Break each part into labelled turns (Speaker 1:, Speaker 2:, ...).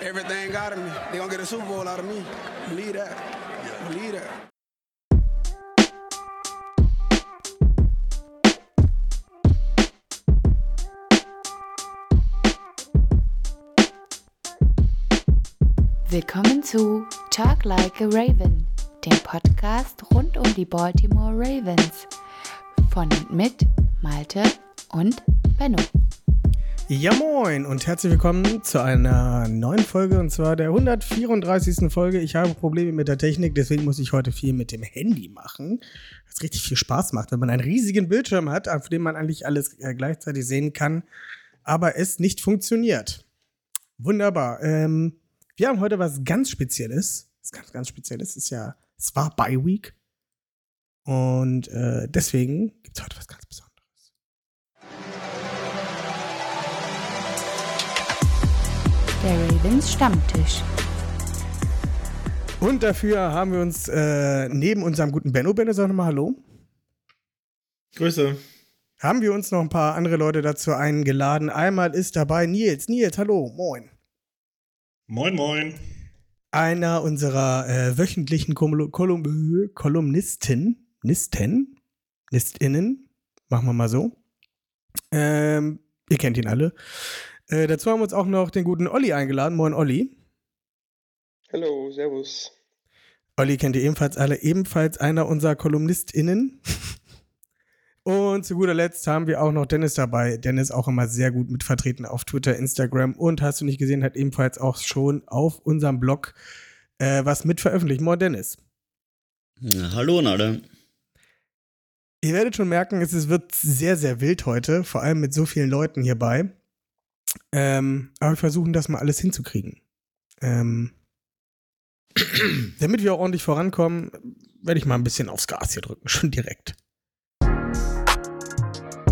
Speaker 1: Everything out of me. They gonna get a Super Bowl out of me. Believe that. Believe that.
Speaker 2: Willkommen zu Talk Like a Raven, dem Podcast rund um die Baltimore Ravens. Von mit Malte und Benno.
Speaker 3: Ja moin und herzlich willkommen zu einer neuen Folge und zwar der 134. Folge. Ich habe Probleme mit der Technik, deswegen muss ich heute viel mit dem Handy machen, was richtig viel Spaß macht, wenn man einen riesigen Bildschirm hat, auf dem man eigentlich alles äh, gleichzeitig sehen kann, aber es nicht funktioniert. Wunderbar. Ähm, wir haben heute was ganz Spezielles. Was ganz, ganz Spezielles. ist ja, es war Bye Week. Und äh, deswegen gibt es heute was ganz Besonderes.
Speaker 2: Der Ravens Stammtisch.
Speaker 3: Und dafür haben wir uns äh, neben unserem guten Benno, Benno, sag nochmal Hallo.
Speaker 4: Grüße.
Speaker 3: Haben wir uns noch ein paar andere Leute dazu eingeladen. Einmal ist dabei Nils. Nils, hallo, moin.
Speaker 4: Moin, moin.
Speaker 3: Einer unserer äh, wöchentlichen Kolum Kolum Kolumnisten, Nisten, Nistinnen, machen wir mal so. Ähm, ihr kennt ihn alle. Äh, dazu haben wir uns auch noch den guten Olli eingeladen. Moin, Olli.
Speaker 5: Hallo, servus.
Speaker 3: Olli kennt ihr ebenfalls alle, ebenfalls einer unserer KolumnistInnen. Und zu guter Letzt haben wir auch noch Dennis dabei. Dennis auch immer sehr gut mit vertreten auf Twitter, Instagram und hast du nicht gesehen, hat ebenfalls auch schon auf unserem Blog äh, was mit veröffentlicht. Moin, Dennis.
Speaker 6: Ja, hallo alle.
Speaker 3: Ihr werdet schon merken, es wird sehr, sehr wild heute, vor allem mit so vielen Leuten hierbei. Ähm, aber wir versuchen das mal alles hinzukriegen. Ähm, damit wir auch ordentlich vorankommen, werde ich mal ein bisschen aufs Gas hier drücken, schon direkt.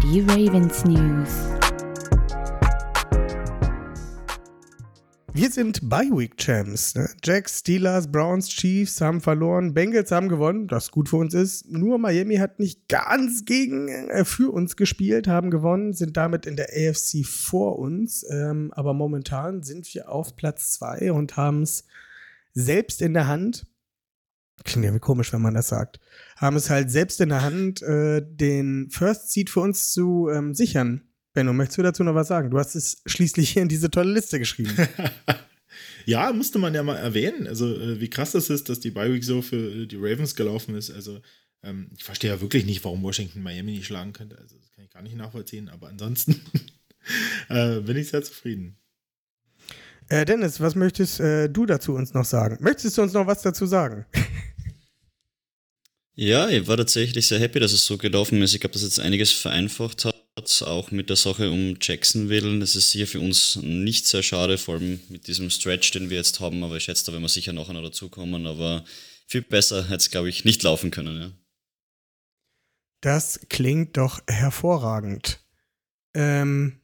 Speaker 2: Die Ravens News.
Speaker 3: Wir sind Bye-Week Champs. Ne? Jacks, Steelers, Browns, Chiefs haben verloren, Bengals haben gewonnen, das gut für uns ist. Nur Miami hat nicht ganz gegen äh, für uns gespielt, haben gewonnen, sind damit in der AFC vor uns. Ähm, aber momentan sind wir auf Platz 2 und haben es selbst in der Hand. Klingt ja wie komisch, wenn man das sagt. Haben es halt selbst in der Hand, äh, den First Seed für uns zu ähm, sichern. Benno, möchtest du dazu noch was sagen? Du hast es schließlich hier in diese tolle Liste geschrieben.
Speaker 4: ja, musste man ja mal erwähnen. Also, äh, wie krass das ist, dass die Bi-Week so für äh, die Ravens gelaufen ist. Also, ähm, ich verstehe ja wirklich nicht, warum Washington Miami nicht schlagen könnte. Also, das kann ich gar nicht nachvollziehen. Aber ansonsten äh, bin ich sehr zufrieden.
Speaker 3: Äh, Dennis, was möchtest äh, du dazu uns noch sagen? Möchtest du uns noch was dazu sagen?
Speaker 6: Ja, ich war tatsächlich sehr happy, dass es so gelaufen ist. Ich glaube, dass jetzt einiges vereinfacht hat, auch mit der Sache um Jacksonville. Das ist sicher für uns nicht sehr schade, vor allem mit diesem Stretch, den wir jetzt haben. Aber ich schätze, da werden wir sicher noch dazukommen. Aber viel besser hätte es, glaube ich, nicht laufen können. Ja.
Speaker 3: Das klingt doch hervorragend. Ähm,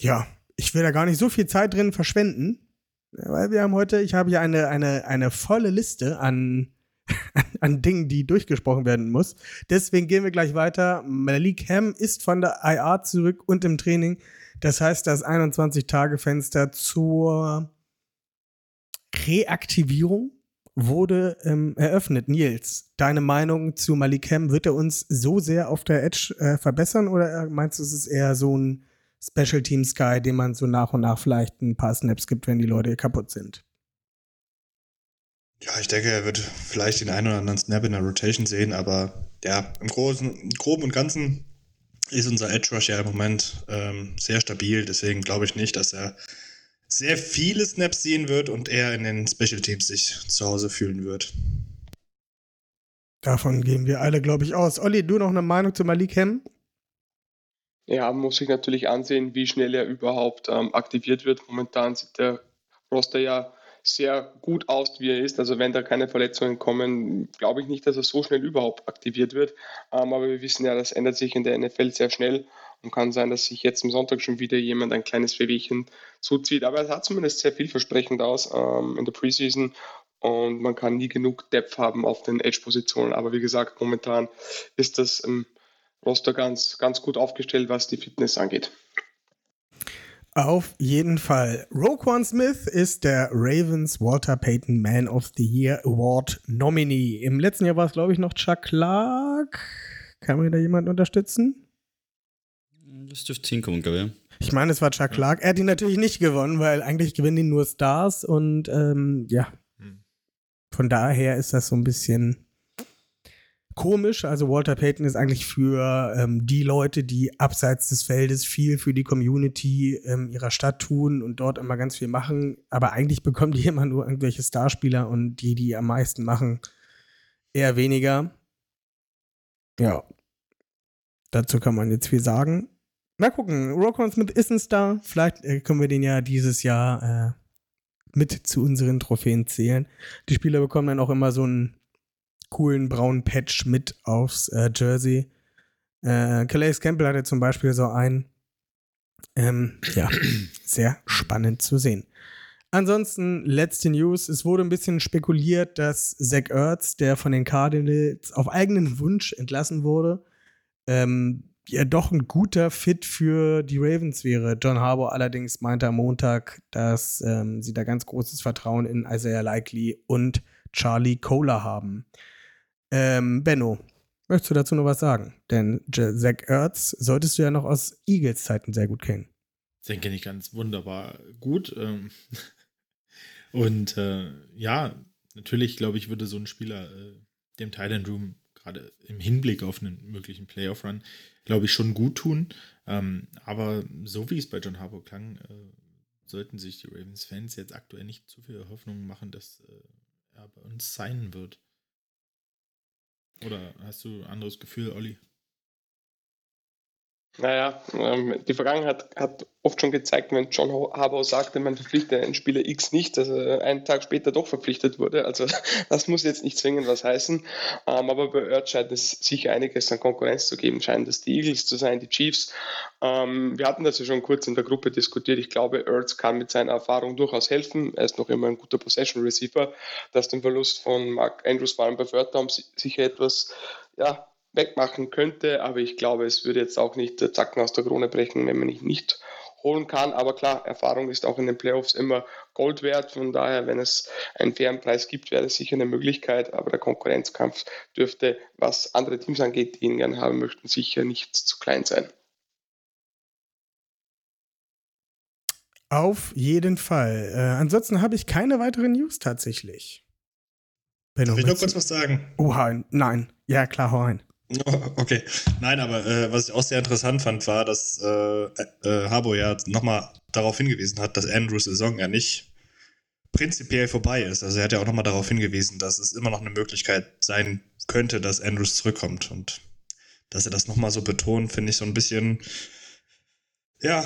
Speaker 3: ja, ich will da gar nicht so viel Zeit drin verschwenden, weil wir haben heute, ich habe hier eine, eine, eine volle Liste an an Dingen, die durchgesprochen werden muss. Deswegen gehen wir gleich weiter. Malik Ham ist von der IA zurück und im Training. Das heißt, das 21-Tage-Fenster zur Reaktivierung wurde ähm, eröffnet. Nils, deine Meinung zu Malik Ham, wird er uns so sehr auf der Edge äh, verbessern oder meinst du, es ist eher so ein Special Teams Guy, dem man so nach und nach vielleicht ein paar Snaps gibt, wenn die Leute kaputt sind?
Speaker 7: Ja, ich denke, er wird vielleicht den einen oder anderen Snap in der Rotation sehen, aber ja, im Großen, im Groben und Ganzen ist unser Edge Rush ja im Moment ähm, sehr stabil. Deswegen glaube ich nicht, dass er sehr viele Snaps sehen wird und er in den Special Teams sich zu Hause fühlen wird.
Speaker 3: Davon gehen wir alle, glaube ich, aus. Olli, du noch eine Meinung zu Malik Hem?
Speaker 5: Ja, muss ich natürlich ansehen, wie schnell er überhaupt ähm, aktiviert wird. Momentan sieht der Roster ja sehr gut aus, wie er ist. Also wenn da keine Verletzungen kommen, glaube ich nicht, dass er so schnell überhaupt aktiviert wird. Ähm, aber wir wissen ja, das ändert sich in der NFL sehr schnell und kann sein, dass sich jetzt am Sonntag schon wieder jemand ein kleines Wehwehchen zuzieht. Aber es sah zumindest sehr vielversprechend aus ähm, in der Preseason und man kann nie genug Depth haben auf den Edge-Positionen. Aber wie gesagt, momentan ist das Roster ganz, ganz gut aufgestellt, was die Fitness angeht.
Speaker 3: Auf jeden Fall. Roquan Smith ist der Ravens Walter Payton Man of the Year Award Nominee. Im letzten Jahr war es, glaube ich, noch Chuck Clark. Kann mir da jemand unterstützen?
Speaker 6: Das dürfte hinkommen, glaube ich.
Speaker 3: Ich meine, es war Chuck Clark. Er hat ihn natürlich nicht gewonnen, weil eigentlich gewinnen ihn nur Stars und ähm, ja. Hm. Von daher ist das so ein bisschen komisch. Also Walter Payton ist eigentlich für ähm, die Leute, die abseits des Feldes viel für die Community ähm, ihrer Stadt tun und dort immer ganz viel machen. Aber eigentlich bekommen die immer nur irgendwelche Starspieler und die, die am meisten machen, eher weniger. Ja. Dazu kann man jetzt viel sagen. Mal gucken. Rockon Smith ist ein Star. Vielleicht äh, können wir den ja dieses Jahr äh, mit zu unseren Trophäen zählen. Die Spieler bekommen dann auch immer so ein coolen braunen Patch mit aufs äh, Jersey. Äh, Calais Campbell hatte zum Beispiel so einen. Ähm, ja, sehr spannend zu sehen. Ansonsten, letzte News. Es wurde ein bisschen spekuliert, dass Zach Ertz, der von den Cardinals auf eigenen Wunsch entlassen wurde, ähm, ja doch ein guter Fit für die Ravens wäre. John Harbour allerdings meinte am Montag, dass ähm, sie da ganz großes Vertrauen in Isaiah Likely und Charlie Kohler haben. Ähm, Benno, möchtest du dazu noch was sagen? Denn Zach Ertz solltest du ja noch aus Eagles Zeiten sehr gut kennen.
Speaker 4: Den kenne ich ganz wunderbar gut. Ähm, und äh, ja, natürlich, glaube ich, würde so ein Spieler äh, dem Thailand Room gerade im Hinblick auf einen möglichen Playoff-Run, glaube ich, schon gut tun. Ähm, aber so wie es bei John Harbour klang, äh, sollten sich die Ravens-Fans jetzt aktuell nicht zu viel Hoffnung machen, dass äh, er bei uns sein wird. Oder hast du ein anderes Gefühl, Olli?
Speaker 5: Naja, ähm, die Vergangenheit hat oft schon gezeigt, wenn John Harbaugh sagte, man verpflichtet einen Spieler X nicht, dass er einen Tag später doch verpflichtet wurde. Also das muss jetzt nicht zwingend was heißen. Ähm, aber bei Ertz scheint es sicher einiges an Konkurrenz zu geben. Scheinen das die Eagles zu sein, die Chiefs. Ähm, wir hatten das ja schon kurz in der Gruppe diskutiert. Ich glaube, Ertz kann mit seiner Erfahrung durchaus helfen. Er ist noch immer ein guter Possession Receiver. Dass den Verlust von Mark Andrews vor allem bei Förderm sicher etwas ja, wegmachen könnte, aber ich glaube, es würde jetzt auch nicht der Zacken aus der Krone brechen, wenn man ihn nicht holen kann. Aber klar, Erfahrung ist auch in den Playoffs immer Gold wert. Von daher, wenn es einen fairen Preis gibt, wäre das sicher eine Möglichkeit. Aber der Konkurrenzkampf dürfte, was andere Teams angeht, die ihn gerne haben möchten, sicher nicht zu klein sein.
Speaker 3: Auf jeden Fall. Äh, ansonsten habe ich keine weiteren News tatsächlich.
Speaker 7: Benno, ich noch kurz was sagen?
Speaker 3: Oha, nein. Ja, klar, hau ein.
Speaker 7: Okay. Nein, aber äh, was ich auch sehr interessant fand, war, dass äh, äh, Harbo ja nochmal darauf hingewiesen hat, dass Andrews Saison ja nicht prinzipiell vorbei ist. Also er hat ja auch nochmal darauf hingewiesen, dass es immer noch eine Möglichkeit sein könnte, dass Andrews zurückkommt. Und dass er das nochmal so betont, finde ich so ein bisschen, ja,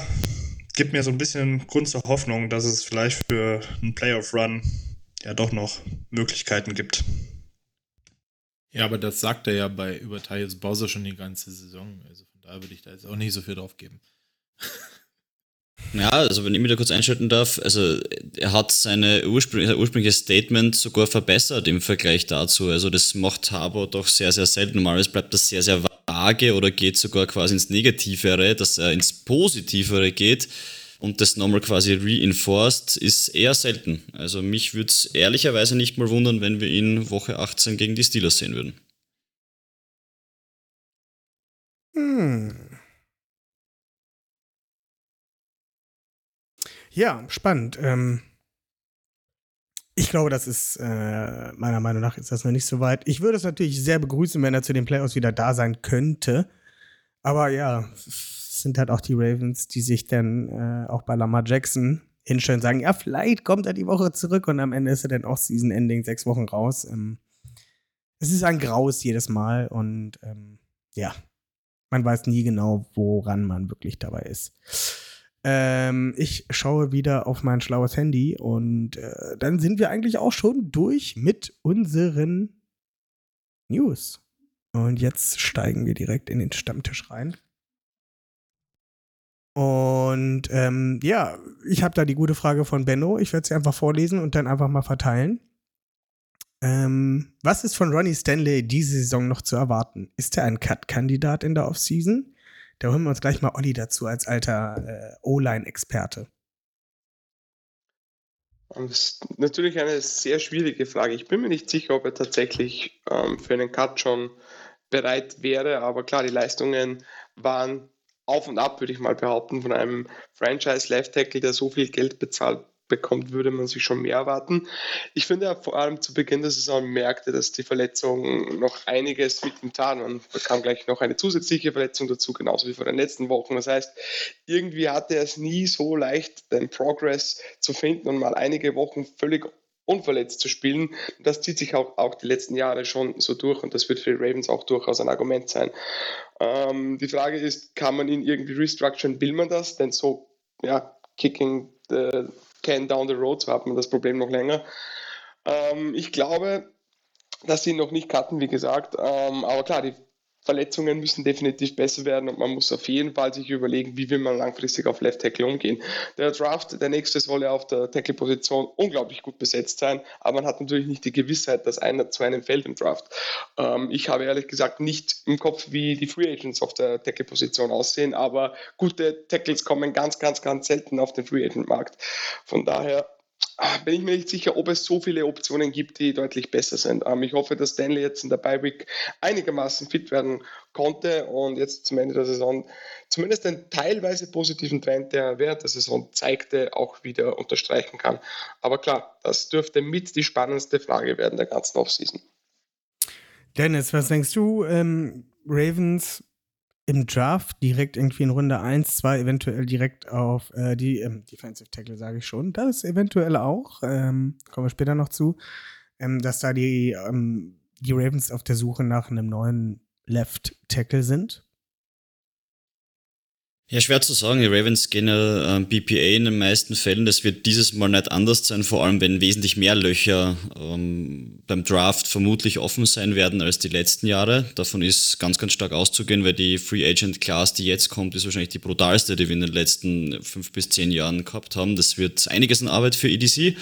Speaker 7: gibt mir so ein bisschen Grund zur Hoffnung, dass es vielleicht für einen Playoff-Run ja doch noch Möglichkeiten gibt.
Speaker 4: Ja, aber das sagt er ja bei über Tyus Bowser schon die ganze Saison. Also von daher würde ich da jetzt auch nicht so viel drauf geben.
Speaker 6: Ja, also wenn ich mich da kurz einschalten darf, also er hat seine ursprüngliche, sein ursprüngliches Statement sogar verbessert im Vergleich dazu. Also das macht Harbour doch sehr, sehr selten. Normalerweise bleibt das sehr, sehr vage oder geht sogar quasi ins Negativere, dass er ins Positivere geht und das nochmal quasi reinforced, ist eher selten. Also mich würde es ehrlicherweise nicht mal wundern, wenn wir ihn Woche 18 gegen die Steelers sehen würden.
Speaker 3: Hm. Ja, spannend. Ähm ich glaube, das ist, äh, meiner Meinung nach ist das noch nicht so weit. Ich würde es natürlich sehr begrüßen, wenn er zu den Playoffs wieder da sein könnte. Aber ja, sind halt auch die Ravens, die sich dann äh, auch bei Lamar Jackson hinstellen sagen, ja, vielleicht kommt er die Woche zurück und am Ende ist er dann auch Season Ending sechs Wochen raus. Ähm, es ist ein Graus jedes Mal und ähm, ja, man weiß nie genau, woran man wirklich dabei ist. Ähm, ich schaue wieder auf mein schlaues Handy und äh, dann sind wir eigentlich auch schon durch mit unseren News. Und jetzt steigen wir direkt in den Stammtisch rein. Und ähm, ja, ich habe da die gute Frage von Benno. Ich werde sie einfach vorlesen und dann einfach mal verteilen. Ähm, was ist von Ronnie Stanley diese Saison noch zu erwarten? Ist er ein Cut-Kandidat in der Offseason? Da holen wir uns gleich mal Olli dazu als alter äh, O-Line-Experte.
Speaker 5: Das ist natürlich eine sehr schwierige Frage. Ich bin mir nicht sicher, ob er tatsächlich ähm, für einen Cut schon bereit wäre, aber klar, die Leistungen waren auf und ab, würde ich mal behaupten, von einem Franchise-Left-Tackle, der so viel Geld bezahlt bekommt, würde man sich schon mehr erwarten. Ich finde vor allem zu Beginn der Saison merkte, dass die Verletzung noch einiges mit ihm tat. Man bekam gleich noch eine zusätzliche Verletzung dazu, genauso wie vor den letzten Wochen. Das heißt, irgendwie hatte er es nie so leicht, den Progress zu finden und mal einige Wochen völlig unverletzt zu spielen. Das zieht sich auch, auch die letzten Jahre schon so durch und das wird für die Ravens auch durchaus ein Argument sein. Ähm, die Frage ist, kann man ihn irgendwie restructuren? Will man das? Denn so, ja, kicking the can down the road, so hat man das Problem noch länger. Ähm, ich glaube, dass sie noch nicht cutten, wie gesagt. Ähm, aber klar, die Verletzungen müssen definitiv besser werden und man muss auf jeden Fall sich überlegen, wie will man langfristig auf Left Tackle umgehen. Der Draft, der nächste soll ja auf der Tackle-Position unglaublich gut besetzt sein, aber man hat natürlich nicht die Gewissheit, dass einer zu einem fällt im Draft. Ähm, ich habe ehrlich gesagt nicht im Kopf, wie die Free Agents auf der Tackle-Position aussehen, aber gute Tackles kommen ganz, ganz, ganz selten auf den Free Agent-Markt. Von daher bin ich mir nicht sicher, ob es so viele Optionen gibt, die deutlich besser sind. Ähm, ich hoffe, dass Stanley jetzt in der Bye-Week einigermaßen fit werden konnte und jetzt zum Ende der Saison zumindest einen teilweise positiven Trend, der während der Saison zeigte, auch wieder unterstreichen kann. Aber klar, das dürfte mit die spannendste Frage werden der ganzen Offseason.
Speaker 3: Dennis, was denkst du? Ähm, Ravens im Draft direkt irgendwie in Runde 1, 2 eventuell direkt auf äh, die ähm, Defensive Tackle, sage ich schon. Das eventuell auch, ähm, kommen wir später noch zu, ähm, dass da die, ähm, die Ravens auf der Suche nach einem neuen Left Tackle sind.
Speaker 6: Ja, schwer zu sagen. Die Ravens gehen ja äh, BPA in den meisten Fällen. Das wird dieses Mal nicht anders sein, vor allem wenn wesentlich mehr Löcher ähm, beim Draft vermutlich offen sein werden als die letzten Jahre. Davon ist ganz, ganz stark auszugehen, weil die Free Agent Class, die jetzt kommt, ist wahrscheinlich die brutalste, die wir in den letzten fünf bis zehn Jahren gehabt haben. Das wird einiges an Arbeit für EDC.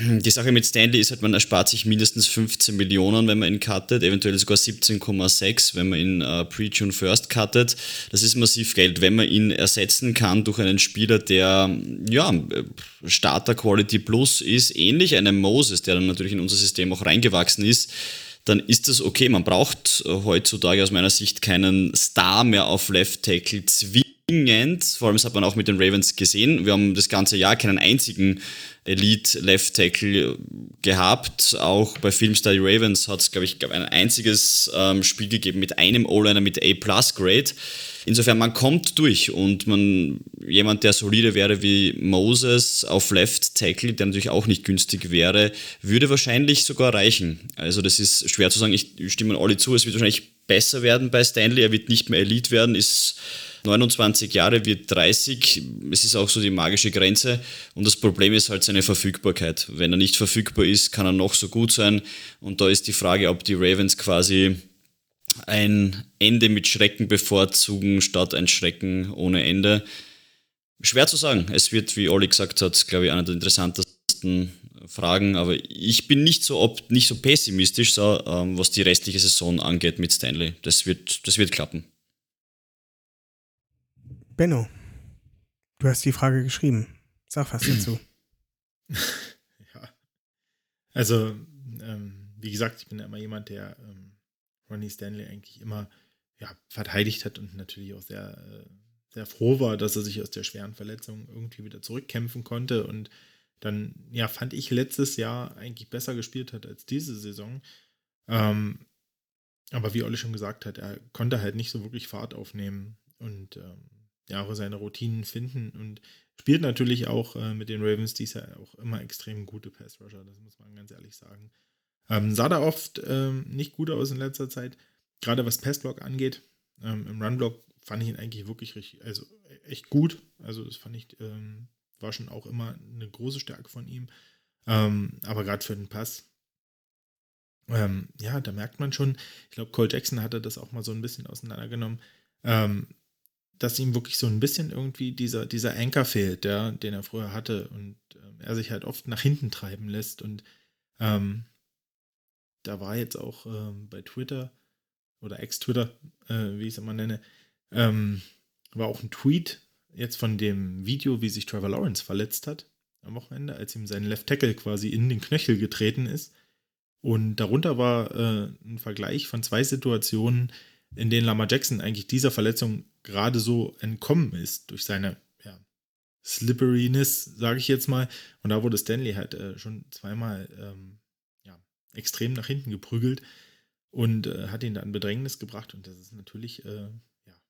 Speaker 6: Die Sache mit Stanley ist halt, man erspart sich mindestens 15 Millionen, wenn man ihn cuttet, eventuell sogar 17,6, wenn man ihn äh, pre-June First cuttet. Das ist massiv Geld, wenn man ihn ersetzen kann durch einen Spieler, der ja Starter Quality Plus ist, ähnlich einem Moses, der dann natürlich in unser System auch reingewachsen ist dann ist das okay. Man braucht äh, heutzutage aus meiner Sicht keinen Star mehr auf Left Tackle zwingend. Vor allem das hat man auch mit den Ravens gesehen. Wir haben das ganze Jahr keinen einzigen Elite Left Tackle gehabt. Auch bei Filmstudy Ravens hat es, glaube ich, ein einziges ähm, Spiel gegeben mit einem O-Liner mit A-Plus-Grade. Insofern, man kommt durch und man, jemand, der solide wäre wie Moses auf Left Tackle, der natürlich auch nicht günstig wäre, würde wahrscheinlich sogar reichen. Also, das ist schwer zu sagen. Ich stimme alle zu. Es wird wahrscheinlich besser werden bei Stanley. Er wird nicht mehr Elite werden, ist 29 Jahre wird 30. Es ist auch so die magische Grenze. Und das Problem ist halt seine Verfügbarkeit. Wenn er nicht verfügbar ist, kann er noch so gut sein. Und da ist die Frage, ob die Ravens quasi ein Ende mit Schrecken bevorzugen statt ein Schrecken ohne Ende. Schwer zu sagen. Es wird, wie Olli gesagt hat, glaube ich, einer der interessantesten Fragen, aber ich bin nicht so, ob, nicht so pessimistisch, so, ähm, was die restliche Saison angeht mit Stanley. Das wird, das wird klappen.
Speaker 3: Benno, du hast die Frage geschrieben. Sag was dazu.
Speaker 4: ja. Also, ähm, wie gesagt, ich bin ja immer jemand, der ähm, Ronnie Stanley eigentlich immer ja, verteidigt hat und natürlich auch sehr, äh, sehr froh war, dass er sich aus der schweren Verletzung irgendwie wieder zurückkämpfen konnte und dann, ja, fand ich letztes Jahr eigentlich besser gespielt hat als diese Saison. Ähm, aber wie Olli schon gesagt hat, er konnte halt nicht so wirklich Fahrt aufnehmen und ähm, ja auch seine Routinen finden und spielt natürlich auch äh, mit den Ravens, die ist ja auch immer extrem gute Pass-Rusher, das muss man ganz ehrlich sagen. Ähm, sah da oft ähm, nicht gut aus in letzter Zeit, gerade was Passblock angeht. Ähm, Im Runblock fand ich ihn eigentlich wirklich richtig, also echt gut. Also das fand ich, ähm, war schon auch immer eine große Stärke von ihm. Ähm, aber gerade für den Pass, ähm, ja, da merkt man schon, ich glaube, Cole Jackson hatte das auch mal so ein bisschen auseinandergenommen. Ähm, dass ihm wirklich so ein bisschen irgendwie dieser, dieser Anker fehlt, ja, den er früher hatte und ähm, er sich halt oft nach hinten treiben lässt und ähm, da war jetzt auch ähm, bei Twitter oder Ex-Twitter, äh, wie ich es immer nenne, ähm, war auch ein Tweet jetzt von dem Video, wie sich Trevor Lawrence verletzt hat am Wochenende, als ihm sein Left Tackle quasi in den Knöchel getreten ist. Und darunter war äh, ein Vergleich von zwei Situationen, in denen Lama Jackson eigentlich dieser Verletzung gerade so entkommen ist durch seine ja, Slipperiness, sage ich jetzt mal. Und da wurde Stanley halt äh, schon zweimal ähm, ja, extrem nach hinten geprügelt und äh, hat ihn dann Bedrängnis gebracht. Und das ist natürlich äh, ja,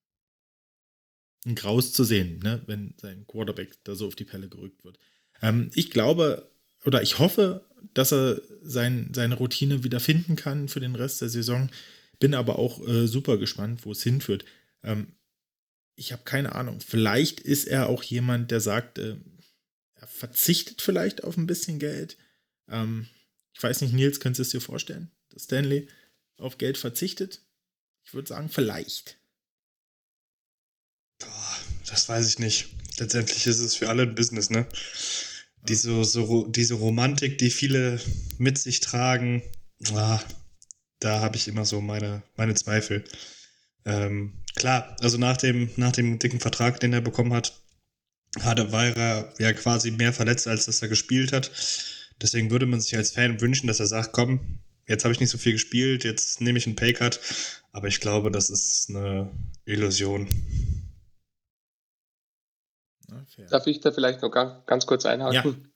Speaker 4: ein Graus zu sehen, ne, wenn sein Quarterback da so auf die Pelle gerückt wird. Ähm, ich glaube oder ich hoffe, dass er sein, seine Routine wieder finden kann für den Rest der Saison. Bin aber auch äh, super gespannt, wo es hinführt. Ähm, ich habe keine Ahnung. Vielleicht ist er auch jemand, der sagt, äh, er verzichtet vielleicht auf ein bisschen Geld. Ähm, ich weiß nicht, Nils, könntest du es dir vorstellen, dass Stanley auf Geld verzichtet? Ich würde sagen, vielleicht.
Speaker 7: Das weiß ich nicht. Letztendlich ist es für alle ein Business, ne? Diese, so, diese Romantik, die viele mit sich tragen, ah, da habe ich immer so meine, meine Zweifel. Ähm, klar, also nach dem, nach dem dicken Vertrag, den er bekommen hat, hatte, war er ja quasi mehr verletzt, als dass er gespielt hat. Deswegen würde man sich als Fan wünschen, dass er sagt, komm, jetzt habe ich nicht so viel gespielt, jetzt nehme ich einen Paycut. Aber ich glaube, das ist eine Illusion.
Speaker 5: Darf ich da vielleicht noch ganz, ganz kurz einhaken?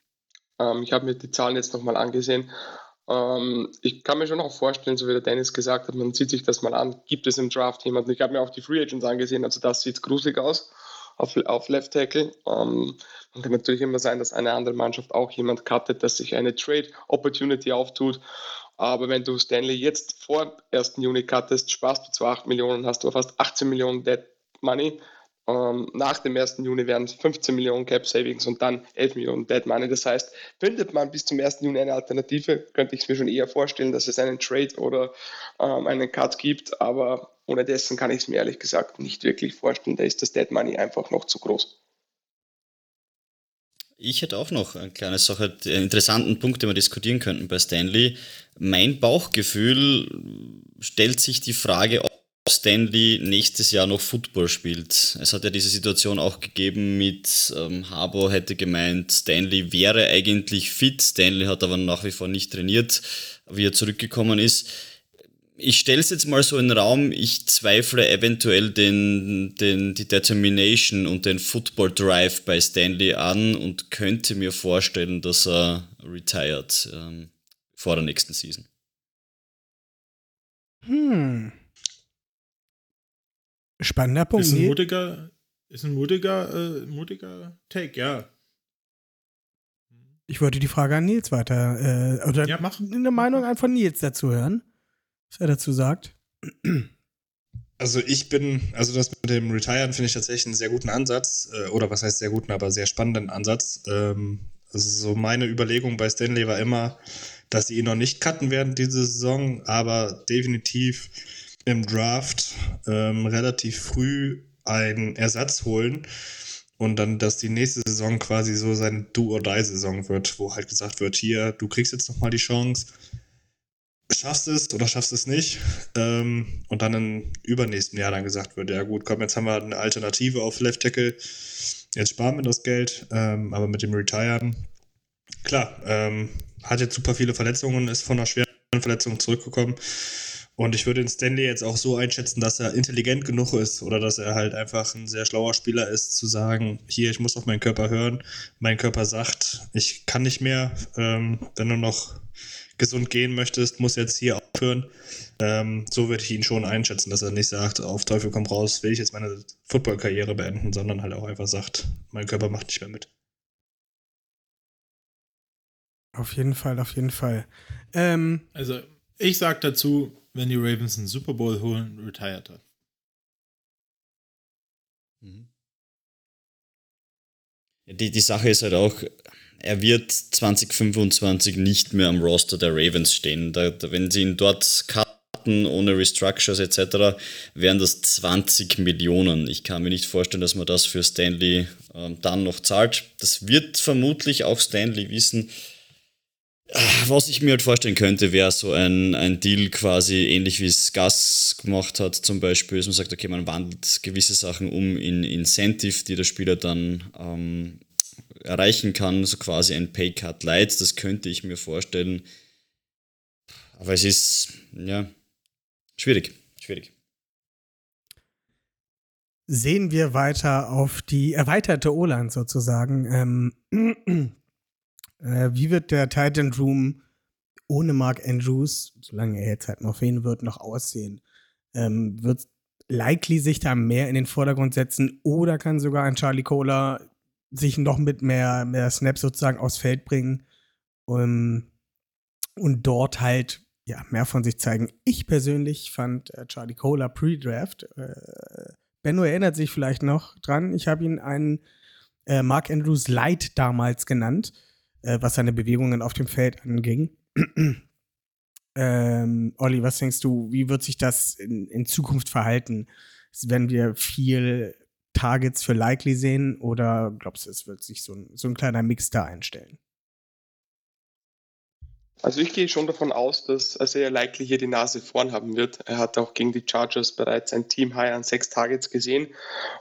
Speaker 5: Ja. Ähm, ich habe mir die Zahlen jetzt nochmal angesehen. Ähm, ich kann mir schon auch vorstellen, so wie der Dennis gesagt hat, man sieht sich das mal an, gibt es im Draft jemanden? Ich habe mir auch die Free Agents angesehen, also das sieht gruselig aus auf, auf Left Tackle. Ähm, und kann natürlich immer sein, dass eine andere Mannschaft auch jemand cuttet, dass sich eine Trade Opportunity auftut. Aber wenn du Stanley jetzt vor 1. Juni cuttest, sparst du zwar 8 Millionen, hast du fast 18 Millionen Dead Money. Ähm, nach dem 1. Juni werden es 15 Millionen Cap Savings und dann 11 Millionen Dead Money. Das heißt, findet man bis zum 1. Juni eine Alternative, könnte ich es mir schon eher vorstellen, dass es einen Trade oder ähm, einen Cut gibt. Aber ohne dessen kann ich es mir ehrlich gesagt nicht wirklich vorstellen. Da ist das Dead Money einfach noch zu groß.
Speaker 6: Ich hätte auch noch eine kleine Sache, einen interessanten Punkt, den wir diskutieren könnten bei Stanley. Mein Bauchgefühl stellt sich die Frage, ob Stanley nächstes Jahr noch Football spielt. Es hat ja diese Situation auch gegeben mit ähm, Harbour hätte gemeint, Stanley wäre eigentlich fit. Stanley hat aber nach wie vor nicht trainiert, wie er zurückgekommen ist. Ich stelle es jetzt mal so in den Raum, ich zweifle eventuell den, den, die Determination und den Football Drive bei Stanley an und könnte mir vorstellen, dass er retired ähm, vor der nächsten Season.
Speaker 3: Hm. Spannender Punkt.
Speaker 4: Ist ein mutiger, ist ein mutiger, äh, mutiger Take, ja.
Speaker 3: Ich wollte die Frage an Nils weiter, äh, oder
Speaker 4: ja, mach.
Speaker 3: eine Meinung von Nils dazu hören, was er dazu sagt.
Speaker 7: Also ich bin, also das mit dem Retiren finde ich tatsächlich einen sehr guten Ansatz, äh, oder was heißt sehr guten, aber sehr spannenden Ansatz. Ähm, also so meine Überlegung bei Stanley war immer, dass sie ihn noch nicht cutten werden diese Saison, aber definitiv im Draft ähm, relativ früh einen Ersatz holen und dann, dass die nächste Saison quasi so seine Do-or-Die-Saison wird, wo halt gesagt wird, hier, du kriegst jetzt nochmal die Chance, schaffst es oder schaffst es nicht? Ähm, und dann im übernächsten Jahr dann gesagt wird, ja gut, komm, jetzt haben wir eine Alternative auf Left Tackle, jetzt sparen wir das Geld, ähm, aber mit dem Retiren, klar, ähm, hat jetzt super viele Verletzungen, ist von einer schweren Verletzung zurückgekommen, und ich würde den Stanley jetzt auch so einschätzen, dass er intelligent genug ist oder dass er halt einfach ein sehr schlauer Spieler ist, zu sagen, hier, ich muss auf meinen Körper hören. Mein Körper sagt, ich kann nicht mehr. Ähm, wenn du noch gesund gehen möchtest, muss jetzt hier aufhören. Ähm, so würde ich ihn schon einschätzen, dass er nicht sagt, auf Teufel komm raus, will ich jetzt meine Football-Karriere beenden, sondern halt auch einfach sagt, mein Körper macht nicht mehr mit.
Speaker 3: Auf jeden Fall, auf jeden Fall. Ähm,
Speaker 4: also ich sag dazu, wenn die Ravens einen Super Bowl holen, retired hat.
Speaker 6: Mhm. Die, die Sache ist halt auch, er wird 2025 nicht mehr am Roster der Ravens stehen. Da, da, wenn sie ihn dort cutten, ohne Restructures etc., wären das 20 Millionen. Ich kann mir nicht vorstellen, dass man das für Stanley ähm, dann noch zahlt. Das wird vermutlich auch Stanley wissen. Was ich mir halt vorstellen könnte, wäre so ein, ein Deal quasi ähnlich wie es Gas gemacht hat, zum Beispiel, dass man sagt, okay, man wandelt gewisse Sachen um in Incentive, die der Spieler dann ähm, erreichen kann, so quasi ein Paycut Light, das könnte ich mir vorstellen. Aber es ist, ja, schwierig, schwierig.
Speaker 3: Sehen wir weiter auf die erweiterte O-Line sozusagen. Ähm, äh, wie wird der Titan Room ohne Mark Andrews, solange er jetzt halt noch fehlen wird, noch aussehen? Ähm, wird likely sich da mehr in den Vordergrund setzen oder kann sogar ein Charlie Cola sich noch mit mehr, mehr Snaps sozusagen aufs Feld bringen um, und dort halt ja, mehr von sich zeigen. Ich persönlich fand äh, Charlie Cola Pre-Draft, äh, Benno erinnert sich vielleicht noch dran, ich habe ihn einen äh, Mark Andrews Light damals genannt äh, was seine Bewegungen auf dem Feld anging. ähm, Olli, was denkst du, wie wird sich das in, in Zukunft verhalten? Werden wir viel Targets für Likely sehen oder glaubst du, es wird sich so ein, so ein kleiner Mix da einstellen?
Speaker 5: Also ich gehe schon davon aus, dass sehr likely hier die Nase vorn haben wird. Er hat auch gegen die Chargers bereits ein Team High an sechs Targets gesehen.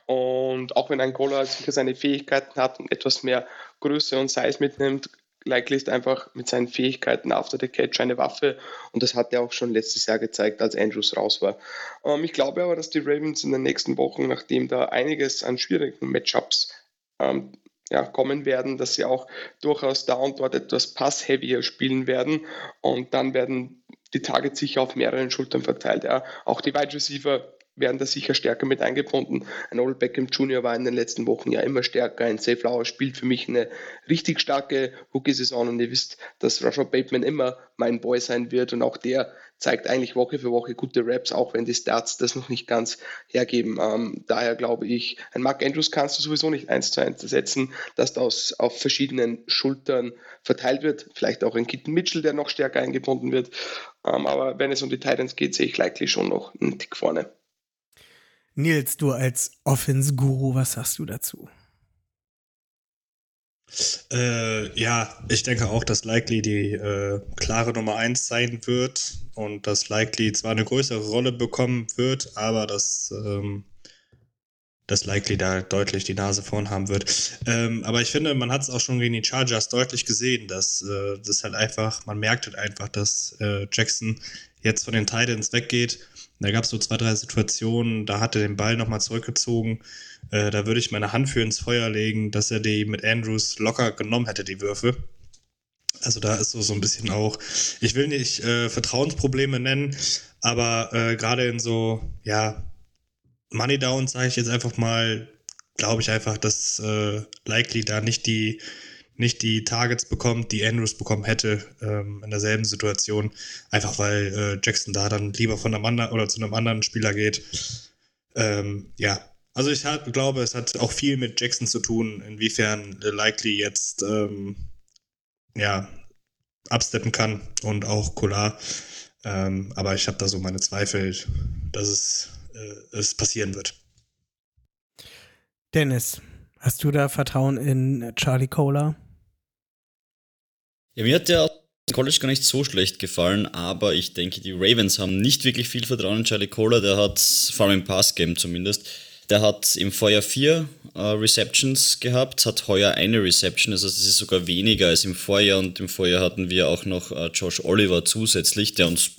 Speaker 5: Und auch wenn Goller sicher seine Fähigkeiten hat und etwas mehr Größe und Size mitnimmt, Likely ist einfach mit seinen Fähigkeiten after the catch eine Waffe und das hat er auch schon letztes Jahr gezeigt, als Andrews raus war. Ähm, ich glaube aber, dass die Ravens in den nächsten Wochen, nachdem da einiges an schwierigen Matchups ähm, ja, kommen werden, dass sie auch durchaus da und dort etwas pass-heavier spielen werden und dann werden die Targets sicher auf mehreren Schultern verteilt. Ja. Auch die Wide Receiver werden da sicher stärker mit eingebunden. Ein Old Beckham Jr. war in den letzten Wochen ja immer stärker. Ein Safe Flower spielt für mich eine richtig starke Rookie-Saison und ihr wisst, dass Rashad Bateman immer mein Boy sein wird und auch der zeigt eigentlich Woche für Woche gute Raps, auch wenn die Stats das noch nicht ganz hergeben. Ähm, daher glaube ich, ein Mark Andrews kannst du sowieso nicht eins zu eins setzen, dass das auf verschiedenen Schultern verteilt wird. Vielleicht auch ein Kitten Mitchell, der noch stärker eingebunden wird. Ähm, aber wenn es um die Titans geht, sehe ich likely schon noch einen Tick vorne.
Speaker 3: Nils, du als Offense-Guru, was sagst du dazu?
Speaker 7: Äh, ja, ich denke auch, dass Likely die äh, klare Nummer 1 sein wird und dass Likely zwar eine größere Rolle bekommen wird, aber dass, ähm, dass Likely da deutlich die Nase vorn haben wird. Ähm, aber ich finde, man hat es auch schon gegen die Chargers deutlich gesehen, dass äh, das halt einfach, man merkt halt einfach, dass äh, Jackson jetzt von den Titans weggeht da gab es so zwei, drei Situationen, da hat er den Ball nochmal zurückgezogen. Äh, da würde ich meine Hand für ins Feuer legen, dass er die mit Andrews locker genommen hätte, die Würfe. Also da ist so, so ein bisschen auch, ich will nicht äh, Vertrauensprobleme nennen, aber äh, gerade in so, ja, Money Down, sage ich jetzt einfach mal, glaube ich einfach, dass äh, Likely da nicht die nicht die Targets bekommt, die Andrews bekommen hätte ähm, in derselben Situation, einfach weil äh, Jackson da dann lieber von einem anderen oder zu einem anderen Spieler geht. Ähm, ja, also ich hab, glaube, es hat auch viel mit Jackson zu tun, inwiefern Likely jetzt ähm, ja absteppen kann und auch Kolar. Ähm, aber ich habe da so meine Zweifel, dass es, äh, es passieren wird.
Speaker 3: Dennis, hast du da Vertrauen in Charlie Cola?
Speaker 6: Ja, mir hat der College gar nicht so schlecht gefallen, aber ich denke, die Ravens haben nicht wirklich viel Vertrauen in Charlie Kohler. Der hat, vor allem im Passgame zumindest, der hat im Vorjahr vier äh, Receptions gehabt, hat heuer eine Reception, also das ist sogar weniger als im Vorjahr. Und im Vorjahr hatten wir auch noch äh, Josh Oliver zusätzlich, der uns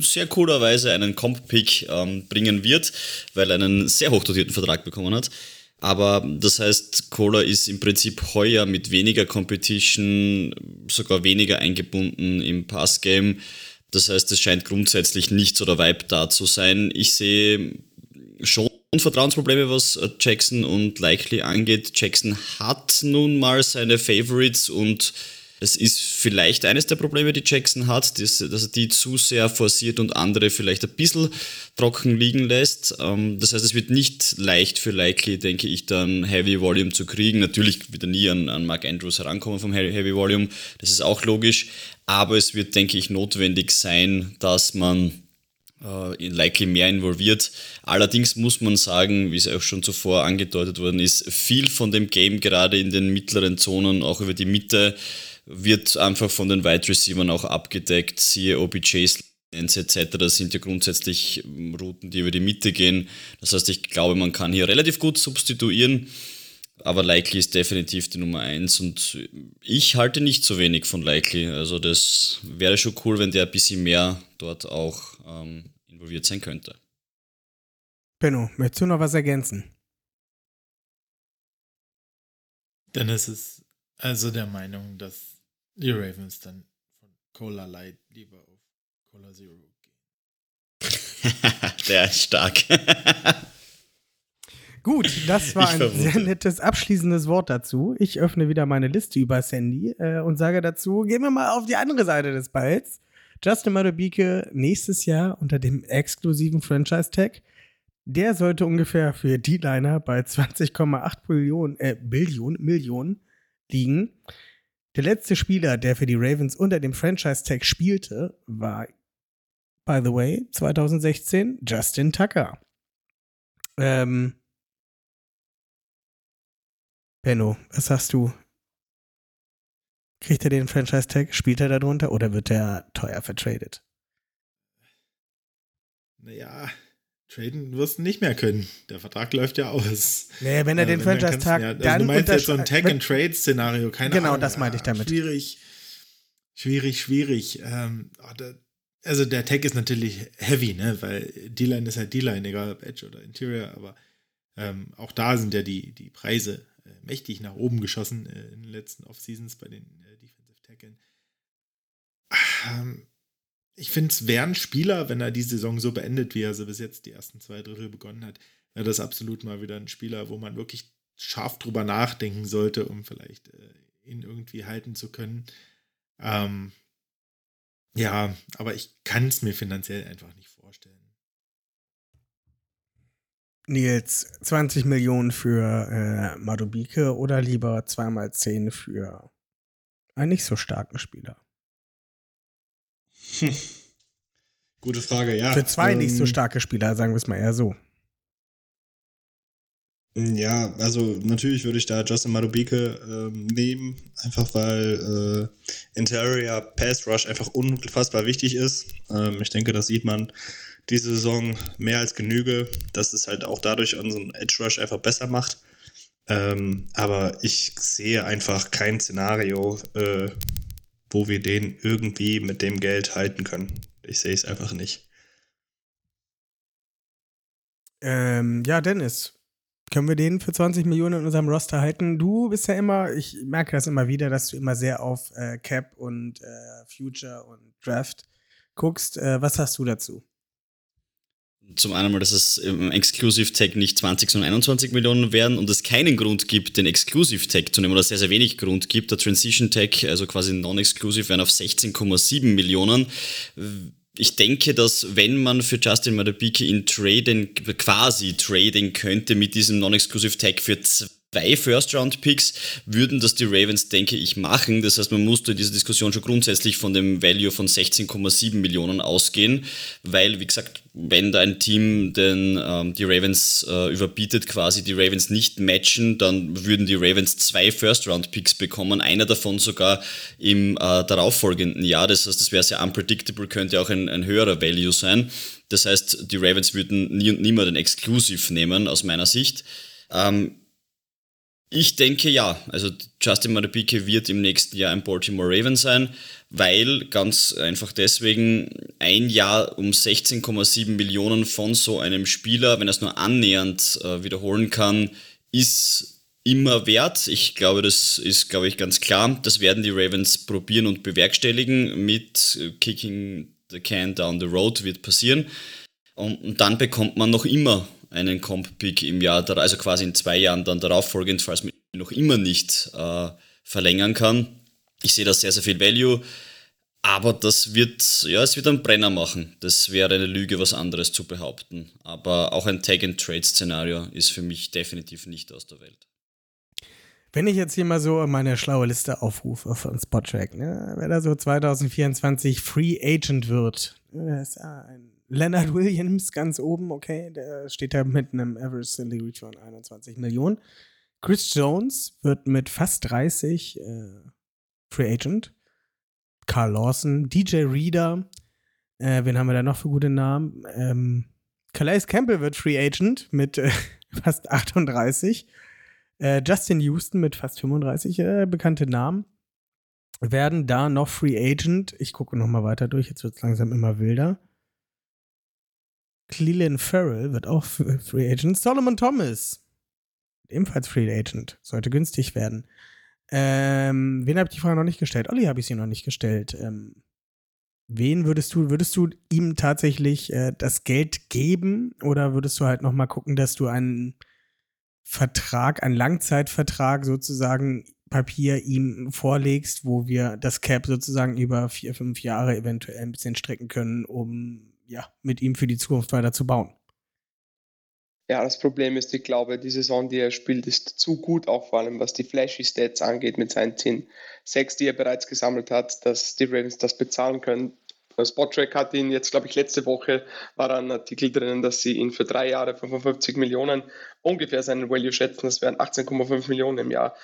Speaker 6: sehr coolerweise einen Comp-Pick ähm, bringen wird, weil er einen sehr hochdotierten Vertrag bekommen hat. Aber das heißt, Cola ist im Prinzip heuer mit weniger Competition, sogar weniger eingebunden im Passgame. Das heißt, es scheint grundsätzlich nicht so der Vibe da zu sein. Ich sehe schon Vertrauensprobleme, was Jackson und Likely angeht. Jackson hat nun mal seine Favorites und es ist vielleicht eines der Probleme, die Jackson hat, dass, dass er die zu sehr forciert und andere vielleicht ein bisschen trocken liegen lässt. Ähm, das heißt, es wird nicht leicht für Likely, denke ich, dann Heavy Volume zu kriegen. Natürlich wird er nie an, an Mark Andrews herankommen vom Heavy Volume, das ist auch logisch. Aber es wird, denke ich, notwendig sein, dass man likely mehr involviert. Allerdings muss man sagen, wie es auch schon zuvor angedeutet worden ist, viel von dem Game gerade in den mittleren Zonen, auch über die Mitte, wird einfach von den Wide Receivers auch abgedeckt, siehe OBJs etc. Das sind ja grundsätzlich Routen, die über die Mitte gehen. Das heißt, ich glaube, man kann hier relativ gut substituieren. Aber Likely ist definitiv die Nummer 1 und ich halte nicht so wenig von Likely. Also das wäre schon cool, wenn der ein bisschen mehr dort auch ähm, involviert sein könnte.
Speaker 3: Benno, möchtest du noch was ergänzen?
Speaker 4: Dennis ist also der Meinung, dass die Ravens dann von Cola Light lieber auf Cola Zero gehen.
Speaker 6: der ist stark.
Speaker 3: Gut, das war ein sehr nettes abschließendes Wort dazu. Ich öffne wieder meine Liste über Sandy äh, und sage dazu, gehen wir mal auf die andere Seite des Balls. Justin Madubike nächstes Jahr unter dem exklusiven Franchise-Tag. Der sollte ungefähr für D-Liner bei 20,8 Billionen, äh, Billionen, Millionen liegen. Der letzte Spieler, der für die Ravens unter dem Franchise-Tag spielte, war, by the way, 2016 Justin Tucker. Ähm, Benno, was sagst du? Kriegt er den Franchise-Tag? Spielt er darunter oder wird er teuer vertradet?
Speaker 4: Naja, traden wirst du nicht mehr können. Der Vertrag läuft ja aus.
Speaker 3: Nee, wenn er den Franchise-Tag
Speaker 4: ja,
Speaker 3: also dann.
Speaker 4: Du meinst jetzt so ein Tag-and-Trade-Szenario, keine
Speaker 3: genau,
Speaker 4: Ahnung.
Speaker 3: das meinte ich damit.
Speaker 4: Schwierig, schwierig, schwierig. Ähm, also der Tag ist natürlich heavy, ne? weil D-Line ist halt D-Line, egal ob Edge oder Interior, aber ähm, auch da sind ja die, die Preise äh, mächtig nach oben geschossen äh, in den letzten Off-Seasons bei den äh, Defensive Tackeln. Ähm, ich finde es wäre ein Spieler, wenn er die Saison so beendet, wie er sie bis jetzt die ersten zwei Drittel begonnen hat, wäre das absolut mal wieder ein Spieler, wo man wirklich scharf drüber nachdenken sollte, um vielleicht äh, ihn irgendwie halten zu können. Ähm, ja, aber ich kann es mir finanziell einfach nicht vorstellen.
Speaker 3: Nils, 20 Millionen für äh, Madubike oder lieber 2x10 für einen nicht so starken Spieler?
Speaker 7: Hm. Gute Frage, ja.
Speaker 3: Für zwei
Speaker 7: ähm,
Speaker 3: nicht so starke Spieler, sagen wir es mal eher so.
Speaker 7: Ja, also natürlich würde ich da Justin Madubike ähm, nehmen, einfach weil äh, Interior Pass Rush einfach unfassbar wichtig ist. Ähm, ich denke, das sieht man diese Saison mehr als Genüge, dass es halt auch dadurch unseren Edge Rush einfach besser macht. Ähm, aber ich sehe einfach kein Szenario, äh, wo wir den irgendwie mit dem Geld halten können. Ich sehe es einfach nicht.
Speaker 3: Ähm, ja, Dennis, können wir den für 20 Millionen in unserem Roster halten? Du bist ja immer, ich merke das immer wieder, dass du immer sehr auf äh, Cap und äh, Future und Draft guckst. Äh, was hast du dazu?
Speaker 6: Zum einen mal, dass es im Exclusive Tag nicht 20, sondern 21 Millionen werden und es keinen Grund gibt, den Exclusive Tag zu nehmen oder sehr, sehr wenig Grund gibt. Der Transition Tag, also quasi non-exclusive, werden auf 16,7 Millionen. Ich denke, dass wenn man für Justin Madabiki in traden, quasi traden könnte mit diesem non-exclusive Tag für zwei First-Round-Picks würden das die Ravens, denke ich, machen. Das heißt, man musste in dieser Diskussion schon grundsätzlich von dem Value von 16,7 Millionen ausgehen, weil, wie gesagt, wenn da ein Team den, ähm, die Ravens äh, überbietet, quasi die Ravens nicht matchen, dann würden die Ravens zwei First-Round-Picks bekommen, einer davon sogar im äh, darauffolgenden Jahr. Das heißt, das wäre sehr unpredictable, könnte auch ein, ein höherer Value sein. Das heißt, die Ravens würden nie und nimmer den Exclusive nehmen, aus meiner Sicht. Ähm, ich denke ja. Also Justin Madabike wird im nächsten Jahr ein Baltimore Raven sein, weil ganz einfach deswegen ein Jahr um 16,7 Millionen von so einem Spieler, wenn er es nur annähernd äh, wiederholen kann, ist immer wert. Ich glaube, das ist, glaube ich, ganz klar. Das werden die Ravens probieren und bewerkstelligen mit Kicking the Can down the road wird passieren. Und, und dann bekommt man noch immer einen Comp-Pick im Jahr, also quasi in zwei Jahren dann darauf folgend, falls man noch immer nicht äh, verlängern kann. Ich sehe da sehr, sehr viel Value, aber das wird, ja, es wird einen Brenner machen. Das wäre eine Lüge, was anderes zu behaupten. Aber auch ein Tag-and-Trade-Szenario ist für mich definitiv nicht aus der Welt.
Speaker 3: Wenn ich jetzt hier mal so meine schlaue Liste aufrufe von Spottrack, ne, wer da so 2024 Free Agent wird, ne, ist ein Leonard Williams ganz oben, okay, der steht da mit einem Average Salary von 21 Millionen. Chris Jones wird mit fast 30 äh, Free Agent. Carl Lawson, DJ Reader. Äh, wen haben wir da noch für gute Namen? Ähm, Calais Campbell wird Free Agent mit äh, fast 38. Äh, Justin Houston mit fast 35 äh, bekannte Namen. Werden da noch Free Agent. Ich gucke noch mal weiter durch. Jetzt wird es langsam immer wilder. Cleland Farrell wird auch Free Agent. Solomon Thomas, ebenfalls Free Agent, sollte günstig werden. Ähm, wen habe ich die Frage noch nicht gestellt? Olli habe ich sie noch nicht gestellt. Ähm, wen würdest du, würdest du ihm tatsächlich äh, das Geld geben oder würdest du halt noch mal gucken, dass du einen Vertrag, einen Langzeitvertrag sozusagen Papier ihm vorlegst, wo wir das Cap sozusagen über vier, fünf Jahre eventuell ein bisschen strecken können, um ja, mit ihm für die Zukunft weiter zu bauen.
Speaker 5: Ja, das Problem ist, ich glaube, die Saison, die er spielt, ist zu gut, auch vor allem was die flashy Stats angeht mit seinen 10 6, die er bereits gesammelt hat, dass die Ravens das bezahlen können. Spottrack hat ihn jetzt, glaube ich, letzte Woche war ein Artikel drinnen, dass sie ihn für drei Jahre 55 Millionen ungefähr seinen Value schätzen. Das wären 18,5 Millionen im Jahr.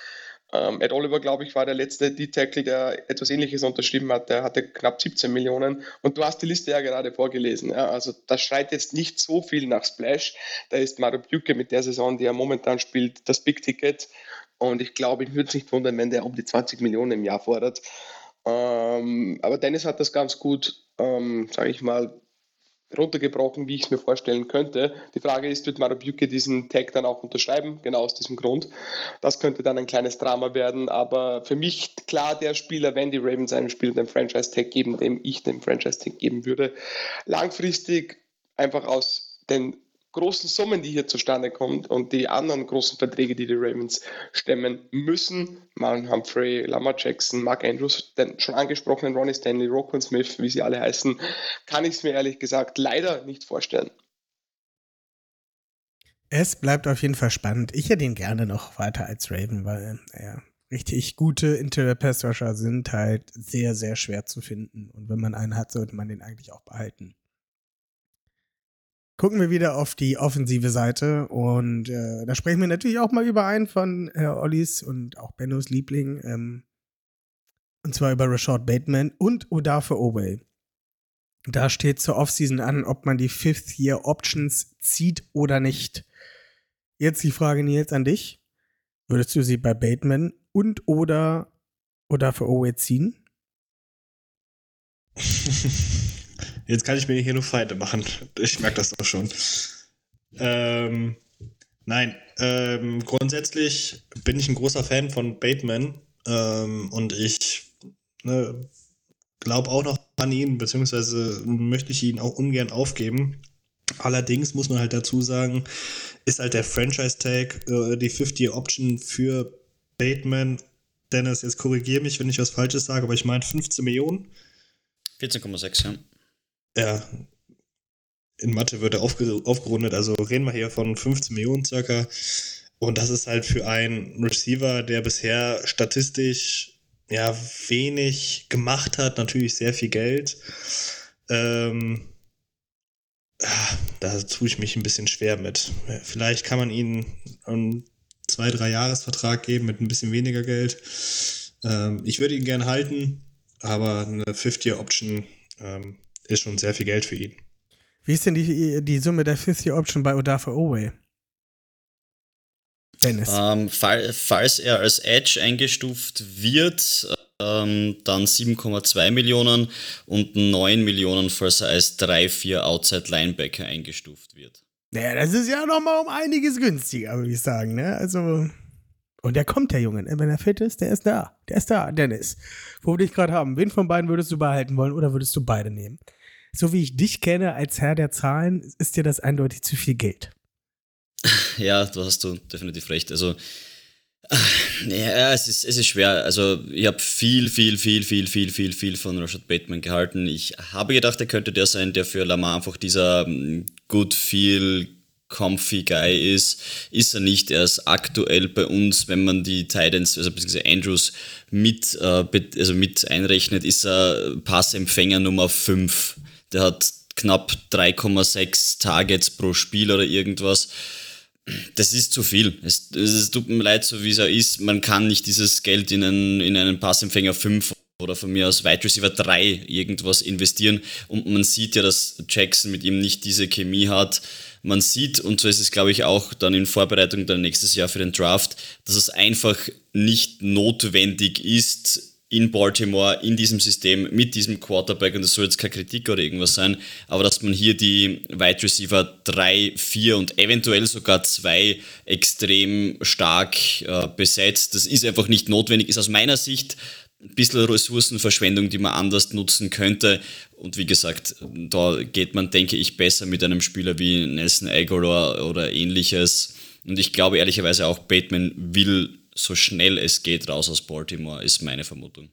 Speaker 5: Ähm, Ed Oliver, glaube ich, war der letzte D-Tackle, der etwas Ähnliches unterschrieben hat. Der hatte knapp 17 Millionen. Und du hast die Liste ja gerade vorgelesen. Ja? Also das schreit jetzt nicht so viel nach Splash. Da ist Mario Buke mit der Saison, die er momentan spielt, das Big Ticket. Und ich glaube, ich würde es nicht wundern, wenn der um die 20 Millionen im Jahr fordert. Ähm, aber Dennis hat das ganz gut, ähm, sage ich mal, runtergebrochen, wie ich es mir vorstellen könnte. Die Frage ist, wird Marabuke diesen Tag dann auch unterschreiben? Genau aus diesem Grund. Das könnte dann ein kleines Drama werden, aber für mich klar der Spieler, wenn die Ravens einem Spieler den Franchise-Tag geben, dem ich den Franchise-Tag geben würde. Langfristig einfach aus den großen Summen, die hier zustande kommen und die anderen großen Verträge, die die Ravens stemmen müssen, Marlon Humphrey, Lamar Jackson, Mark Andrews, den schon angesprochenen Ronnie Stanley, Roquan Smith, wie sie alle heißen, kann ich es mir ehrlich gesagt leider nicht vorstellen.
Speaker 3: Es bleibt auf jeden Fall spannend. Ich hätte ihn gerne noch weiter als Raven, weil, naja, richtig gute Interior Pass Rusher sind halt sehr, sehr schwer zu finden. Und wenn man einen hat, sollte man den eigentlich auch behalten gucken wir wieder auf die offensive Seite und äh, da sprechen wir natürlich auch mal über einen von äh, Ollis und auch Bennos Liebling, ähm, und zwar über Rashad Bateman und Odafe Oway. Da steht zur Offseason an, ob man die Fifth-Year-Options zieht oder nicht. Jetzt die Frage, Nils, an dich. Würdest du sie bei Bateman und oder Odafe Oway ziehen?
Speaker 7: Jetzt kann ich mir hier nur Feinde machen. Ich merke das doch schon. Ähm, nein, ähm, grundsätzlich bin ich ein großer Fan von Bateman ähm, und ich ne, glaube auch noch an ihn, beziehungsweise möchte ich ihn auch ungern aufgeben. Allerdings muss man halt dazu sagen, ist halt der Franchise-Tag, äh, die 50-Year-Option für Bateman. Dennis, jetzt korrigiere mich, wenn ich was Falsches sage, aber ich meine 15 Millionen.
Speaker 6: 14,6, ja
Speaker 7: ja, in Mathe wird er aufge aufgerundet, also reden wir hier von 15 Millionen circa. Und das ist halt für einen Receiver, der bisher statistisch ja wenig gemacht hat, natürlich sehr viel Geld. Ähm, da tue ich mich ein bisschen schwer mit. Vielleicht kann man ihnen einen zwei, drei Jahresvertrag geben mit ein bisschen weniger Geld. Ähm, ich würde ihn gern halten, aber eine 50-Year-Option ähm, ist schon sehr viel Geld für ihn.
Speaker 3: Wie ist denn die, die Summe der 50 Option bei Odafe Owe?
Speaker 6: Dennis. Ähm, fall, falls er als Edge eingestuft wird, ähm, dann 7,2 Millionen und 9 Millionen, falls er als 3-4 Outside Linebacker eingestuft wird.
Speaker 3: Naja, das ist ja nochmal um einiges günstiger, würde ich sagen. Ne? Also, und der kommt, der Junge. Ne? Wenn er fit ist, der ist da. Der ist da, Dennis. Wo wir dich gerade haben. Wen von beiden würdest du behalten wollen oder würdest du beide nehmen? So wie ich dich kenne als Herr der Zahlen, ist dir das eindeutig zu viel Geld.
Speaker 6: Ja, du hast du definitiv recht. Also, ja, es ist, es ist schwer. Also, ich habe viel, viel, viel, viel, viel, viel, viel von Rashad Bateman gehalten. Ich habe gedacht, er könnte der sein, der für Lamar einfach dieser mm, good feel comfy Guy ist, ist er nicht. Er ist aktuell bei uns, wenn man die Titans, also beziehungsweise Andrews mit, äh, also mit einrechnet, ist er Passempfänger Nummer 5. Der hat knapp 3,6 Targets pro Spiel oder irgendwas. das ist zu viel. Es, es, tut mir leid, so wie es ist. Man kann nicht dieses Geld in einen, in einen Passempfänger 5 oder von mir aus Wide Receiver 3 irgendwas investieren. Und man sieht ja, dass Jackson mit ihm nicht diese Chemie hat. Man sieht, und so ist es, glaube ich, auch dann in Vorbereitung dann nächstes Jahr für den Draft, dass es einfach nicht notwendig ist, in Baltimore, in diesem System, mit diesem Quarterback, und das soll jetzt keine Kritik oder irgendwas sein, aber dass man hier die Wide Receiver 3, 4 und eventuell sogar 2 extrem stark äh, besetzt, das ist einfach nicht notwendig, ist aus meiner Sicht ein bisschen Ressourcenverschwendung, die man anders nutzen könnte. Und wie gesagt, da geht man, denke ich, besser mit einem Spieler wie Nelson Aguilar oder ähnliches. Und ich glaube ehrlicherweise auch, Bateman will so schnell es geht raus aus Baltimore, ist meine Vermutung.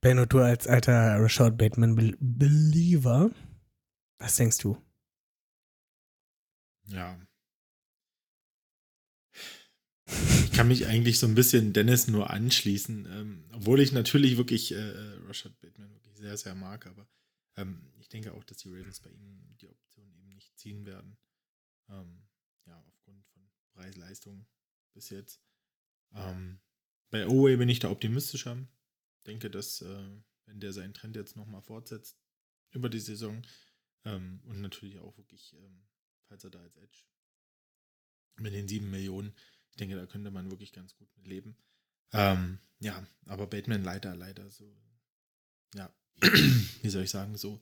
Speaker 3: Benno, du als alter Rashad Bateman-Believer, was denkst du?
Speaker 4: Ja. Ich kann mich eigentlich so ein bisschen Dennis nur anschließen, ähm, obwohl ich natürlich wirklich äh, äh, Rashad Bateman wirklich sehr, sehr mag, aber ähm, ich denke auch, dass die Ravens bei ihm die Option eben nicht ziehen werden. Ähm, ja, aufgrund von Preis-Leistung bis jetzt. Ähm, bei Oway bin ich da optimistischer. Denke, dass, äh, wenn der seinen Trend jetzt nochmal fortsetzt über die Saison ähm, und natürlich auch wirklich, ähm, falls er da als Edge mit den sieben Millionen, ich denke, da könnte man wirklich ganz gut mit leben. Ähm, ja, aber Batman leider, leider so, ja, wie soll ich sagen, so,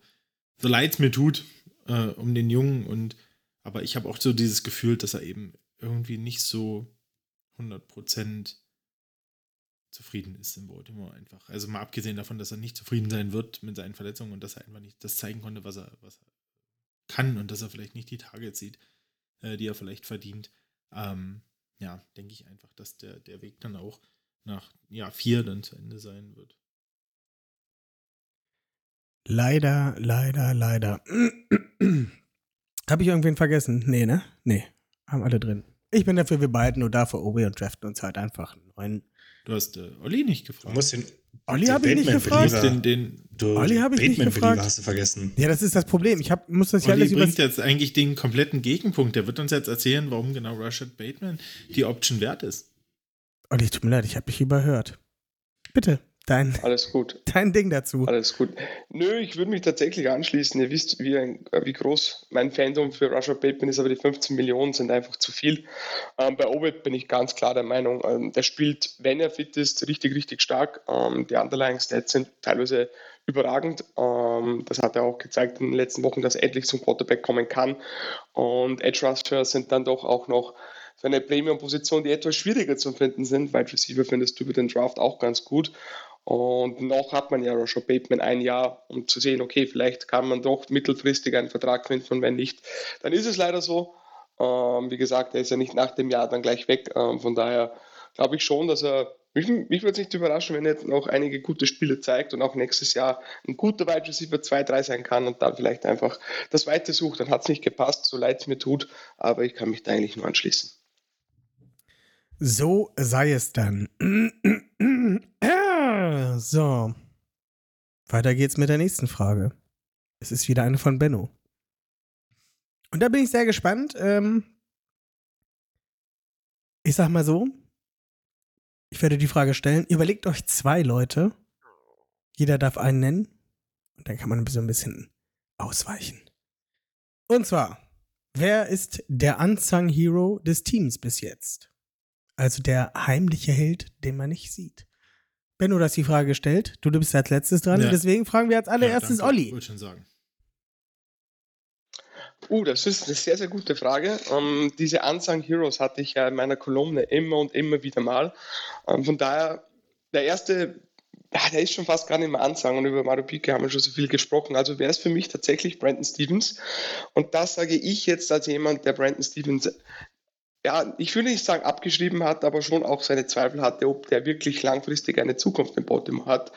Speaker 4: so leid es mir tut äh, um den Jungen und aber ich habe auch so dieses Gefühl, dass er eben irgendwie nicht so 100% zufrieden ist in Baltimore einfach. Also mal abgesehen davon, dass er nicht zufrieden sein wird mit seinen Verletzungen und dass er einfach nicht das zeigen konnte, was er, was er kann und dass er vielleicht nicht die Targets sieht, äh, die er vielleicht verdient. Ähm, ja, denke ich einfach, dass der, der Weg dann auch nach ja, vier dann zu Ende sein wird.
Speaker 3: Leider, leider, leider. Habe ich irgendwen vergessen? Nee, ne? Nee. Haben alle drin. Ich bin dafür, wir behalten nur dafür Obi und draften uns halt einfach einen neuen.
Speaker 4: Du hast äh, Olli nicht gefragt.
Speaker 7: Du musst den,
Speaker 3: Olli habe ich nicht gefragt.
Speaker 4: Den, den,
Speaker 7: du,
Speaker 3: Olli habe ich nicht gefragt.
Speaker 7: hast du vergessen.
Speaker 3: Ja, das ist das Problem. Ich hab, muss das ja
Speaker 4: Olli
Speaker 3: alles
Speaker 4: bringt jetzt eigentlich den kompletten Gegenpunkt. Der wird uns jetzt erzählen, warum genau Rashad Bateman die Option wert ist.
Speaker 3: Olli, tut mir leid, ich habe dich überhört. Bitte. Dein,
Speaker 5: Alles gut.
Speaker 3: Dein Ding dazu.
Speaker 5: Alles gut. Nö, ich würde mich tatsächlich anschließen. Ihr wisst, wie, wie groß mein Fandom für Russia Bateman ist, aber die 15 Millionen sind einfach zu viel. Ähm, bei Ovid bin ich ganz klar der Meinung, ähm, der spielt, wenn er fit ist, richtig, richtig stark. Ähm, die Underlying Stats sind teilweise überragend. Ähm, das hat er auch gezeigt in den letzten Wochen, dass er endlich zum Quarterback kommen kann. Und Edge Rushers sind dann doch auch noch für eine Premium-Position, die etwas schwieriger zu finden sind. Wide Receiver findest du über den Draft auch ganz gut. Und noch hat man ja Rashad Bateman ein Jahr, um zu sehen, okay, vielleicht kann man doch mittelfristig einen Vertrag finden und wenn nicht, dann ist es leider so. Ähm, wie gesagt, er ist ja nicht nach dem Jahr dann gleich weg. Ähm, von daher glaube ich schon, dass er, mich, mich würde es nicht überraschen, wenn er jetzt noch einige gute Spiele zeigt und auch nächstes Jahr ein guter Wide Receiver 2-3 sein kann und dann vielleicht einfach das Weite sucht. Dann hat es nicht gepasst, so leid es mir tut, aber ich kann mich da eigentlich nur anschließen.
Speaker 3: So sei es dann. So. Weiter geht's mit der nächsten Frage. Es ist wieder eine von Benno. Und da bin ich sehr gespannt. Ähm ich sag mal so, ich werde die Frage stellen. Überlegt euch zwei Leute. Jeder darf einen nennen. Und dann kann man so ein bisschen ausweichen. Und zwar, wer ist der Unsung Hero des Teams bis jetzt? Also der heimliche Held, den man nicht sieht. Benno, du hast die Frage gestellt. Du, du bist als letztes dran. Ja. Deswegen fragen wir als allererstes ja, Olli.
Speaker 4: Wollte schon sagen.
Speaker 5: Uh, das ist eine sehr, sehr gute Frage. Ähm, diese Unsung Heroes hatte ich ja in meiner Kolumne immer und immer wieder mal. Ähm, von daher, der erste, ja, der ist schon fast gar nicht mehr Unsung und über Mario Pike haben wir schon so viel gesprochen. Also wäre es für mich tatsächlich Brandon Stevens. Und das sage ich jetzt als jemand, der Brandon Stevens ja, ich würde nicht sagen abgeschrieben hat, aber schon auch seine Zweifel hatte, ob der wirklich langfristig eine Zukunft in Baltimore hat.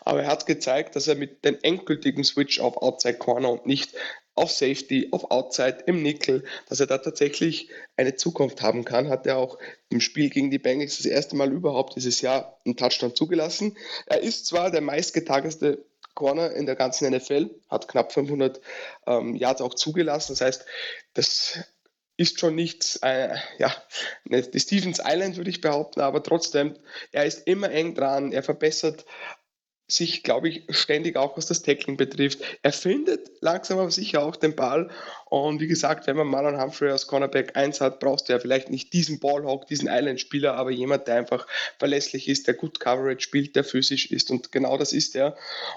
Speaker 5: Aber er hat gezeigt, dass er mit dem endgültigen Switch auf Outside Corner und nicht auf Safety, auf Outside, im Nickel, dass er da tatsächlich eine Zukunft haben kann, hat er auch im Spiel gegen die Bengals das erste Mal überhaupt dieses Jahr einen Touchdown zugelassen. Er ist zwar der meistgetageste Corner in der ganzen NFL, hat knapp 500 ähm, Yards auch zugelassen. Das heißt, das ist schon nichts, äh, ja, die Stevens Island würde ich behaupten, aber trotzdem, er ist immer eng dran, er verbessert sich, glaube ich, ständig auch was das Tackling betrifft. Er findet langsam aber sicher auch den Ball. Und wie gesagt, wenn man Marlon Humphrey als Cornerback 1 hat, brauchst du ja vielleicht nicht diesen Ballhawk, diesen Island-Spieler, aber jemand, der einfach verlässlich ist, der gut Coverage spielt, der physisch ist. Und genau das ist er.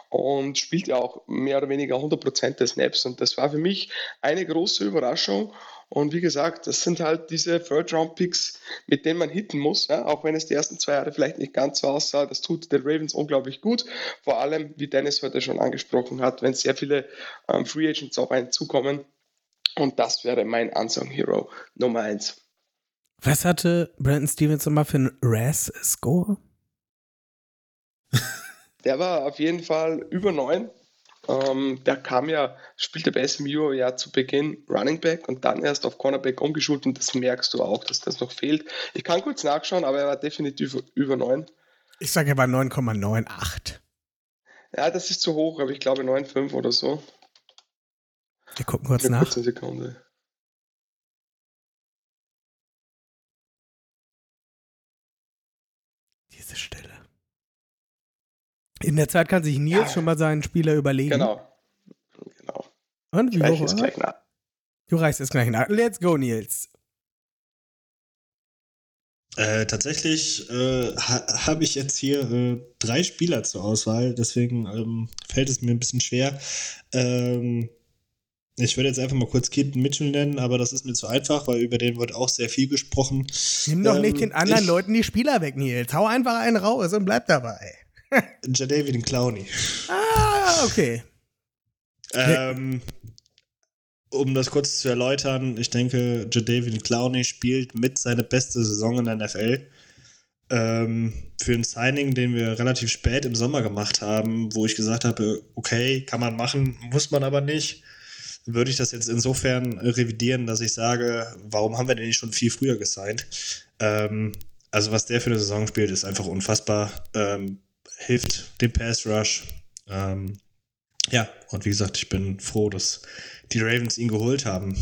Speaker 5: Und spielt ja auch mehr oder weniger 100% der Snaps. Und das war für mich eine große Überraschung. Und wie gesagt, das sind halt diese Third-Round-Picks, mit denen man hitten muss, ja? auch wenn es die ersten zwei Jahre vielleicht nicht ganz so aussah. Das tut den Ravens unglaublich gut. Vor allem, wie Dennis heute schon angesprochen hat, wenn sehr viele ähm, Free Agents auf einen zukommen. Und das wäre mein Unsung Hero Nummer eins.
Speaker 3: Was hatte Brandon Stevens nochmal für einen RAS-Score?
Speaker 5: Der war auf jeden Fall über neun. Ähm, der kam ja, spielte bei SMU ja zu Beginn Running Back und dann erst auf Cornerback umgeschult und das merkst du auch, dass das noch fehlt. Ich kann kurz nachschauen, aber er war definitiv über 9.
Speaker 3: Ich sage, er war 9,98.
Speaker 5: Ja, das ist zu hoch, aber ich glaube 9,5 oder so.
Speaker 3: Wir gucken kurz nach.
Speaker 5: Kurze Sekunde.
Speaker 3: Diese Stille. In der Zeit kann sich Nils ja. schon mal seinen Spieler überlegen.
Speaker 5: Genau. genau.
Speaker 3: Und wie
Speaker 5: hoch? Gleich nach.
Speaker 3: Du reichst es gleich nach. Let's go, Nils.
Speaker 7: Äh, tatsächlich äh, ha habe ich jetzt hier äh, drei Spieler zur Auswahl, deswegen ähm, fällt es mir ein bisschen schwer. Ähm, ich würde jetzt einfach mal kurz Keaton Mitchell nennen, aber das ist mir zu einfach, weil über den wird auch sehr viel gesprochen.
Speaker 3: Nimm doch ähm, nicht den anderen Leuten die Spieler weg, Nils. Hau einfach einen raus und bleib dabei.
Speaker 7: Jadavian Clowney.
Speaker 3: Ah, okay.
Speaker 7: Ähm, um das kurz zu erläutern, ich denke, Jadavian Clowney spielt mit seine beste Saison in der NFL. Ähm, für ein Signing, den wir relativ spät im Sommer gemacht haben, wo ich gesagt habe, okay, kann man machen, muss man aber nicht, würde ich das jetzt insofern revidieren, dass ich sage, warum haben wir den nicht schon viel früher gesigned? Ähm, also was der für eine Saison spielt, ist einfach unfassbar. Ähm, hilft dem Pass Rush. Ähm, ja, und wie gesagt, ich bin froh, dass die Ravens ihn geholt haben.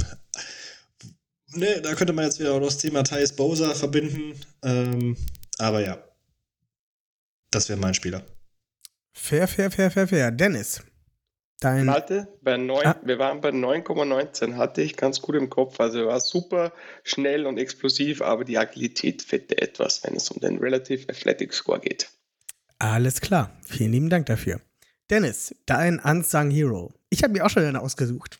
Speaker 7: Ne, da könnte man jetzt wieder auch das Thema Thais Bowser verbinden. Ähm, aber ja, das wäre mein Spieler.
Speaker 3: Fair, fair, fair, fair, fair. Dennis.
Speaker 5: Dein Warte, bei 9, ah. wir waren bei 9,19, hatte ich ganz gut im Kopf. Also er war super schnell und explosiv, aber die Agilität fette etwas, wenn es um den Relative Athletic Score geht.
Speaker 3: Alles klar. Vielen lieben Dank dafür. Dennis, dein Unsung Hero. Ich habe mir auch schon einen ausgesucht.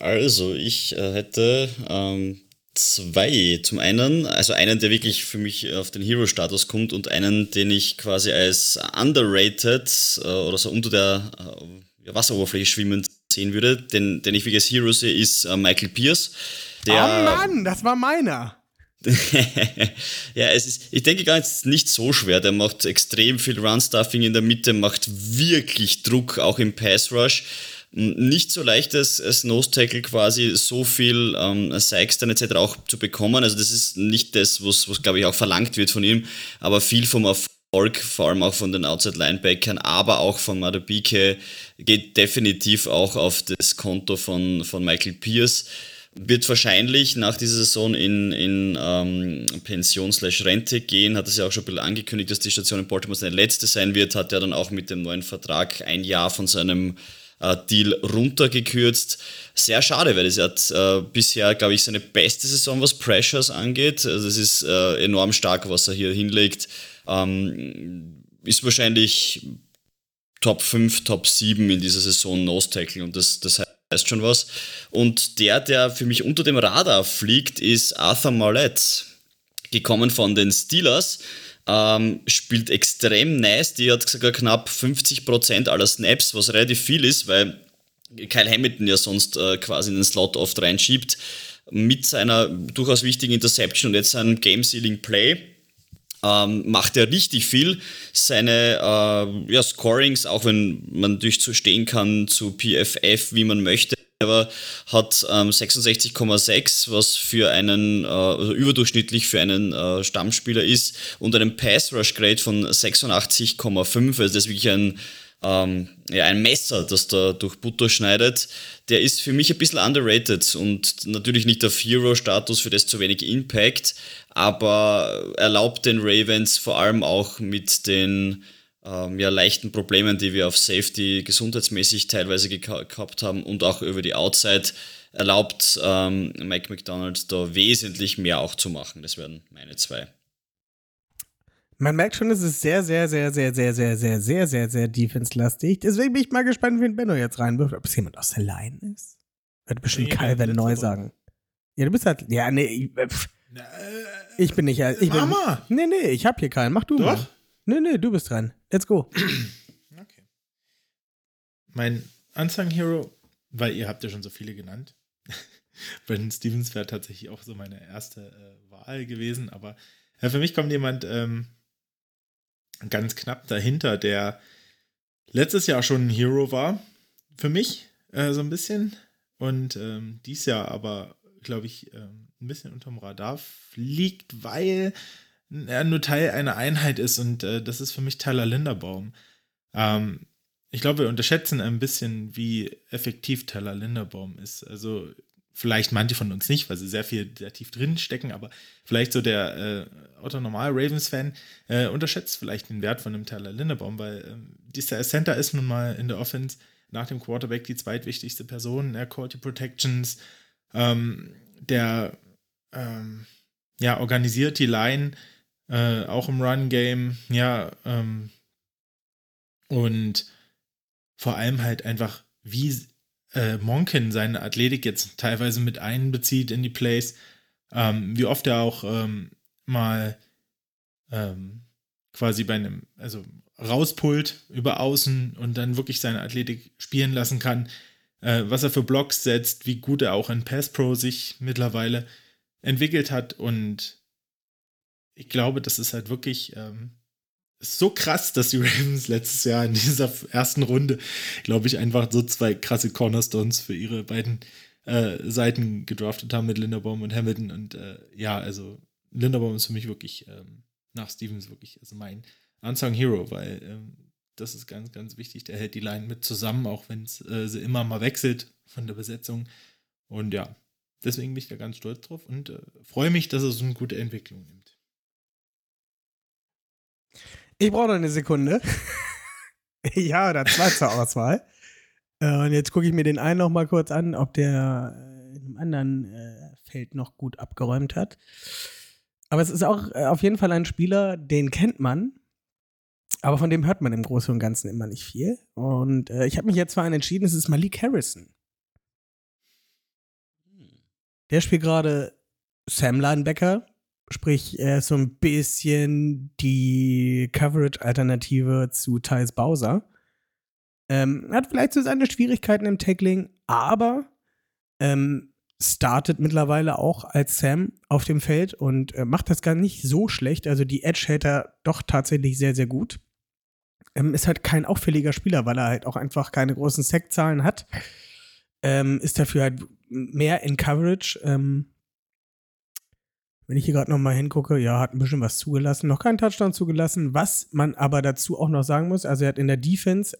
Speaker 6: Also, ich äh, hätte ähm, zwei. Zum einen, also einen, der wirklich für mich auf den Hero-Status kommt und einen, den ich quasi als underrated äh, oder so unter der äh, Wasseroberfläche schwimmend sehen würde. Den, den ich wirklich als Hero sehe, ist äh, Michael Pierce.
Speaker 3: Der, oh Mann, das war meiner.
Speaker 6: ja, es ist, ich denke gar nicht, nicht so schwer. Der macht extrem viel Run-Stuffing in der Mitte, macht wirklich Druck, auch im Pass-Rush. Nicht so leicht als, als Nose-Tackle quasi so viel ähm, Sykes dann etc. auch zu bekommen. Also das ist nicht das, was, was glaube ich auch verlangt wird von ihm, aber viel vom Erfolg, vor allem auch von den Outside-Linebackern, aber auch von Madubike, geht definitiv auch auf das Konto von, von Michael Pierce wird wahrscheinlich nach dieser Saison in, in ähm, Pension slash Rente gehen, hat es ja auch schon ein bisschen angekündigt, dass die Station in Baltimore seine letzte sein wird, hat er dann auch mit dem neuen Vertrag ein Jahr von seinem äh, Deal runtergekürzt. Sehr schade, weil es hat äh, bisher, glaube ich, seine beste Saison, was Pressures angeht. Also es ist äh, enorm stark, was er hier hinlegt. Ähm, ist wahrscheinlich Top 5, Top 7 in dieser Saison Nose-Tackle und das, das heißt schon was. Und der, der für mich unter dem Radar fliegt, ist Arthur Marlett, gekommen von den Steelers. Ähm, spielt extrem nice, die hat sogar knapp 50% aller Snaps, was relativ viel ist, weil Kyle Hamilton ja sonst äh, quasi in den Slot oft reinschiebt, mit seiner durchaus wichtigen Interception und jetzt seinem Game-Sealing Play. Ähm, macht er richtig viel. Seine äh, ja, Scorings, auch wenn man natürlich zu stehen kann zu PFF, wie man möchte, aber hat ähm, 66,6, was für einen, äh, also überdurchschnittlich für einen äh, Stammspieler ist, und einen Pass Rush Grade von 86,5. Also das ist wirklich ein ähm, ja, ein Messer, das da durch Butter schneidet. Der ist für mich ein bisschen underrated und natürlich nicht auf Hero-Status, für das zu wenig Impact, aber erlaubt den Ravens vor allem auch mit den ähm, ja, leichten Problemen, die wir auf Safety gesundheitsmäßig teilweise gehabt haben und auch über die Outside erlaubt ähm, Mike McDonald da wesentlich mehr auch zu machen. Das wären meine zwei.
Speaker 3: Man merkt schon, es ist sehr, sehr, sehr, sehr, sehr, sehr, sehr, sehr, sehr, sehr defense-lastig. Deswegen bin ich mal gespannt, wen Benno jetzt reinwirft. Ob es jemand aus der Line ist? Wird bestimmt nee, Calvin neu sagen. Ja, du bist halt. Ja, nee. Ich, äh, ich bin nicht. Ich bin,
Speaker 4: Mama!
Speaker 3: Nee, nee, ich hab hier keinen. Mach du Doch? mal. Nee, nee, du bist dran. Let's go.
Speaker 4: Okay. Mein Unsung Hero, weil ihr habt ja schon so viele genannt. Brandon Stevens wäre tatsächlich auch so meine erste äh, Wahl gewesen, aber äh, für mich kommt jemand, ähm, ganz knapp dahinter, der letztes Jahr schon ein Hero war. Für mich äh, so ein bisschen. Und ähm, dies Jahr aber, glaube ich, ähm, ein bisschen unterm Radar fliegt, weil er nur Teil einer Einheit ist. Und äh, das ist für mich Tyler Linderbaum. Ähm, ich glaube, wir unterschätzen ein bisschen, wie effektiv Tyler Linderbaum ist. Also vielleicht manche von uns nicht, weil sie sehr viel, sehr tief drin stecken, aber vielleicht so der äh, Otto Normal Ravens-Fan äh, unterschätzt vielleicht den Wert von einem Tyler Lindebaum, weil ähm, dieser Center ist nun mal in der Offense nach dem Quarterback die zweitwichtigste Person. Er callt die Protections, ähm, der ähm, ja, organisiert die Line, äh, auch im Run-Game, ja, ähm, und vor allem halt einfach, wie äh, Monken seine Athletik jetzt teilweise mit einbezieht in die Plays, ähm, wie oft er auch ähm, mal ähm, quasi bei einem, also rauspult über außen und dann wirklich seine Athletik spielen lassen kann, äh, was er für Blocks setzt, wie gut er auch in Pass Pro sich mittlerweile entwickelt hat. Und ich glaube, das ist halt wirklich ähm, so krass, dass die Ravens letztes Jahr in dieser ersten Runde, glaube ich, einfach so zwei krasse Cornerstones für ihre beiden äh, Seiten gedraftet haben mit Linderbaum und Hamilton. Und äh, ja, also Linderbaum ist für mich wirklich ähm, nach Stevens wirklich also mein Unsung Hero, weil ähm, das ist ganz, ganz wichtig. Der hält die Line mit zusammen, auch wenn es äh, sie immer mal wechselt von der Besetzung. Und ja, deswegen bin ich da ganz stolz drauf und äh, freue mich, dass er so eine gute Entwicklung nimmt.
Speaker 3: Ich brauche noch eine Sekunde. ja, oder zwei zur Auswahl. Äh, und jetzt gucke ich mir den einen noch mal kurz an, ob der äh, in einem anderen äh, Feld noch gut abgeräumt hat. Aber es ist auch auf jeden Fall ein Spieler, den kennt man, aber von dem hört man im Großen und Ganzen immer nicht viel. Und äh, ich habe mich jetzt für einen entschieden, es ist Malik Harrison. Der spielt gerade Sam Linebacker Sprich, er ist so ein bisschen die Coverage-Alternative zu Thais Bowser. Ähm, hat vielleicht so seine Schwierigkeiten im Tackling, aber ähm, startet mittlerweile auch als Sam auf dem Feld und äh, macht das gar nicht so schlecht. Also die Edge hält er doch tatsächlich sehr, sehr gut. Ähm, ist halt kein auffälliger Spieler, weil er halt auch einfach keine großen Sackzahlen hat. Ähm, ist dafür halt mehr in Coverage. Ähm, wenn ich hier gerade noch mal hingucke, ja, hat ein bisschen was zugelassen, noch keinen Touchdown zugelassen. Was man aber dazu auch noch sagen muss, also er hat in der Defense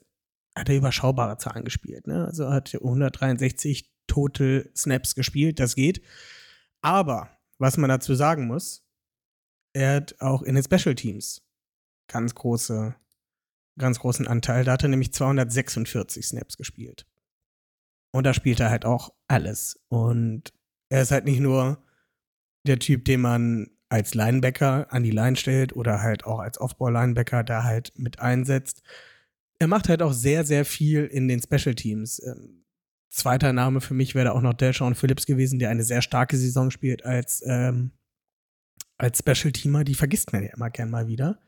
Speaker 3: hat er überschaubare Zahlen gespielt. Ne? Also er hat 163 Total Snaps gespielt, das geht. Aber was man dazu sagen muss, er hat auch in den Special Teams ganz große, ganz großen Anteil. Da hat er nämlich 246 Snaps gespielt. Und da spielt er halt auch alles. Und er ist halt nicht nur der Typ, den man als Linebacker an die Line stellt oder halt auch als Off-Ball-Linebacker da halt mit einsetzt. Er macht halt auch sehr, sehr viel in den Special Teams. Ähm, zweiter Name für mich wäre da auch noch Deshaun Phillips gewesen, der eine sehr starke Saison spielt als, ähm, als Special Teamer. Die vergisst man ja immer gern mal wieder.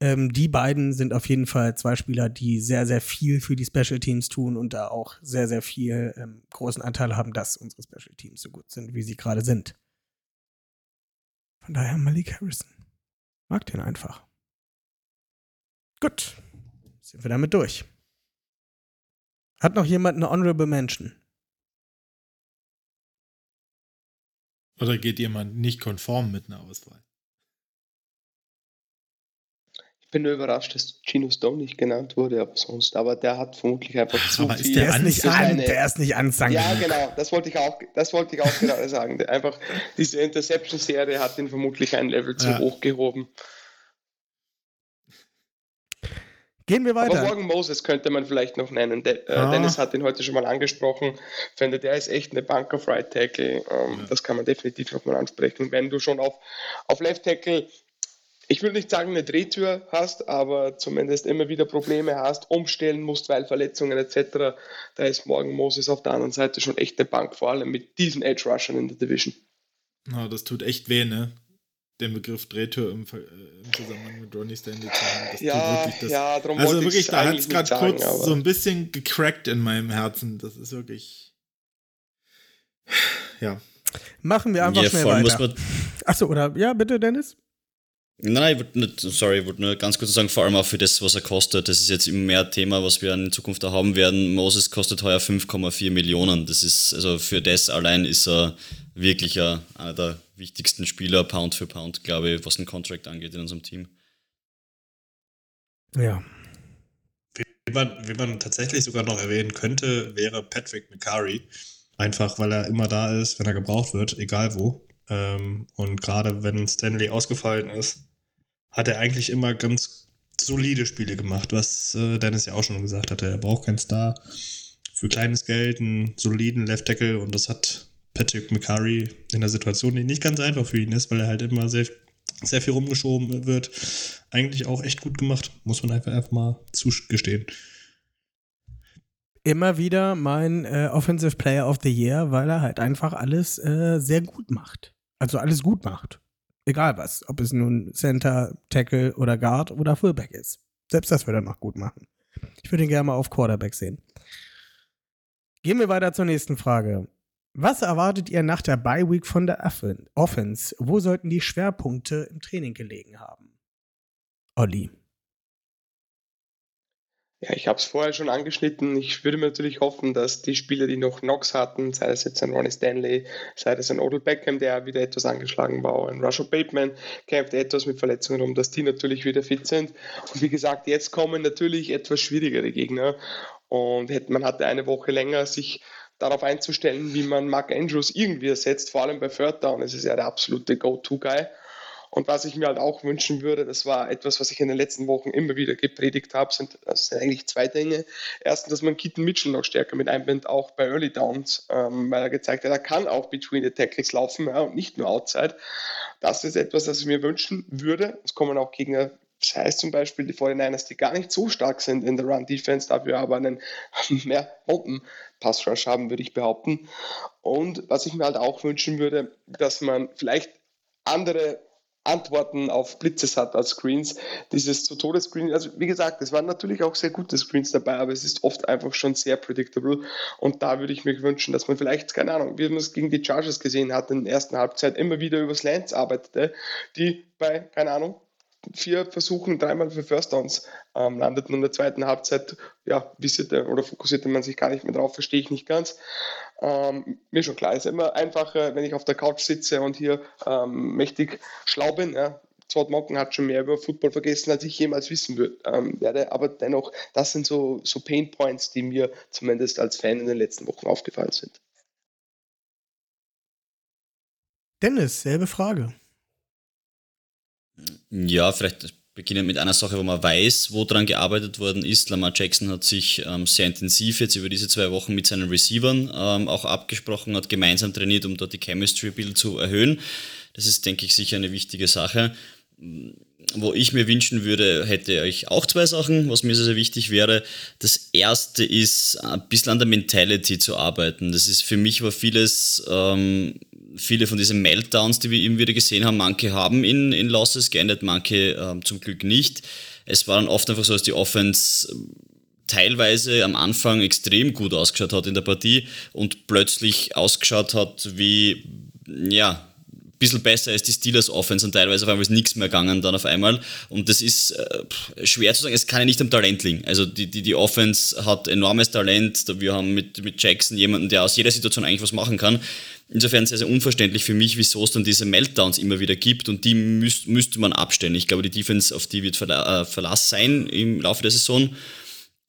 Speaker 3: Ähm, die beiden sind auf jeden Fall zwei Spieler, die sehr, sehr viel für die Special Teams tun und da auch sehr, sehr viel ähm, großen Anteil haben, dass unsere Special Teams so gut sind, wie sie gerade sind. Von daher Malik Harrison. Mag den einfach. Gut. Sind wir damit durch. Hat noch jemand eine Honorable Mention?
Speaker 4: Oder geht jemand nicht konform mit einer Auswahl?
Speaker 5: Bin nur überrascht, dass Gino Stone nicht genannt wurde, aber sonst. Aber der hat vermutlich einfach zu
Speaker 4: Aber ist
Speaker 5: viel.
Speaker 4: der
Speaker 3: Der ist nicht an,
Speaker 5: Eine-
Speaker 3: der ist nicht ansang.
Speaker 5: ja, genau, das wollte ich auch, das wollte ich auch gerade sagen. Der einfach diese Interception-Serie hat ihn vermutlich ein Level zu
Speaker 4: Ja.
Speaker 5: hoch gehoben.
Speaker 3: Gehen wir
Speaker 5: Aber
Speaker 3: weiter.
Speaker 5: Morgan Moses könnte man vielleicht noch nennen. De äh,
Speaker 4: Ah.
Speaker 5: Dennis hat ihn heute schon mal angesprochen. Ich finde, der ist echt eine Bank auf Right Tackle. Ähm, Das kann man definitiv nochmal ansprechen. Wenn du schon auf, auf Left Tackle, ich will nicht sagen, eine Drehtür hast, aber zumindest immer wieder Probleme hast, umstellen musst, weil Verletzungen etc., da ist Morgan Moses auf der anderen Seite schon echt eine Bank, vor allem mit diesen Edge Rushern in der Division.
Speaker 4: Na, das tut echt weh, ne? Den Begriff Drehtür im, äh, im Zusammenhang mit Ronnie Stanley zu haben. Das
Speaker 5: Ja,
Speaker 4: wirklich das.
Speaker 5: ja, darum
Speaker 4: also wirklich, da hat es
Speaker 5: nicht
Speaker 4: gerade kurz
Speaker 5: aber-
Speaker 4: so ein bisschen gecrackt in meinem Herzen. Das ist wirklich. Ja.
Speaker 3: Machen wir einfach
Speaker 6: Ja,
Speaker 3: schnell weiter. Achso, oder ja, bitte, Dennis?
Speaker 6: Nein, ich wollte nicht, sorry, ich wollte nur ganz kurz sagen, vor allem auch für das, was er kostet. Das ist jetzt immer mehr Thema, was wir in Zukunft auch haben werden. Moses kostet heuer 5,4 Millionen. Das ist, also für das allein ist er wirklich ein- einer der wichtigsten Spieler, Pound für Pound, glaube ich, was den Contract angeht in unserem Team.
Speaker 3: Ja.
Speaker 7: Wie man, wie man tatsächlich sogar noch erwähnen könnte, wäre Patrick McCurry. Einfach weil er immer da ist, wenn er gebraucht wird, egal wo. Ähm, und gerade wenn Stanley ausgefallen ist, hat er eigentlich immer ganz solide Spiele gemacht, was äh, Dennis ja auch schon gesagt hatte. Er braucht keinen Star. Für kleines Geld einen soliden Left Tackle und das hat Patrick McCurry in der Situation, die nicht ganz einfach für ihn ist, weil er halt immer sehr, sehr viel rumgeschoben wird, eigentlich auch echt gut gemacht. Muss man einfach, einfach mal zugestehen.
Speaker 3: Immer wieder mein äh, Offensive Player of the Year, weil er halt einfach alles äh, sehr gut macht. Also alles gut macht. Egal was. Ob es nun Center, Tackle oder Guard oder Fullback ist. Selbst das wird er noch gut machen. Ich würde ihn gerne mal auf Quarterback sehen. Gehen wir weiter zur nächsten Frage. Was erwartet ihr nach der Bye Week von der Offen- Offense? Wo sollten die Schwerpunkte im Training gelegen haben? Olli.
Speaker 5: Ja, ich habe es vorher schon angeschnitten. Ich würde mir natürlich hoffen, dass die Spieler, die noch Knox hatten, sei es jetzt ein Ronnie Stanley, sei es ein Odell Beckham, der wieder etwas angeschlagen war, ein Russell Bateman kämpft etwas mit Verletzungen rum, dass die natürlich wieder fit sind. Und wie gesagt, jetzt kommen natürlich etwas schwierigere Gegner. Und man hatte eine Woche länger, sich darauf einzustellen, wie man Mark Andrews irgendwie ersetzt, vor allem bei Third Down. Es ist ja der absolute Go-To-Guy. Und was ich mir halt auch wünschen würde, das war etwas, was ich in den letzten Wochen immer wieder gepredigt habe, sind, das sind eigentlich zwei Dinge. Erstens, dass man Keaton Mitchell noch stärker mit einbindet, auch bei Early Downs, ähm, weil er gezeigt hat, er kann auch between the tackles laufen ja, und nicht nur outside. Das ist etwas, das ich mir wünschen würde. Es kommen auch Gegner, das heißt zum Beispiel die 49ers, die gar nicht so stark sind in der Run-Defense, dafür aber einen mehr Bomben-Pass-Rush haben, würde ich behaupten. Und was ich mir halt auch wünschen würde, dass man vielleicht andere Antworten auf Blitzes hat als Screens. Dieses zu Todesscreen, also wie gesagt, es waren natürlich auch sehr gute Screens dabei, aber es ist oft einfach schon sehr predictable. Und da würde ich mir wünschen, dass man vielleicht, keine Ahnung, wie man es gegen die Chargers gesehen hat, in der ersten Halbzeit immer wieder übers Lance arbeitete, die bei, keine Ahnung, vier Versuchen, dreimal für First Downs ähm, landeten. Und in der zweiten Halbzeit, ja, visierte oder fokussierte man sich gar nicht mehr drauf, verstehe ich nicht ganz. Ähm, mir schon klar, ist immer einfacher, wenn ich auf der Couch sitze und hier ähm, mächtig schlau bin. Ja. Todd Mocken hat schon mehr über Football vergessen, als ich jemals wissen würd, ähm, werde. Aber dennoch, das sind so, so Pain Points, die mir zumindest als Fan in den letzten Wochen aufgefallen sind.
Speaker 3: Dennis, selbe Frage.
Speaker 6: Ja, vielleicht beginnen mit einer Sache, wo man weiß, wo dran gearbeitet worden ist. Lamar Jackson hat sich ähm, sehr intensiv jetzt über diese zwei Wochen mit seinen Receivern ähm, auch abgesprochen, hat gemeinsam trainiert, um dort die Chemistry-Bild zu erhöhen. Das ist, denke ich, sicher eine wichtige Sache. Wo ich mir wünschen würde, hätte ich auch zwei Sachen, was mir sehr, sehr wichtig wäre. Das erste ist, ein bisschen an der Mentality zu arbeiten. Das ist für mich war vieles, ähm, viele von diesen Meltdowns, die wir eben wieder gesehen haben, manche haben in, in Losses geendet, manche ähm, zum Glück nicht. Es war dann oft einfach so, dass die Offense ähm, teilweise am Anfang extrem gut ausgeschaut hat in der Partie und plötzlich ausgeschaut hat wie, ja, bisschen besser als die Steelers Offense und teilweise auf einmal ist nichts mehr gegangen dann auf einmal. Und das ist äh, schwer zu sagen, es kann ja nicht am Talent liegen. Also die, die, die Offense hat enormes Talent. Wir haben mit, mit Jackson jemanden, der aus jeder Situation eigentlich was machen kann. Insofern sehr, sehr unverständlich für mich, wieso es dann diese Meltdowns immer wieder gibt und die müsst, müsste man abstellen. Ich glaube, die Defense, auf die wird Verla äh, Verlass sein im Laufe der Saison.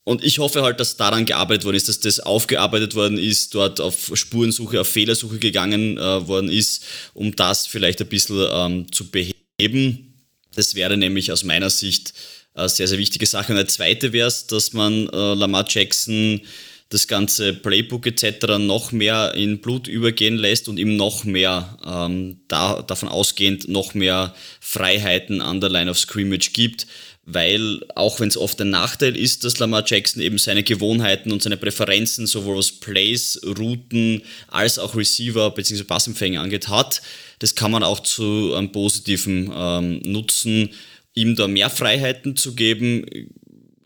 Speaker 6: Und ich hoffe halt, dass daran gearbeitet worden ist, dass das aufgearbeitet worden ist, dort auf Spurensuche, auf Fehlersuche gegangen äh, worden ist, um das vielleicht ein bisschen ähm, zu beheben. Das wäre nämlich aus meiner Sicht eine sehr, sehr wichtige Sache. Und eine zweite wäre es, dass man äh, Lamar Jackson das ganze Playbook etc. noch mehr in Blut übergehen lässt und ihm noch mehr, ähm, da, davon ausgehend, noch mehr Freiheiten an der Line of Scrimmage gibt weil auch wenn es oft ein Nachteil ist, dass Lamar Jackson eben seine Gewohnheiten und seine Präferenzen sowohl was Plays, Routen als auch Receiver bzw. Passempfänger angeht, hat, das kann man auch zu einem positiven ähm, nutzen, ihm da mehr Freiheiten zu geben,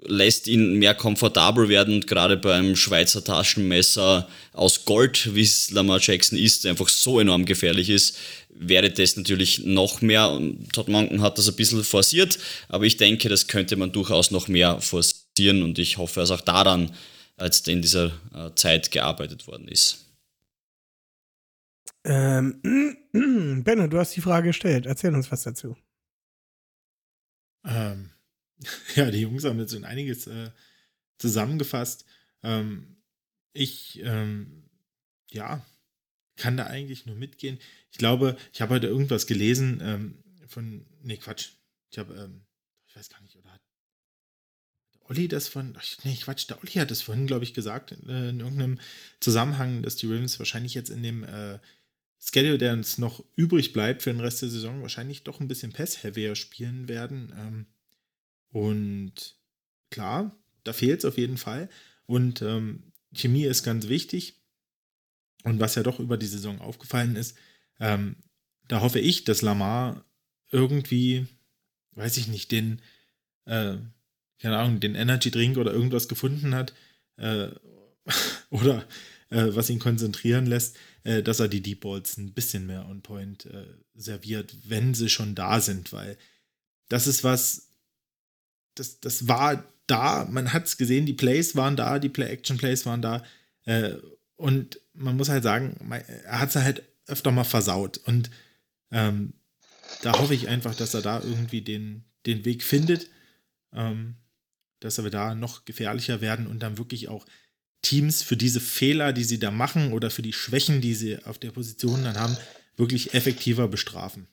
Speaker 6: lässt ihn mehr komfortabel werden und gerade beim Schweizer Taschenmesser aus Gold, wie es Lamar Jackson ist, einfach so enorm gefährlich ist, wäre das natürlich noch mehr. Und Todd Monken hat das ein bisschen forciert, aber ich denke, das könnte man durchaus noch mehr forcieren und ich hoffe, dass auch daran als in dieser äh, Zeit gearbeitet worden ist.
Speaker 3: Ähm, Benno, du hast die Frage gestellt. Erzähl uns was dazu.
Speaker 4: Ähm, ja, die Jungs haben jetzt schon einiges äh, zusammengefasst. Ähm, ich, ähm, ja, kann da eigentlich nur mitgehen. Ich glaube, ich habe heute irgendwas gelesen ähm, von, nee, Quatsch. Ich habe, ähm, ich weiß gar nicht, oder hat Olli das von, ach, nee, Quatsch, der Olli hat das vorhin, glaube ich, gesagt, äh, in irgendeinem Zusammenhang, dass die Ravens wahrscheinlich jetzt in dem äh, Schedule, der uns noch übrig bleibt für den Rest der Saison, wahrscheinlich doch ein bisschen Pass-heavier spielen werden. Ähm, und klar, da fehlt es auf jeden Fall. Und ähm, Chemie ist ganz wichtig. Und was ja doch über die Saison aufgefallen ist, ähm, da hoffe ich, dass Lamar irgendwie, weiß ich nicht, den, äh, keine Ahnung, den Energy Drink oder irgendwas gefunden hat äh, oder äh, was ihn konzentrieren lässt, äh, dass er die Deep Balls ein bisschen mehr on point äh, serviert, wenn sie schon da sind, weil das ist was, das, das war da, man hat es gesehen, die Plays waren da, die Play-Action-Plays waren da äh, und man muss halt sagen, er hat es halt öfter mal versaut. Und ähm, da hoffe ich einfach, dass er da irgendwie den, den Weg findet, ähm, dass wir da noch gefährlicher werden und dann wirklich auch Teams für diese Fehler, die sie da machen oder für die Schwächen, die sie auf der Position dann haben, wirklich effektiver bestrafen.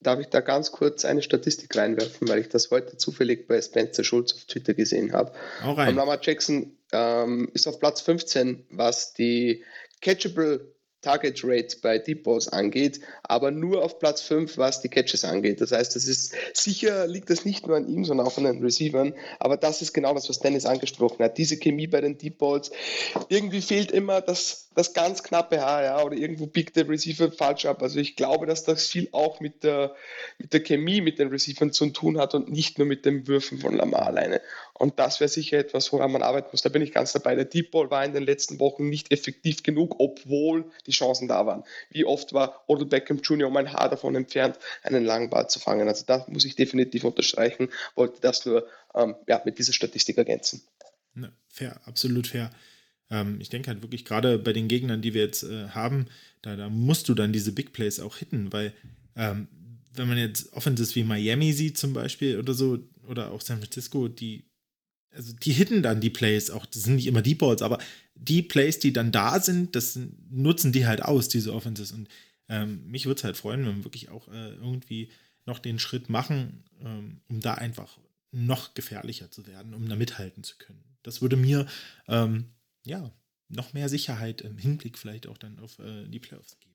Speaker 5: Darf ich da ganz kurz eine Statistik reinwerfen, weil ich das heute zufällig bei Spencer Schulz auf Twitter gesehen habe. Auch rein. Und Lamar Jackson ähm, ist auf Platz 15, was die Catchable Target Rate bei Deep Balls angeht, aber nur auf Platz 5, was die Catches angeht. Das heißt, das ist sicher liegt das nicht nur an ihm, sondern auch an den Receivern. Aber das ist genau das, was Dennis angesprochen hat. Diese Chemie bei den Deep Balls. Irgendwie fehlt immer das, das ganz knappe Haar, ja, oder irgendwo biegt der Receiver falsch ab. Also ich glaube, dass das viel auch mit der, mit der Chemie mit den Receivern zu tun hat und nicht nur mit den Würfen von Lamar alleine. Und das wäre sicher etwas, woran man arbeiten muss. Da bin ich ganz dabei. Der Deep Ball war in den letzten Wochen nicht effektiv genug, obwohl die Chancen da waren. Wie oft war Odell Beckham Jr. um ein Haar davon entfernt, einen langen Ball zu fangen. Also da muss ich definitiv unterstreichen. Wollte das nur ähm, ja, mit dieser Statistik ergänzen.
Speaker 4: Ja, fair, absolut fair. Ähm, ich denke halt wirklich gerade bei den Gegnern, die wir jetzt äh, haben, da, da musst du dann diese Big Plays auch hitten, weil ähm, wenn man jetzt Offenses wie Miami sieht zum Beispiel oder so, oder auch San Francisco, die also die hitten dann die Plays auch, das sind nicht immer die Balls, aber die Plays, die dann da sind, das nutzen die halt aus, diese Offenses. Und ähm, mich würde es halt freuen, wenn wir wirklich auch äh, irgendwie noch den Schritt machen, ähm, um da einfach noch gefährlicher zu werden, um da mithalten zu können. Das würde mir ähm, ja noch mehr Sicherheit im Hinblick vielleicht auch dann auf äh, die Playoffs geben.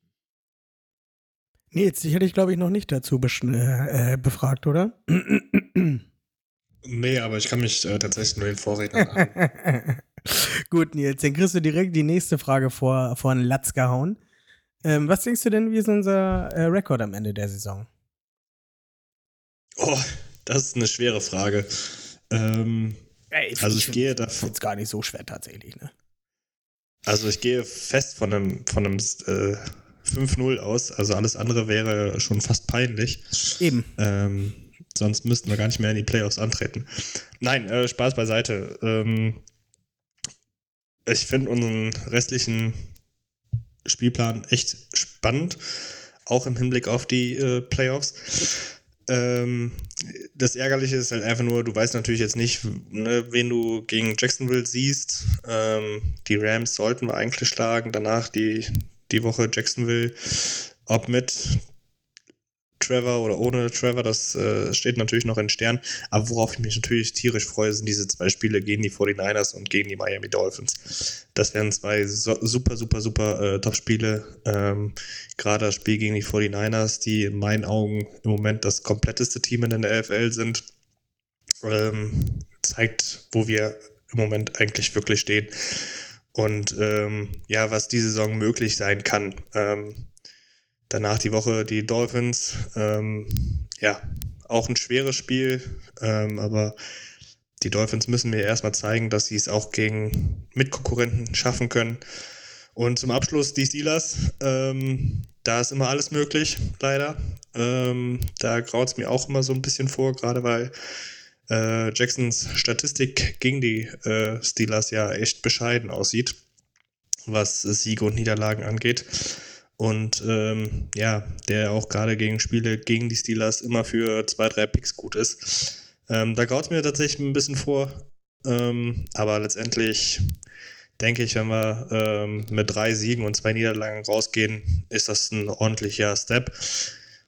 Speaker 3: Nee, jetzt hätte ich, glaube ich, noch nicht dazu äh, befragt, oder?
Speaker 7: Nee, aber ich kann mich äh, tatsächlich nur den Vorrednern.
Speaker 3: Gut, Nils, dann kriegst du direkt die nächste Frage vor, vor den Latz gehauen. Ähm, was denkst du denn, wie ist unser äh, Rekord am Ende der Saison?
Speaker 7: Oh, das ist eine schwere Frage. Ähm, Ey, also ich, ich gehe davon.
Speaker 3: Ist gar nicht so schwer tatsächlich, ne?
Speaker 7: Also ich gehe fest von einem, von einem äh, 5-0 aus. Also alles andere wäre schon fast peinlich.
Speaker 3: Eben.
Speaker 7: Ähm, sonst müssten wir gar nicht mehr in die Playoffs antreten. Nein, äh, Spaß beiseite. Ähm, ich finde unseren restlichen Spielplan echt spannend, auch im Hinblick auf die äh, Playoffs. Ähm, das Ärgerliche ist halt einfach nur, du weißt natürlich jetzt nicht, ne, wen du gegen Jacksonville siehst. Ähm, die Rams sollten wir eigentlich schlagen, danach die, die Woche Jacksonville. Ob mit Trevor oder ohne Trevor, das äh, steht natürlich noch in Stern. Aber worauf ich mich natürlich tierisch freue, sind diese zwei Spiele gegen die 49ers und gegen die Miami Dolphins. Das wären zwei so, super, super, super äh, Top-Spiele. Ähm, Gerade das Spiel gegen die 49ers, die in meinen Augen im Moment das kompletteste Team in der NFL sind, ähm, zeigt, wo wir im Moment eigentlich wirklich stehen. Und ähm, ja, was diese Saison möglich sein kann. Ähm, Danach die Woche die Dolphins. Ähm, ja, auch ein schweres Spiel, ähm, aber die Dolphins müssen mir erstmal zeigen, dass sie es auch gegen Mitkonkurrenten schaffen können. Und zum Abschluss die Steelers. Ähm, da ist immer alles möglich, leider. Ähm, da graut es mir auch immer so ein bisschen vor, gerade weil äh, Jacksons Statistik gegen die äh, Steelers ja echt bescheiden aussieht, was Siege und Niederlagen angeht. Und ähm, ja, der auch gerade gegen Spiele gegen die Steelers immer für zwei, drei Picks gut ist. Ähm, da graut es mir tatsächlich ein bisschen vor. Ähm, aber letztendlich denke ich, wenn wir ähm, mit drei Siegen und zwei Niederlagen rausgehen, ist das ein ordentlicher Step.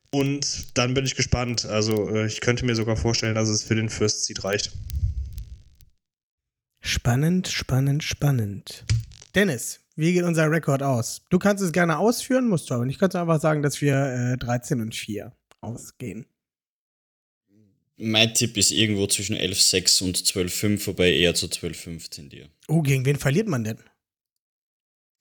Speaker 7: Und dann bin ich gespannt. Also äh, ich könnte mir sogar vorstellen, dass es für den First Seed reicht.
Speaker 3: Spannend, spannend, spannend. Dennis, wie geht unser Rekord aus? Du kannst es gerne ausführen, musst du aber nicht. Kannst du einfach sagen, dass wir äh, 13 und 4 ausgehen.
Speaker 6: Mein Tipp ist irgendwo zwischen 11,6 und 12,5, wobei eher zu 12,5 tendiere.
Speaker 3: Oh, gegen wen verliert man denn?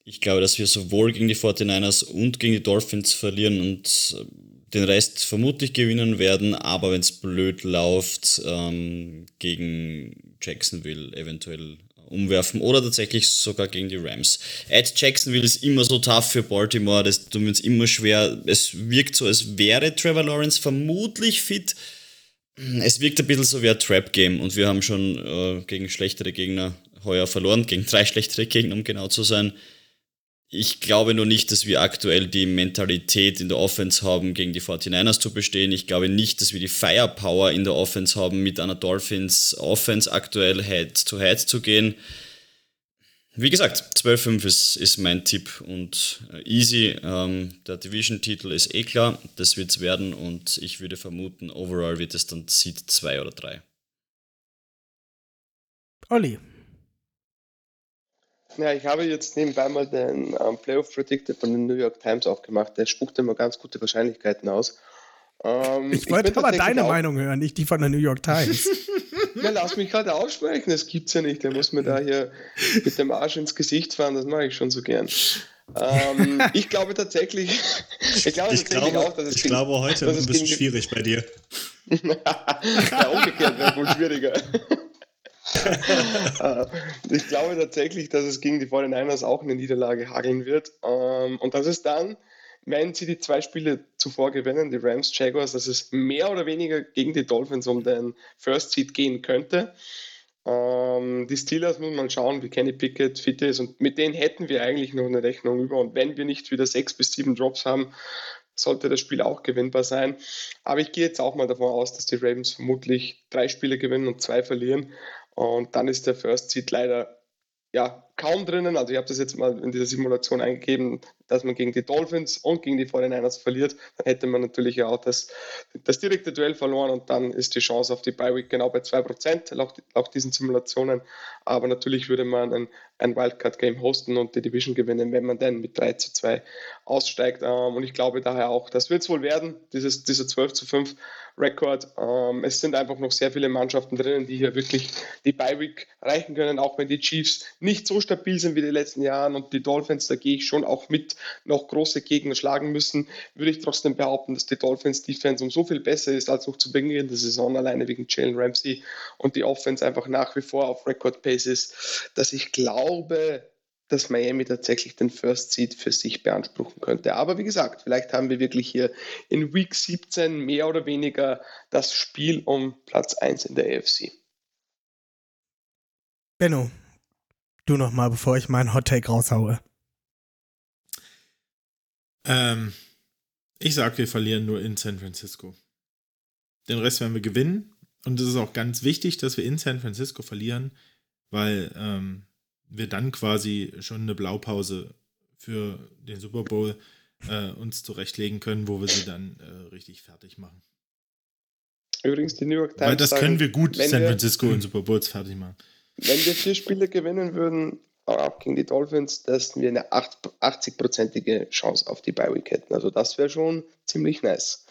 Speaker 6: Ich glaube, dass wir sowohl gegen die 49ers und gegen die Dolphins verlieren und äh, den Rest vermutlich gewinnen werden, aber wenn es blöd läuft, ähm, gegen Jacksonville eventuell umwerfen oder tatsächlich sogar gegen die Rams. At Jacksonville ist immer so tough für Baltimore, das tut mir jetzt immer schwer. Es wirkt so, als wäre Trevor Lawrence vermutlich fit. Es wirkt ein bisschen so wie ein Trap-Game und wir haben schon äh, gegen schlechtere Gegner heuer verloren, gegen drei schlechtere Gegner, um genau zu sein. Ich glaube nur nicht, dass wir aktuell die Mentalität in der Offense haben, gegen die 49ers zu bestehen. Ich glaube nicht, dass wir die Firepower in der Offense haben, mit einer Dolphins Offense aktuell Head-to-Head -head zu gehen. Wie gesagt, 12-5 ist, ist mein Tipp und äh, easy. Ähm, der Division-Titel ist eh klar, das wird es werden und ich würde vermuten, overall wird es dann Seed 2 oder 3.
Speaker 3: Olli,
Speaker 5: ja, ich habe jetzt nebenbei mal den ähm, Playoff Predictor von den New York Times aufgemacht. Der spuckt immer ganz gute Wahrscheinlichkeiten aus.
Speaker 3: Ähm, ich wollte aber deine Meinung hören, nicht die von der New York Times.
Speaker 5: ja, lass mich gerade aussprechen, das gibt's ja nicht. Der muss mir da hier mit dem Arsch ins Gesicht fahren, das mache ich schon so gern. Ähm, ich glaube tatsächlich,
Speaker 7: ich glaube, ich tatsächlich glaube, auch, dass es Ich glaube, heute ist es ein bisschen schwierig bei dir.
Speaker 5: ja, umgekehrt wäre wohl schwieriger. Äh, ich glaube tatsächlich, dass es gegen die 49ers auch eine Niederlage hageln wird. Ähm, und dass es dann, wenn sie die zwei Spiele zuvor gewinnen, die Rams, Jaguars, dass es mehr oder weniger gegen die Dolphins um den First Seed gehen könnte. Ähm, die Steelers muss man schauen, wie Kenny Pickett fit ist und mit denen hätten wir eigentlich noch eine Rechnung über. Und wenn wir nicht wieder sechs bis sieben Drops haben, sollte das Spiel auch gewinnbar sein. Aber ich gehe jetzt auch mal davon aus, dass die Ravens vermutlich drei Spiele gewinnen und zwei verlieren. Und dann ist der First Seed leider ja, kaum drinnen. Also ich habe das jetzt mal in dieser Simulation eingegeben, dass man gegen die Dolphins und gegen die 49ers verliert. Dann hätte man natürlich auch das, das direkte Duell verloren und dann ist die Chance auf die Bye Week genau bei 2%, laut, laut diesen Simulationen. Aber natürlich würde man ein, ein Wildcard-Game hosten und die Division gewinnen, wenn man denn mit 3 zu 2 aussteigt. Ähm, und ich glaube daher auch, das wird es wohl werden, dieses, dieser 12 zu 5 Rekord. Ähm, es sind einfach noch sehr viele Mannschaften drinnen, die hier wirklich die Bye Week reichen können, auch wenn die Chiefs nicht so stabil sind wie die letzten Jahren und die Dolphins, da gehe ich schon auch mit, noch große Gegner schlagen müssen, würde ich trotzdem behaupten, dass die Dolphins Defense um so viel besser ist als noch zu Beginn der Saison, alleine wegen Jalen Ramsey und die Offense einfach nach wie vor auf Record Pace ist, dass ich glaube, dass Miami tatsächlich den First Seed für sich beanspruchen könnte. Aber wie gesagt, vielleicht haben wir wirklich hier in Week 17 mehr oder weniger das Spiel um Platz 1 in der AFC.
Speaker 3: Benno, du nochmal, bevor ich meinen Hot Take raushaue.
Speaker 4: Ähm, ich sag, wir verlieren nur in San Francisco. Den Rest werden wir gewinnen. Und es ist auch ganz wichtig, dass wir in San Francisco verlieren, weil ähm, wir dann quasi schon eine Blaupause für den Super Bowl äh, uns zurechtlegen können, wo wir sie dann äh, richtig fertig machen.
Speaker 5: Übrigens, die New York Times.
Speaker 4: Weil das
Speaker 5: sagen,
Speaker 4: können wir gut, San
Speaker 5: wir-
Speaker 4: Francisco in Super Bowls fertig machen.
Speaker 5: Wenn wir vier Spiele gewinnen würden, auch gegen die Dolphins, dass wir eine 80-prozentige Chance auf die Bye Week hätten. Also das wäre schon ziemlich nice.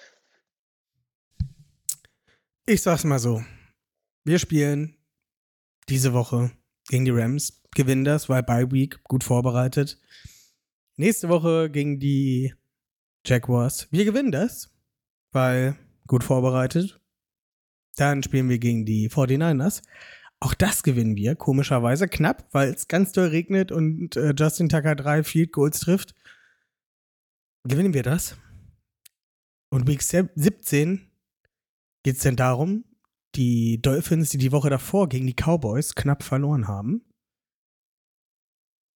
Speaker 3: Ich sag's mal so. Wir spielen diese Woche gegen die Rams, gewinnen das, weil Bye Week gut vorbereitet. Nächste Woche gegen die Jaguars. Wir gewinnen das, weil gut vorbereitet. Dann spielen wir gegen die 49ers. Auch das gewinnen wir, komischerweise knapp, weil es ganz doll regnet und äh, Justin Tucker drei Field Goals trifft. Gewinnen wir das? Und Week 17 geht es denn darum, die Dolphins, die die Woche davor gegen die Cowboys knapp verloren haben.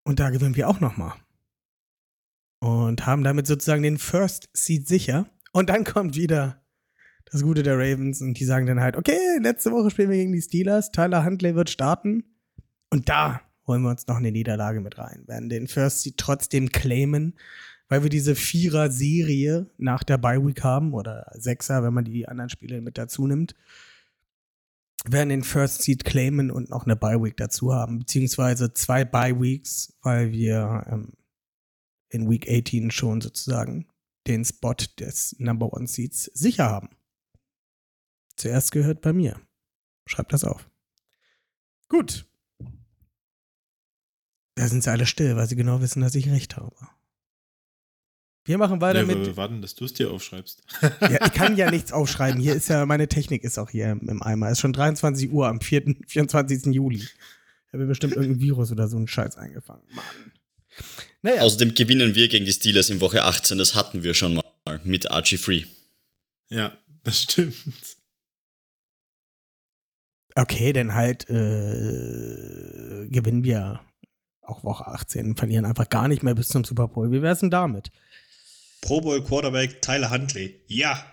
Speaker 3: Und da gewinnen wir auch nochmal. Und haben damit sozusagen den First Seed sicher. Und dann kommt wieder das Gute der Ravens und die sagen dann halt, okay, letzte Woche spielen wir gegen die Steelers, Tyler Huntley wird starten. Und da holen wir uns noch eine Niederlage mit rein, werden den First Seed trotzdem claimen, weil wir diese Vierer-Serie nach der Bye Week haben oder Sechser, wenn man die anderen Spiele mit dazu nimmt, werden den First Seed claimen und noch eine Bye Week dazu haben, beziehungsweise zwei Bye Weeks, weil wir ähm, in Week 18 schon sozusagen den Spot des Number One Seeds sicher haben. Zuerst gehört bei mir. Schreibt das auf. Gut. Da sind sie alle still, weil sie genau wissen, dass ich recht habe. Wir machen weiter
Speaker 4: Ja,
Speaker 3: mit.
Speaker 4: wir warten, dass du es dir aufschreibst.
Speaker 3: Ja, ich kann ja nichts aufschreiben. Hier ist ja, meine Technik ist auch hier im Eimer. Es ist schon 23 Uhr am 4., 24. Juli. Ich habe mir bestimmt irgendein Virus oder so einen Scheiß eingefangen. Mann. Naja,
Speaker 6: Außerdem gewinnen wir gegen die Steelers in Woche 18, das hatten wir schon mal mit Archie Free.
Speaker 4: Ja, das stimmt.
Speaker 3: Okay, dann halt äh, gewinnen wir auch Woche 18, verlieren einfach gar nicht mehr bis zum Super Bowl. Wie wär's denn damit?
Speaker 7: Pro Bowl Quarterback Tyler Huntley. Ja.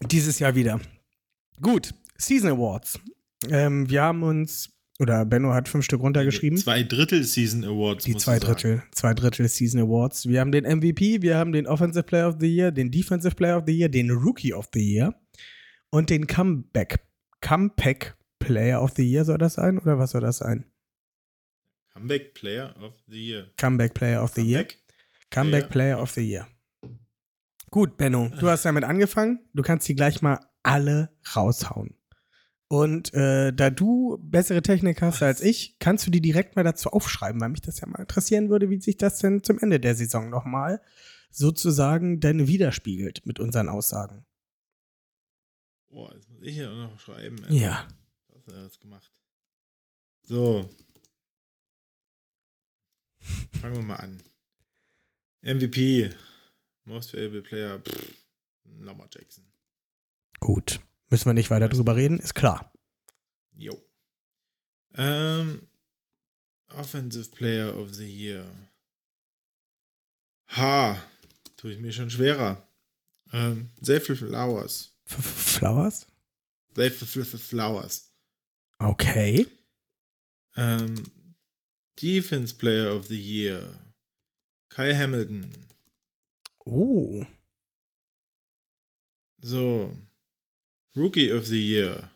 Speaker 3: Dieses Jahr wieder. Gut, Season Awards. Ähm, wir haben uns, oder Benno hat fünf Stück runtergeschrieben.
Speaker 4: Zwei Drittel Season Awards.
Speaker 3: Die zwei. Drittel, zwei Drittel Season Awards. Wir haben den MVP, wir haben den Offensive Player of the Year, den Defensive Player of the Year, den Rookie of the Year und den Comeback, Comeback Player of the Year soll das sein oder was soll das sein?
Speaker 4: Comeback Player of the Year.
Speaker 3: Comeback Player of the Year.
Speaker 4: Comeback? Player.
Speaker 3: Of the Year. Gut, Benno, du hast damit angefangen. Du kannst die gleich mal alle raushauen. Und äh, da du bessere Technik hast als ich, kannst du die direkt mal dazu aufschreiben, weil mich das ja mal interessieren würde, wie sich das denn zum Ende der Saison nochmal sozusagen denn widerspiegelt mit unseren Aussagen.
Speaker 4: Boah, jetzt muss ich ja auch noch schreiben.
Speaker 3: Ja.
Speaker 4: Was hat er jetzt gemacht? So. Fangen wir mal an. MVP. Most Valuable Player. Pff, Lamar Jackson.
Speaker 3: Gut. Müssen wir nicht weiter drüber reden, ist klar.
Speaker 4: Jo. Ähm, Offensive Player of the Year. Ha. Tue ich mir schon schwerer. Ähm, Zayful Flowers.
Speaker 3: Flowers?
Speaker 4: Zayful Flowers.
Speaker 3: Okay.
Speaker 4: Ähm, Defense Player of the Year. Kyle Hamilton.
Speaker 3: Oh.
Speaker 4: So. Rookie of the Year.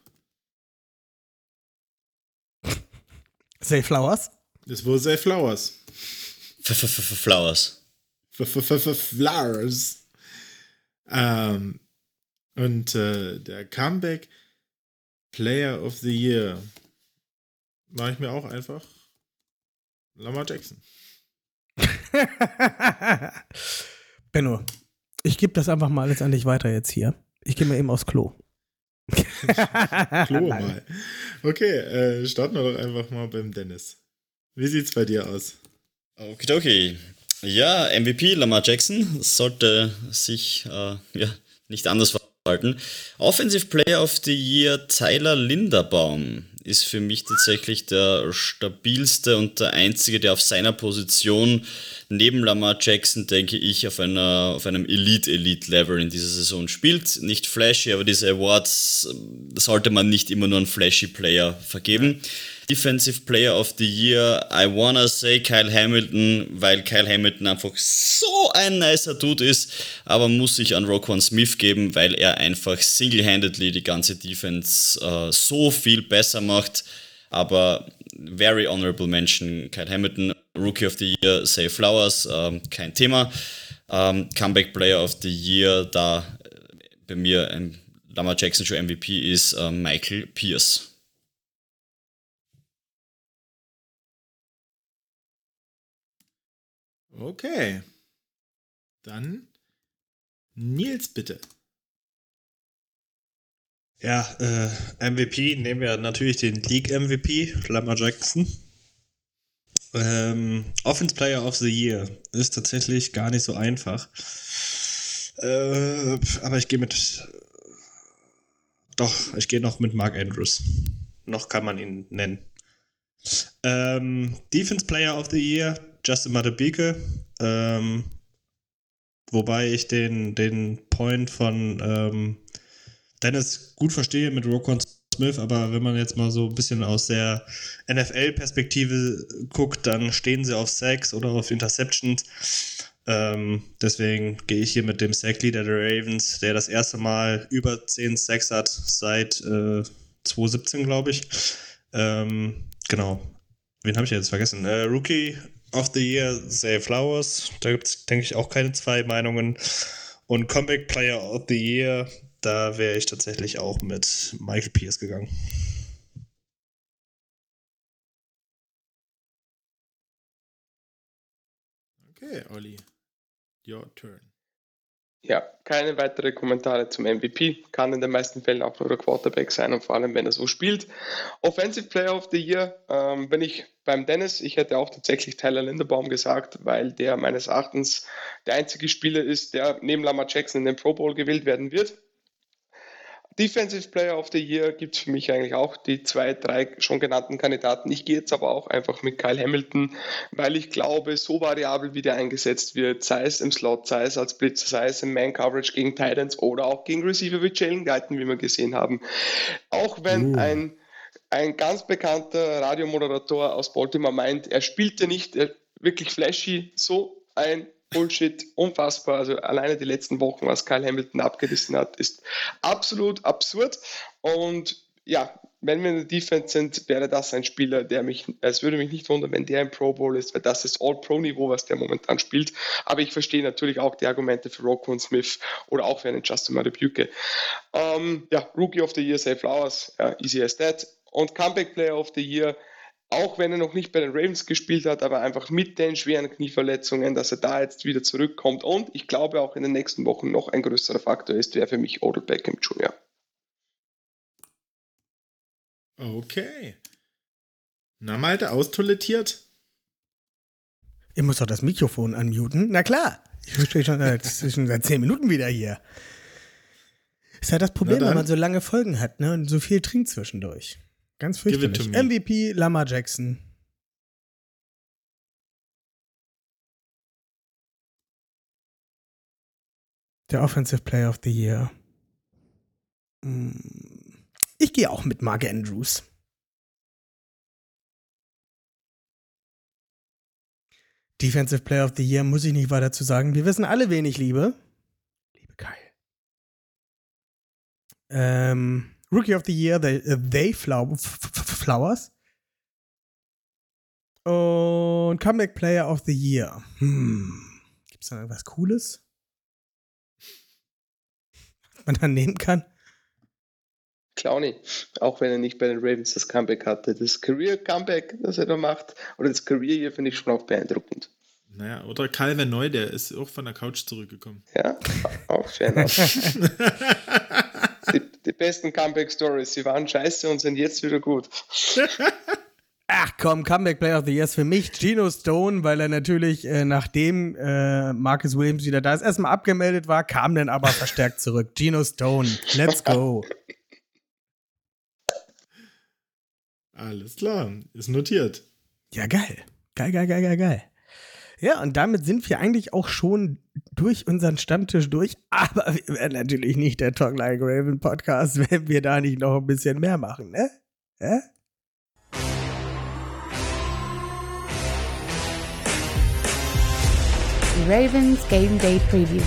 Speaker 3: Say Flowers?
Speaker 4: Das war Zay Flowers.
Speaker 6: F -f -f -f Flowers.
Speaker 4: F -f -f -f Flowers. Ähm, und äh, der Comeback Player of the Year mache ich mir auch einfach Lamar Jackson.
Speaker 3: Benno, ich gebe das einfach mal alles an dich weiter jetzt hier. Ich gehe mal eben aufs Klo.
Speaker 4: Klo mal. Okay, äh, starten wir doch einfach mal beim Dennis. Wie sieht's bei dir aus?
Speaker 6: Okidoki. Ja, MVP Lamar Jackson sollte sich äh, ja, nicht anders verhalten. Offensive Player of the Year Tyler Linderbaum ist für mich tatsächlich der stabilste und der einzige, der auf seiner Position neben Lamar Jackson, denke ich, auf, einer, auf einem Elite-Elite-Level in dieser Saison spielt. Nicht flashy, aber diese Awards sollte man nicht immer nur einen flashy Player vergeben. Defensive Player of the Year, I wanna say Kyle Hamilton, weil Kyle Hamilton einfach so ein nicer Dude ist, aber muss sich an Roquan Smith geben, weil er einfach single-handedly die ganze Defense äh, so viel besser macht. Aber very honorable mention, Kyle Hamilton, Rookie of the Year, Say Flowers, ähm, kein Thema. Ähm, Comeback Player of the Year, da äh, bei mir ähm, Lamar Jackson schon MVP ist, äh, Michael Pierce.
Speaker 4: Okay. Dann Nils, bitte.
Speaker 7: Ja, äh, MVP nehmen wir natürlich den League MVP, Lamar Jackson. Ähm, Offense Player of the Year ist tatsächlich gar nicht so einfach. Äh, aber ich gehe mit. Doch, ich gehe noch mit Mark Andrews. Noch kann man ihn nennen. Ähm, Defense Player of the Year, Justin Matabike. Ähm, wobei ich den, den Point von ähm, Dennis gut verstehe mit Roquan Smith, aber wenn man jetzt mal so ein bisschen aus der NFL-Perspektive guckt, dann stehen sie auf Sacks oder auf Interceptions. Ähm, deswegen gehe ich hier mit dem Sack-Leader der Ravens, der das erste Mal über 10 Sacks hat seit äh, 2017, glaube ich. Ähm, genau. Wen habe ich jetzt vergessen? Äh, Rookie of the Year, Zay Flowers. Da gibt es, denke ich, auch keine zwei Meinungen. Und Comeback Player of the Year, da wäre ich tatsächlich auch mit Michael Pierce gegangen.
Speaker 4: Okay, Olli. Your turn.
Speaker 5: Ja, keine weitere Kommentare zum MVP. Kann in den meisten Fällen auch nur der Quarterback sein und vor allem, wenn er so spielt. Offensive Player of the Year ähm, bin ich beim Dennis. Ich hätte auch tatsächlich Tyler Linderbaum gesagt, weil der meines Erachtens der einzige Spieler ist, der neben Lamar Jackson in den Pro Bowl gewählt werden wird. Defensive Player of the Year gibt es für mich eigentlich auch die zwei, drei schon genannten Kandidaten. Ich gehe jetzt aber auch einfach mit Kyle Hamilton, weil ich glaube, so variabel wie der eingesetzt wird, sei es im Slot, sei es als Blitzer, sei es im Man Coverage gegen Titans oder auch gegen Receiver wie Jalen Guyton, wie wir gesehen haben. Auch wenn uh. ein, ein ganz bekannter Radiomoderator aus Baltimore meint, er spielte nicht wirklich flashy, so ein Bullshit, unfassbar. Also alleine die letzten Wochen, was Kyle Hamilton abgerissen hat, ist absolut absurd. Und ja, wenn wir in der Defense sind, wäre das ein Spieler, der mich, es würde mich nicht wundern, wenn der im Pro Bowl ist, weil das ist All-Pro-Niveau, was der momentan spielt. Aber ich verstehe natürlich auch die Argumente für Rocco Smith oder auch für einen Justin Madubuke. Ähm, ja, Rookie of the Year, Say Flowers, ja, easy as that. Und Comeback Player of the Year, auch wenn er noch nicht bei den Ravens gespielt hat, aber einfach mit den schweren Knieverletzungen, dass er da jetzt wieder zurückkommt und ich glaube auch in den nächsten Wochen noch ein größerer Faktor ist, wäre für mich Odell Beckham Jr.
Speaker 4: Okay. Na, Malte, austoilettiert?
Speaker 3: Ich muss doch das Mikrofon unmuten. Na klar. Ich stehe schon, äh, schon seit zehn Minuten wieder hier. Ist halt das Problem, wenn man so lange Folgen hat ne, und so viel trinkt zwischendurch. Ganz fürchterlich. MVP Lama Jackson. Der Offensive Player of the Year. Hm. Ich gehe auch mit Mark Andrews. Defensive Player of the Year muss ich nicht weiter zu sagen. Wir wissen alle, wen ich liebe. Liebe Kyle. Ähm, Rookie of the Year, They, uh, they flow, Flowers. Und Comeback Player of the Year. Hm. Gibt es da irgendwas Cooles? Was man da nehmen kann?
Speaker 5: Clowny, auch wenn er nicht bei den Ravens das Comeback hatte. Das Career Comeback, das er da macht, oder das Career hier finde ich schon auch beeindruckend.
Speaker 4: Naja, oder Calvin Neu, der ist auch von der Couch zurückgekommen.
Speaker 5: Ja, auch schön. die besten Comeback-Stories. Sie waren scheiße und sind jetzt wieder gut.
Speaker 3: Ach komm, Comeback Player of the Year ist für mich Gino Stone, weil er natürlich, äh, nachdem äh, Marcus Williams wieder da ist, erstmal abgemeldet war, kam dann aber verstärkt zurück. Gino Stone, let's go.
Speaker 4: Alles klar, ist notiert.
Speaker 3: Ja, geil. Geil, geil, geil, geil, geil. Ja, und damit sind wir eigentlich auch schon durch unseren Stammtisch durch. Aber wir werden natürlich nicht der Talk Like Raven Podcast, wenn wir da nicht noch ein bisschen mehr machen, ne? Ja?
Speaker 2: Ravens Game Day Preview.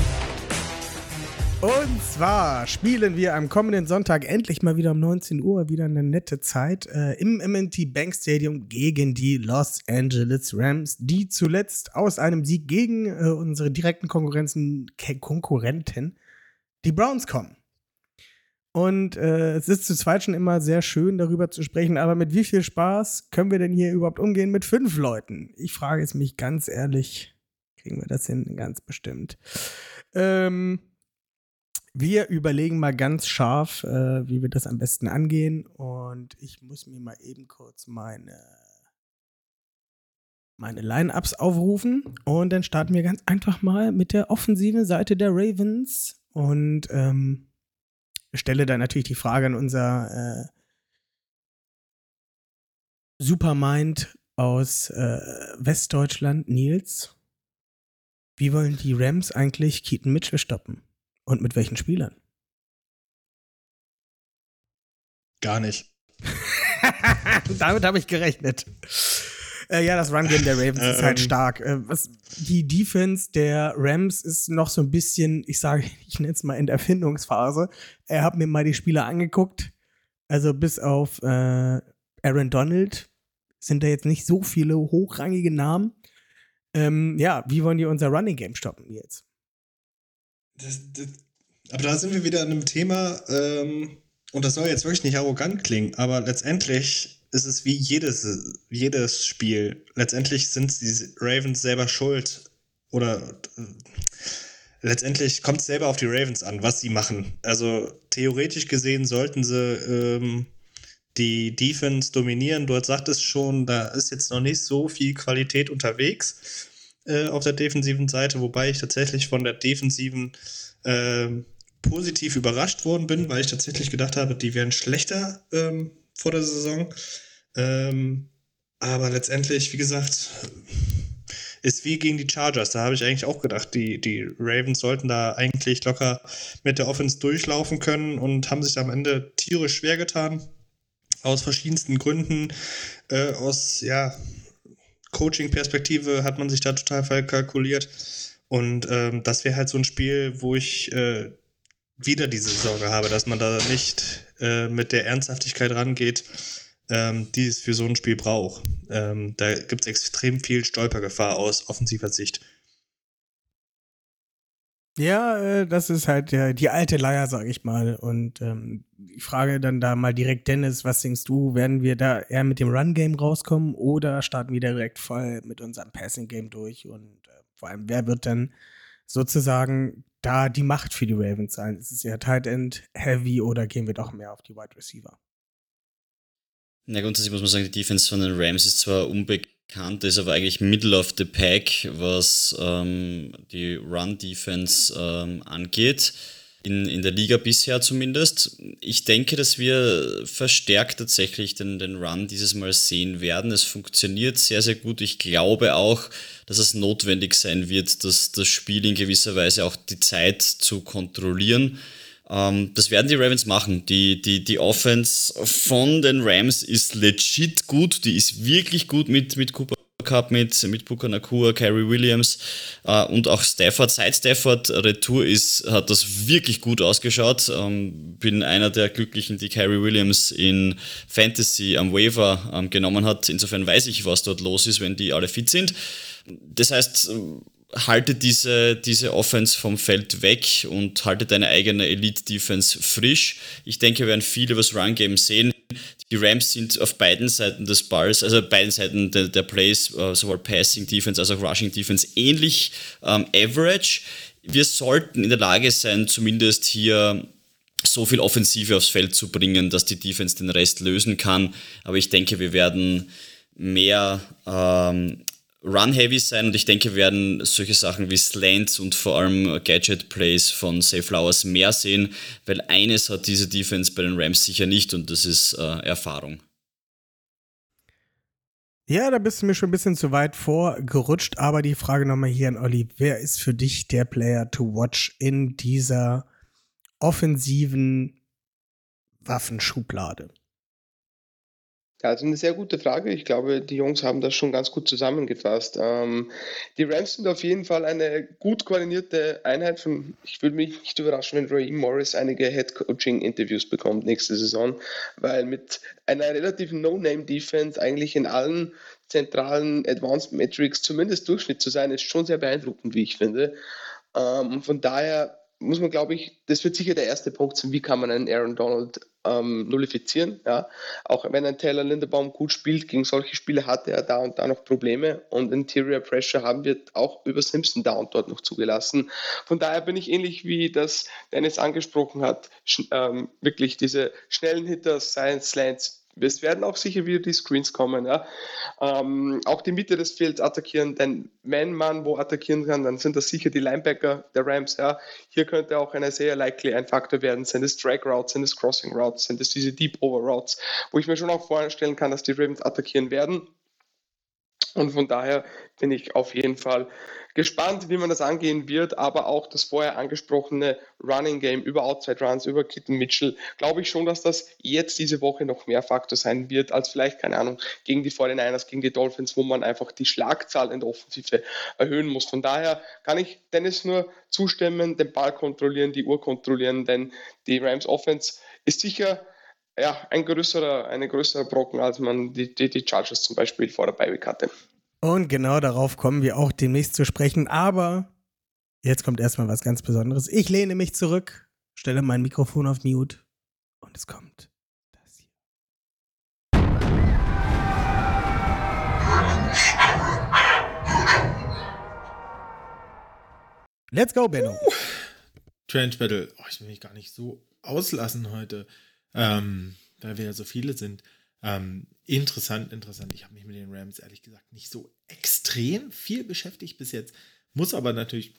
Speaker 3: Und zwar spielen wir am kommenden Sonntag endlich mal wieder um 19 Uhr, wieder eine nette Zeit, äh, im MNT Bank Stadium gegen die Los Angeles Rams, die zuletzt aus einem Sieg gegen äh, unsere direkten Konkurrenzen, Konkurrenten, die Browns kommen. Und äh, es ist zu zweit schon immer sehr schön, darüber zu sprechen, aber mit wie viel Spaß können wir denn hier überhaupt umgehen mit fünf Leuten? Ich frage es mich ganz ehrlich, kriegen wir das hin? Ganz bestimmt. Ähm, wir überlegen mal ganz scharf, äh, wie wir das am besten angehen. Und ich muss mir mal eben kurz meine, meine Line-Ups aufrufen. Und dann starten wir ganz einfach mal mit der offensiven Seite der Ravens. Und ähm, stelle dann natürlich die Frage an unser äh, Supermind aus äh, Westdeutschland, Nils. Wie wollen die Rams eigentlich Keaton Mitchell stoppen? Und mit welchen Spielern?
Speaker 7: Gar nicht.
Speaker 3: Damit habe ich gerechnet. Äh, ja, das Run-Game der Ravens ist halt
Speaker 7: Ähm.
Speaker 3: stark. Äh, was, die Defense der Rams ist noch so ein bisschen, ich sage, ich nenne es mal in der Erfindungsphase. Er hat mir mal die Spieler angeguckt. Also bis auf äh, Aaron Donald sind da jetzt nicht so viele hochrangige Namen. Ähm, ja, wie wollen die unser Running Game stoppen jetzt?
Speaker 7: Das, das, aber da sind wir wieder an einem Thema, ähm, und das soll jetzt wirklich nicht arrogant klingen, aber letztendlich ist es wie jedes, jedes Spiel. Letztendlich sind die Ravens selber schuld. Oder äh, letztendlich kommt es selber auf die Ravens an, was sie machen. Also theoretisch gesehen sollten sie ähm, die Defense dominieren. Du sagtest schon, da ist jetzt noch nicht so viel Qualität unterwegs äh, auf der defensiven Seite, wobei ich tatsächlich von der defensiven ähm, positiv überrascht worden bin, weil ich tatsächlich gedacht habe, die wären schlechter ähm, vor der Saison. Ähm, aber letztendlich, wie gesagt, ist wie gegen die Chargers. Da habe ich eigentlich auch gedacht, die, die Ravens sollten da eigentlich locker mit der Offense durchlaufen können und haben sich am Ende tierisch schwer getan. Aus verschiedensten Gründen. Äh, aus, ja, Coaching-Perspektive hat man sich da total verkalkuliert. Und ähm, das wäre halt so ein Spiel, wo ich äh, wieder diese Sorge habe, dass man da nicht äh, mit der Ernsthaftigkeit rangeht, ähm, die es für so ein Spiel braucht. Ähm, da gibt es extrem viel Stolpergefahr aus offensiver Sicht.
Speaker 3: Ja, äh, das ist halt die alte Leier, sag ich mal. Und ähm, ich frage dann da mal direkt Dennis, was denkst du, werden wir da eher mit dem Run-Game rauskommen oder starten wir direkt voll mit unserem Passing-Game durch? Und äh, vor allem, wer wird dann sozusagen da die Macht für die Ravens sein? Ist es ja Tight End, Heavy oder gehen wir doch mehr auf die Wide Receiver?
Speaker 6: Na, grundsätzlich muss man sagen, die Defense von den Rams ist zwar unbekannt, ist aber eigentlich Middle of the Pack, was ähm, die Run-Defense ähm, angeht. In, in der Liga bisher zumindest. Ich denke, dass wir verstärkt tatsächlich den, den Run dieses Mal sehen werden. Es funktioniert sehr, sehr gut. Ich glaube auch, dass es notwendig sein wird, dass das Spiel in gewisser Weise auch die Zeit zu kontrollieren. Ähm, das werden die Ravens machen. Die, die, die Offense von den Rams ist legit gut. Die ist wirklich gut mit, mit Cooper Cup, mit, mit Puka Nakua, Kyrie Williams äh, und auch Stafford. Seit Stafford Retour ist, hat das wirklich gut ausgeschaut. Ähm, bin einer der Glücklichen, die Kyrie Williams in Fantasy am Waiver ähm, genommen hat. Insofern weiß ich, was dort los ist, wenn die alle fit sind. Das heißt, halte diese, diese Offense vom Feld weg und halte deine eigene Elite-Defense frisch. Ich denke, wir werden viel über das Run-Game sehen. Die Rams sind auf beiden Seiten des Balls, also beiden Seiten der, der Plays, uh, sowohl Passing Defense als auch Rushing Defense, ähnlich ähm, average. Wir sollten in der Lage sein, zumindest hier so viel Offensive aufs Feld zu bringen, dass die Defense den Rest lösen kann. Aber ich denke, wir werden mehr ähm, Run-heavy sein und ich denke, wir werden solche Sachen wie Slants und vor allem Gadget-Plays von Safe Flowers mehr sehen, weil eines hat diese Defense bei den Rams sicher nicht und das ist äh, Erfahrung.
Speaker 3: Ja, da bist du mir schon ein bisschen zu weit vorgerutscht, aber die Frage nochmal hier an Olli. Wer ist für dich der Player to watch in dieser offensiven Waffenschublade?
Speaker 5: Also eine sehr gute Frage. Ich glaube, die Jungs haben das schon ganz gut zusammengefasst. Ähm, die Rams sind auf jeden Fall eine gut koordinierte Einheit. Von, ich würde mich nicht überraschen, wenn Raheem Morris einige Head-Coaching-Interviews bekommt nächste Saison, weil mit einer relativen No-Name-Defense eigentlich in allen zentralen Advanced Metrics zumindest Durchschnitt zu sein, ist schon sehr beeindruckend, wie ich finde. Ähm, von daher muss man, glaube ich, das wird sicher der erste Punkt sein, wie kann man einen Aaron Donald ähm, nullifizieren. Ja? Auch wenn ein Taylor Lindebaum gut spielt, gegen solche Spiele hatte er da und da noch Probleme und Interior Pressure haben wir auch über Simpson da und dort noch zugelassen. Von daher bin ich ähnlich wie das Dennis angesprochen hat, ähm, wirklich diese schnellen Hitter, Science Slants, es werden auch sicher wieder die Screens kommen. Ja. Ähm, auch die Mitte des Felds attackieren, denn wenn man wo attackieren kann, dann sind das sicher die Linebacker der Rams. Ja. Hier könnte auch eine sehr likely ein Faktor werden. Sind es Drag Routes, sind es Crossing Routes, sind es diese Deep Over Routes, wo ich mir schon auch vorstellen kann, dass die Ravens attackieren werden. Und von daher bin ich auf jeden Fall gespannt, wie man das angehen wird, aber auch das vorher angesprochene Running Game über Outside Runs, über Kitten Mitchell, glaube ich schon, dass das jetzt diese Woche noch mehr Faktor sein wird, als vielleicht, keine Ahnung, gegen die 49ers, gegen die Dolphins, wo man einfach die Schlagzahl in der Offensive erhöhen muss. Von daher kann ich Dennis nur zustimmen, den Ball kontrollieren, die Uhr kontrollieren, denn die Rams Offense ist sicher ja, ein größerer, eine größere Brocken, als man die, die, die Chargers zum Beispiel vor der Beiweek hatte.
Speaker 3: Und genau darauf kommen wir auch demnächst zu sprechen. Aber jetzt kommt erstmal was ganz Besonderes. Ich lehne mich zurück, stelle mein Mikrofon auf Mute und es kommt das hier. Let's go, Benno. Uh,
Speaker 4: Trench Battle. Oh, ich will mich gar nicht so auslassen heute, ähm, weil wir ja so viele sind. Ähm, interessant, interessant. Ich habe mich mit den Rams ehrlich gesagt nicht so extrem viel beschäftigt bis jetzt. Muss aber natürlich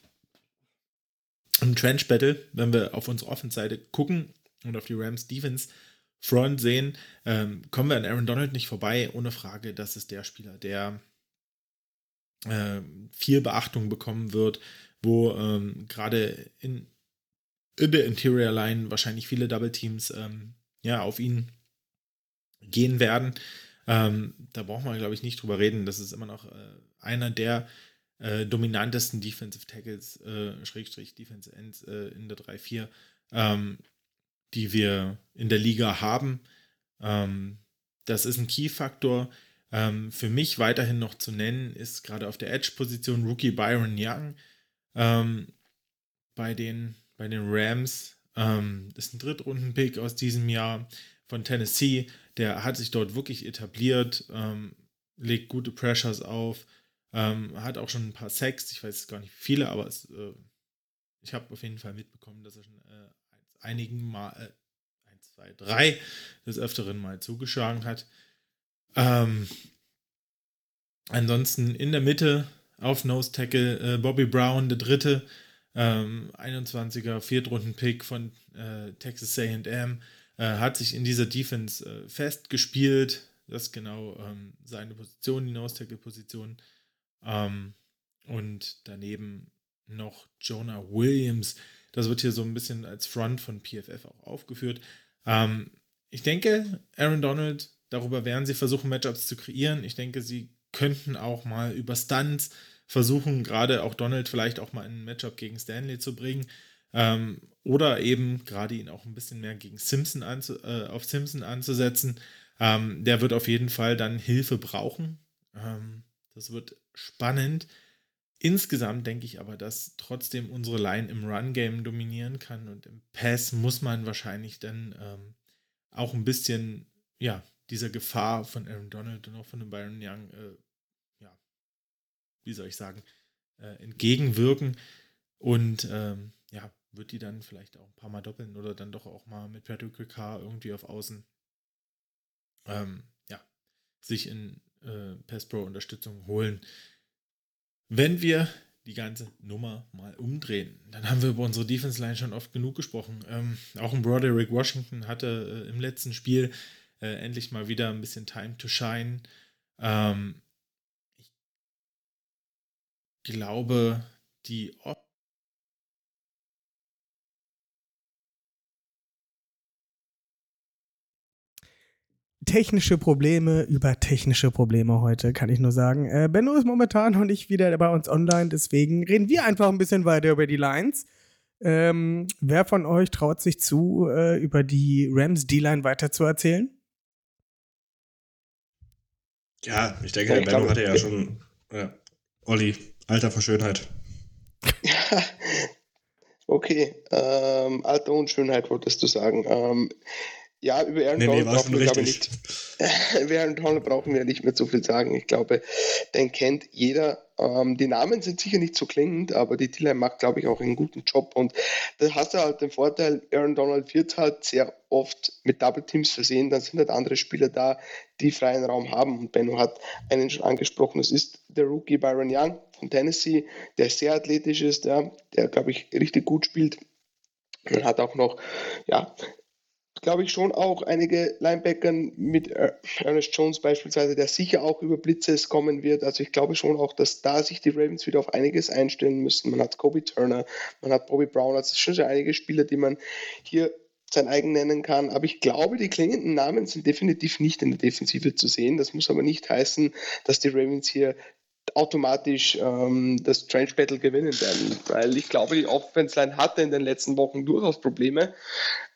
Speaker 4: im Trench Battle, wenn wir auf unsere Offense-Seite gucken und auf die Rams Defense Front sehen, ähm, kommen wir an Aaron Donald nicht vorbei. Ohne Frage, das ist der Spieler, der äh, viel Beachtung bekommen wird, wo ähm, gerade in, in der Interior Line wahrscheinlich viele Double Teams ähm, ja, auf ihn gehen werden. Ähm, da braucht man, glaube ich, nicht drüber reden. Das ist immer noch äh, einer der äh, dominantesten Defensive Tackles, äh, Schrägstrich Defensive Ends äh, in der 3-4, ähm, die wir in der Liga haben. Ähm, das ist ein Key-Faktor. Ähm, für mich weiterhin noch zu nennen ist gerade auf der Edge-Position Rookie Byron Young ähm, bei, den, bei den Rams. Ähm, ist ein Drittrunden-Pick aus diesem Jahr von Tennessee. Der hat sich dort wirklich etabliert, ähm, legt gute Pressures auf, ähm, hat auch schon ein paar Sacks. Ich weiß gar nicht viele, aber es, äh, ich habe auf jeden Fall mitbekommen, dass er schon äh, einigen Mal, äh, eins, zwei, drei des Öfteren mal zugeschlagen hat. Ähm, ansonsten in der Mitte auf Nose Tackle äh, Bobby Brown, der dritte, ähm, 21er Viertrunden-Pick von äh, Texas AM äh, hat sich in dieser Defense äh, festgespielt. Das ist genau ähm, seine Position, die Nose-Tackle-Position. Ähm, und daneben noch Jonah Williams. Das wird hier so ein bisschen als Front von PFF auch aufgeführt. Ähm, ich denke, Aaron Donald, darüber werden sie versuchen, Matchups zu kreieren. Ich denke, sie könnten auch mal über Stunts versuchen, gerade auch Donald vielleicht auch mal ein Matchup gegen Stanley zu bringen. Ähm, oder eben gerade ihn auch ein bisschen mehr gegen Simpson äh, auf Simpson anzusetzen. Ähm, der wird auf jeden Fall dann Hilfe brauchen. Ähm, das wird spannend. Insgesamt denke ich aber, dass trotzdem unsere Line im Run-Game dominieren kann und im Pass muss man wahrscheinlich dann ähm, auch ein bisschen, ja, dieser Gefahr von Aaron Donald und auch von dem Byron Young, äh, ja, wie soll ich sagen, äh, entgegenwirken. Und ähm, ja, wird die dann vielleicht auch ein paar Mal doppeln oder dann doch auch mal mit Patrick Ricard irgendwie auf Außen ähm, ja, sich in äh, Pass Pro Unterstützung holen. Wenn wir die ganze Nummer mal umdrehen, dann haben wir über unsere Defense Line schon oft genug gesprochen. Ähm, auch ein Broderick Washington hatte äh, im letzten Spiel äh, endlich mal wieder ein bisschen Time to Shine. Ähm, ich glaube, die Op
Speaker 3: technische Probleme über technische Probleme heute, kann ich nur sagen. Äh, Benno ist momentan noch nicht wieder bei uns online, deswegen reden wir einfach ein bisschen weiter über die Lines. Ähm, wer von euch traut sich zu, äh, über die Rams D-Line weiter zu erzählen?
Speaker 7: Ja, ich denke, der Benno hatte ja schon. Ja. Olli, Alter vor Schönheit.
Speaker 5: okay, ähm, Alter und Schönheit wolltest du sagen. Ähm, ja, über Aaron
Speaker 7: nee,
Speaker 5: Donald
Speaker 7: nee,
Speaker 5: brauchen wir, glaube ich, nicht. über Aaron Donald brauchen wir nicht mehr zu viel sagen. Ich glaube, den kennt jeder. Ähm, die Namen sind sicher nicht so klingend, aber die T-Line macht, glaube ich, auch einen guten Job. Und da hast du halt den Vorteil, Aaron Donald wird halt sehr oft mit Double Teams versehen. Dann sind halt andere Spieler da, die freien Raum haben. Und Benno hat einen schon angesprochen. Das ist der Rookie Byron Young von Tennessee, der sehr athletisch ist, ja, der, glaube ich, richtig gut spielt. Man hat auch noch ja, glaube ich, schon auch einige Linebacker mit Ernest Jones beispielsweise, der sicher auch über Blitzes kommen wird. Also ich glaube schon auch, dass da sich die Ravens wieder auf einiges einstellen müssen. Man hat Kobe Turner, man hat Bobby Brown, also schon einige Spieler, die man hier sein eigen nennen kann. Aber ich glaube, die klingenden Namen sind definitiv nicht in der Defensive zu sehen. Das muss aber nicht heißen, dass die Ravens hier automatisch ähm, das Trench Battle gewinnen werden, weil ich glaube, die Offense Line hatte in den letzten Wochen durchaus Probleme.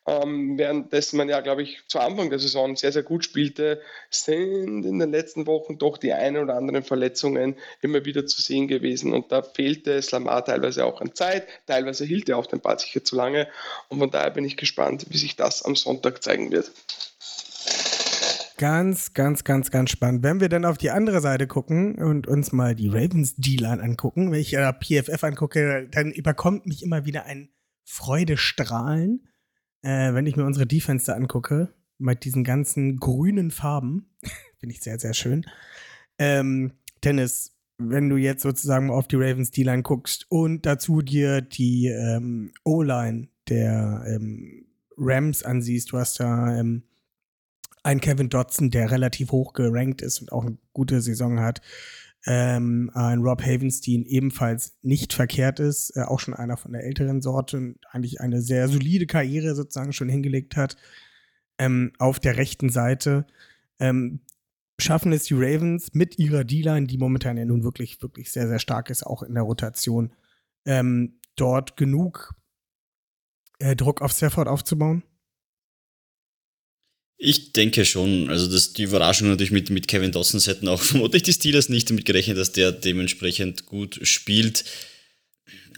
Speaker 5: Ähm, währenddessen man ja, glaube ich, zu Anfang der Saison sehr, sehr gut spielte, sind in den letzten Wochen doch die ein oder anderen Verletzungen immer wieder zu sehen gewesen. Und da fehlte Slamar teilweise auch an Zeit, teilweise hielt er auch den Ball sicher zu lange. Und von daher bin ich gespannt, wie sich das am Sonntag zeigen wird.
Speaker 3: Ganz, ganz, ganz, ganz spannend. Wenn wir dann auf die andere Seite gucken und uns mal die Ravens D-Line angucken, wenn ich äh, PFF angucke, dann überkommt mich immer wieder ein Freudestrahlen äh, wenn ich mir unsere Defense da angucke, mit diesen ganzen grünen Farben, finde ich sehr, sehr schön. Ähm, Dennis, wenn du jetzt sozusagen auf die Ravens D-Line guckst und dazu dir die ähm, O-Line der ähm, Rams ansiehst, du hast da ähm, einen Kevin Dodson, der relativ hoch gerankt ist und auch eine gute Saison hat ähm, ein Rob Havenstein ebenfalls nicht verkehrt ist, äh, auch schon einer von der älteren Sorte und eigentlich eine sehr solide Karriere sozusagen schon hingelegt hat. Ähm, auf der rechten Seite ähm, schaffen es die Ravens mit ihrer D-Line, die momentan ja nun wirklich, wirklich sehr, sehr stark ist, auch in der Rotation, ähm, dort genug äh, Druck auf Stafford aufzubauen?
Speaker 6: Ich denke schon. Also das, die Überraschung natürlich mit, mit Kevin Dawson hätten auch vermutlich die Steelers nicht damit gerechnet, dass der dementsprechend gut spielt.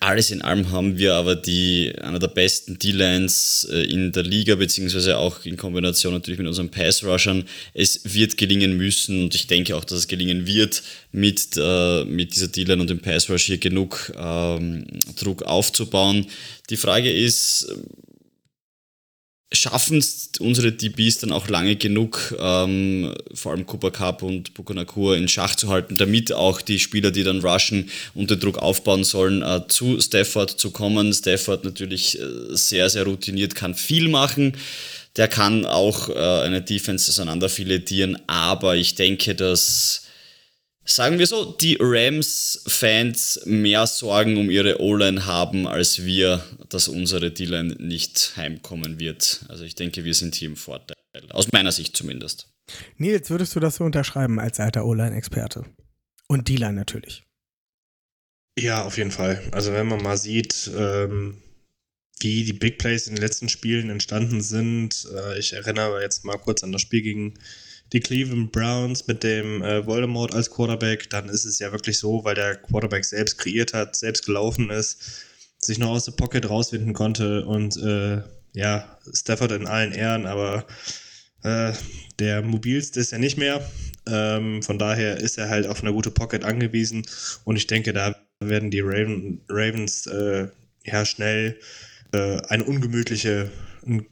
Speaker 6: Alles in allem haben wir aber die, einer der besten D-Lines äh, in der Liga, beziehungsweise auch in Kombination natürlich mit unseren Pass-Rushern. Es wird gelingen müssen und ich denke auch, dass es gelingen wird, mit, äh, mit dieser D-Line und dem Pass-Rush hier genug ähm, Druck aufzubauen. Die Frage ist, schaffen es unsere DBs dann auch lange genug, ähm, vor allem Cooper Cup und Bukonakur in Schach zu halten, damit auch die Spieler, die dann rushen, unter Druck aufbauen sollen, äh, zu Stafford zu kommen. Stafford natürlich äh, sehr, sehr routiniert, kann viel machen. Der kann auch äh, eine Defense auseinanderfiletieren, aber ich denke, dass sagen wir so, die Rams-Fans mehr Sorgen um ihre O-Line haben, als wir, dass unsere D-Line nicht heimkommen wird. Also ich denke, wir sind hier im Vorteil. Aus meiner Sicht zumindest.
Speaker 3: Nils, würdest du das so unterschreiben als alter O-Line-Experte? Und D-Line natürlich.
Speaker 7: Ja, auf jeden Fall. Also wenn man mal sieht, ähm, wie die Big Plays in den letzten Spielen entstanden sind. Äh, ich erinnere jetzt mal kurz an das Spiel gegen die Cleveland Browns mit dem äh, Voldemort als Quarterback, dann ist es ja wirklich so, weil der Quarterback selbst kreiert hat, selbst gelaufen ist, sich noch aus der Pocket rauswinden konnte und äh, ja, Stafford in allen Ehren, aber äh, der mobilste ist er nicht mehr. Ähm, von daher ist er halt auf eine gute Pocket angewiesen und ich denke, da werden die Raven, Ravens äh, ja schnell äh, eine ungemütliche,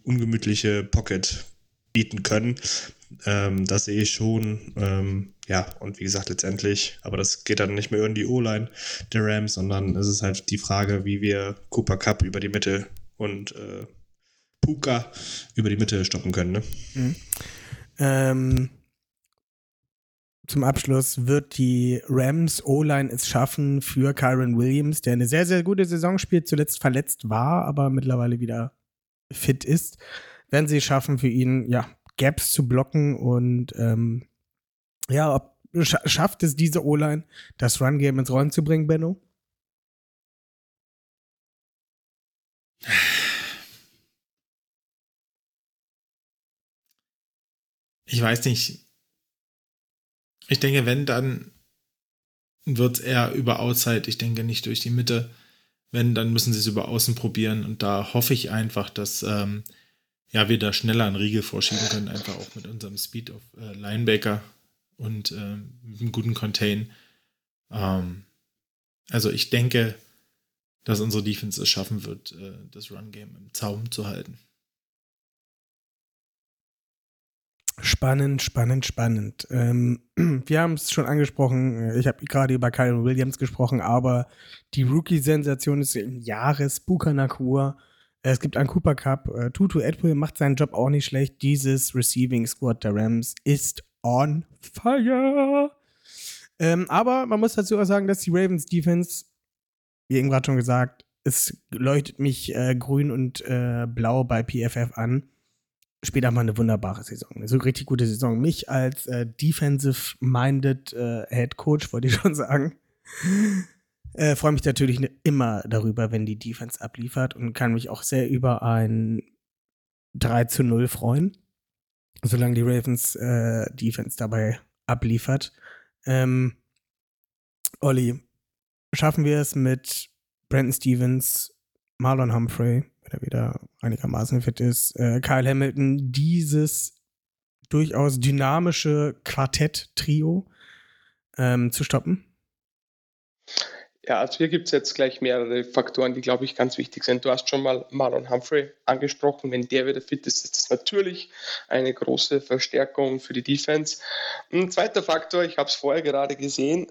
Speaker 7: ungemütliche Pocket bieten können. Ähm, das sehe ich schon. Ähm, ja, und wie gesagt, letztendlich, aber das geht dann nicht mehr in die O-Line der Rams, sondern es ist halt die Frage, wie wir Cooper Cup über die Mitte und äh, Puka über die Mitte stoppen können. Ne? Mhm.
Speaker 3: Ähm, zum Abschluss wird die Rams O-Line es schaffen für Kyron Williams, der eine sehr, sehr gute Saison spielt, zuletzt verletzt war, aber mittlerweile wieder fit ist. Werden sie es schaffen, für ihn, ja, Gaps zu blocken und ähm, ja, ob, schafft es diese O-Line, das Run-Game ins Rollen zu bringen, Benno?
Speaker 4: Ich weiß nicht. Ich denke, wenn, dann wird es eher über Outside. Ich denke nicht durch die Mitte. Wenn, dann müssen sie es über Außen probieren. Und da hoffe ich einfach, dass ähm, ja, wir da schneller einen Riegel vorschieben können. Einfach auch mit unserem Speed of äh, Linebacker und äh, mit einem guten Contain. Ähm, also ich denke, dass unsere Defense es schaffen wird, äh, das Run-Game im Zaum zu halten.
Speaker 3: Spannend, spannend, spannend. Ähm, wir haben es schon angesprochen. Ich habe gerade über Kyron Williams gesprochen, aber die Rookie-Sensation ist im Jahres Buka Nakur. Es gibt einen Cooper Cup. Äh, Tutu Edwin macht seinen Job auch nicht schlecht. Dieses Receiving Squad der Rams ist on fire. Ähm, aber man muss dazu auch sagen, dass die Ravens Defense, wie eben gerade schon gesagt, es leuchtet mich äh, grün und äh, blau bei PFF an. Spielt einfach eine wunderbare Saison. Eine so richtig gute Saison. Mich als äh, defensive-minded äh, Head Coach, wollte ich schon sagen. Äh, Freue mich natürlich immer darüber, wenn die Defense abliefert und kann mich auch sehr über ein 3 zu 0 freuen solange die Ravens äh, Defense dabei abliefert. Ähm, Olli, schaffen wir es mit Brandon Stevens, Marlon Humphrey, wenn er wieder einigermaßen fit ist, äh, Kyle Hamilton, dieses durchaus dynamische Quartett-Trio ähm, zu stoppen?
Speaker 5: Ja, also hier gibt es jetzt gleich mehrere Faktoren, die, glaube ich, ganz wichtig sind. Du hast schon mal Marlon Humphrey angesprochen. Wenn der wieder fit ist, ist das natürlich eine große Verstärkung für die Defense. Ein zweiter Faktor, ich habe es vorher gerade gesehen,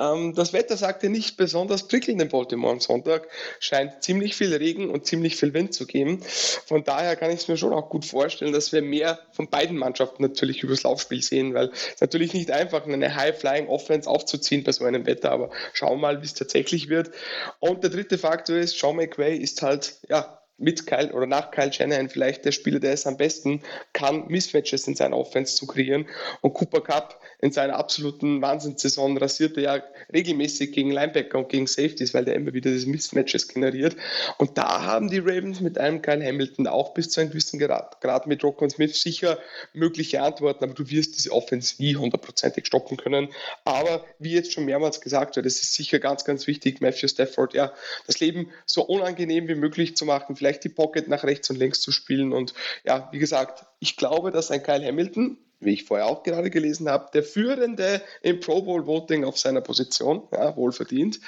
Speaker 5: ähm, das Wetter sagte nicht besonders prickelnd in Baltimore am Sonntag. Scheint ziemlich viel Regen und ziemlich viel Wind zu geben. Von daher kann ich es mir schon auch gut vorstellen, dass wir mehr von beiden Mannschaften natürlich übers Laufspiel sehen, weil es natürlich nicht einfach eine High-Flying-Offense aufzuziehen bei so einem Wetter, aber schauen wir mal, wie es tatsächlich wird. Und der dritte Faktor ist, Sean McVay ist halt, ja, mit Kyle oder nach Kyle Shanahan vielleicht der Spieler, der es am besten kann, Mismatches in seiner Offense zu kreieren. Und Cooper Cup in seiner absoluten Wahnsinnssaison rasiert er ja regelmäßig gegen Linebacker und gegen Safeties, weil der immer wieder diese Mismatches generiert. Und da haben die Ravens mit einem Kyle Hamilton auch bis zu einem gewissen Grad, gerade mit Rockon Smith, sicher mögliche Antworten, aber du wirst diese Offense nie hundertprozentig stoppen können. Aber wie jetzt schon mehrmals gesagt wird, es ist sicher ganz, ganz wichtig, Matthew Stafford, ja, das Leben so unangenehm wie möglich zu machen, vielleicht die Pocket nach rechts und links zu spielen. Und ja, wie gesagt, ich glaube, dass ein Kyle Hamilton wie ich vorher auch gerade gelesen habe, der Führende im Pro Bowl Voting auf seiner Position, ja, wohlverdient,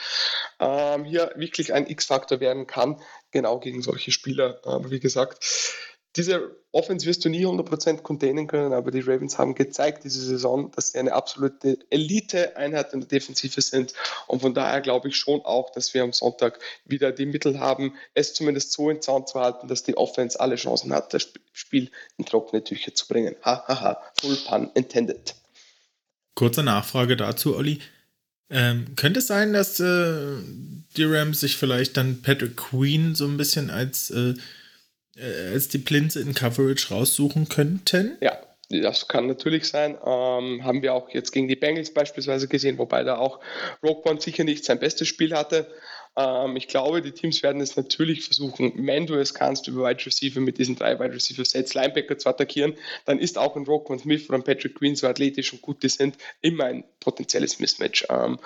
Speaker 5: ähm, hier wirklich ein X-Faktor werden kann, genau gegen solche Spieler. Aber wie gesagt, diese Offense wirst du nie 100% containen können, aber die Ravens haben gezeigt diese Saison, dass sie eine absolute Elite-Einheit in der Defensive sind. Und von daher glaube ich schon auch, dass wir am Sonntag wieder die Mittel haben, es zumindest so in Zaun zu halten, dass die Offense alle Chancen hat, das Spiel in trockene Tücher zu bringen. Hahaha, ha, ha. full pun intended.
Speaker 4: Kurze Nachfrage dazu, Olli. Ähm, könnte es sein, dass äh, die Rams sich vielleicht dann Patrick Queen so ein bisschen als äh, äh, als die Plinze in Coverage raussuchen könnten?
Speaker 5: Ja, das kann natürlich sein. Ähm, haben wir auch jetzt gegen die Bengals beispielsweise gesehen, wobei da auch Roquan sicher nicht sein bestes Spiel hatte. Ähm, ich glaube, die Teams werden es natürlich versuchen, wenn du es kannst, über Wide Receiver mit diesen drei Wide Receiver Sets Linebacker zu attackieren, dann ist auch ein Roquan Smith oder ein Patrick Queen, so athletisch und gut die sind, immer ein potenzielles Mismatch. Ähm,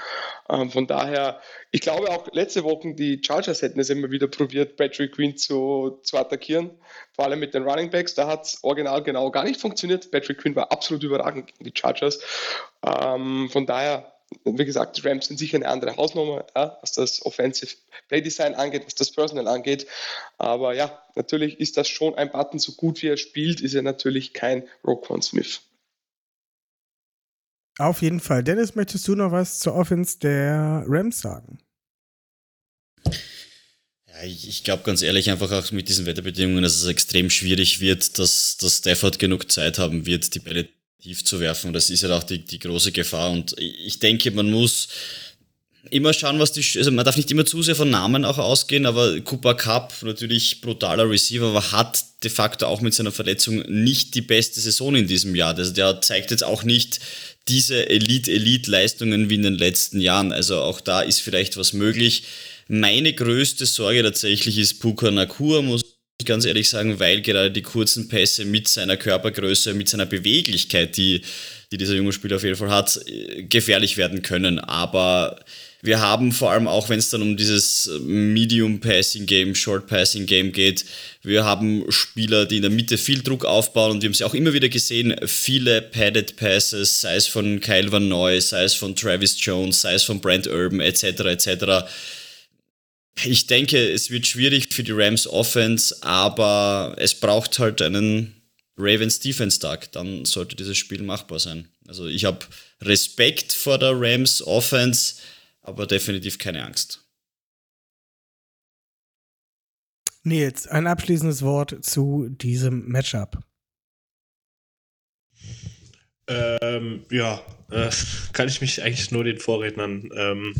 Speaker 5: ähm, von daher, ich glaube auch letzte Woche, die Chargers hätten es immer wieder probiert, Patrick Queen zu, zu attackieren, vor allem mit den Running Backs. Da hat es original genau gar nicht funktioniert. Patrick Queen war absolut überragend gegen die Chargers. Ähm, von daher wie gesagt, die Rams sind sicher eine andere Hausnummer, ja, was das Offensive Play Design angeht, was das Personal angeht. Aber ja, natürlich ist das schon ein Button, so gut wie er spielt, ist er natürlich kein Roquan Smith.
Speaker 3: Auf jeden Fall. Dennis, möchtest du noch was zur Offense der Rams sagen?
Speaker 6: Ja, ich, ich glaube ganz ehrlich einfach auch mit diesen Wetterbedingungen, dass es extrem schwierig wird, dass, dass Stafford genug Zeit haben wird, die Bälle tief zu werfen. Das ist ja halt auch die, die große Gefahr. Und ich denke, man muss immer schauen, was die, also man darf nicht immer zu sehr von Namen auch ausgehen, aber Cooper Cup, natürlich brutaler Receiver, aber hat de facto auch mit seiner Verletzung nicht die beste Saison in diesem Jahr. Also der zeigt jetzt auch nicht diese Elite-Elite-Leistungen wie in den letzten Jahren. Also auch da ist vielleicht was möglich. Meine größte Sorge tatsächlich ist Puka Nakur, muss ich ganz ehrlich sagen, weil gerade die kurzen Pässe mit seiner Körpergröße, mit seiner Beweglichkeit, die, die dieser junge Spieler auf jeden Fall hat, gefährlich werden können. Aber wir haben vor allem auch, wenn es dann um dieses Medium Passing Game, Short Passing Game geht, wir haben Spieler, die in der Mitte viel Druck aufbauen und wir haben sie auch immer wieder gesehen, viele Padded Passes, sei es von Kyle Van Noy, sei es von Travis Jones, sei es von Brent Urban etc. etc. Ich denke, es wird schwierig für die Rams Offense, aber es braucht halt einen Ravens Defense Tag, dann sollte dieses Spiel machbar sein. Also ich habe Respekt vor der Rams Offense, aber definitiv keine Angst.
Speaker 3: Nils, ein abschließendes Wort zu diesem Matchup.
Speaker 7: Ähm, ja, äh, kann ich mich eigentlich nur den Vorrednern ähm,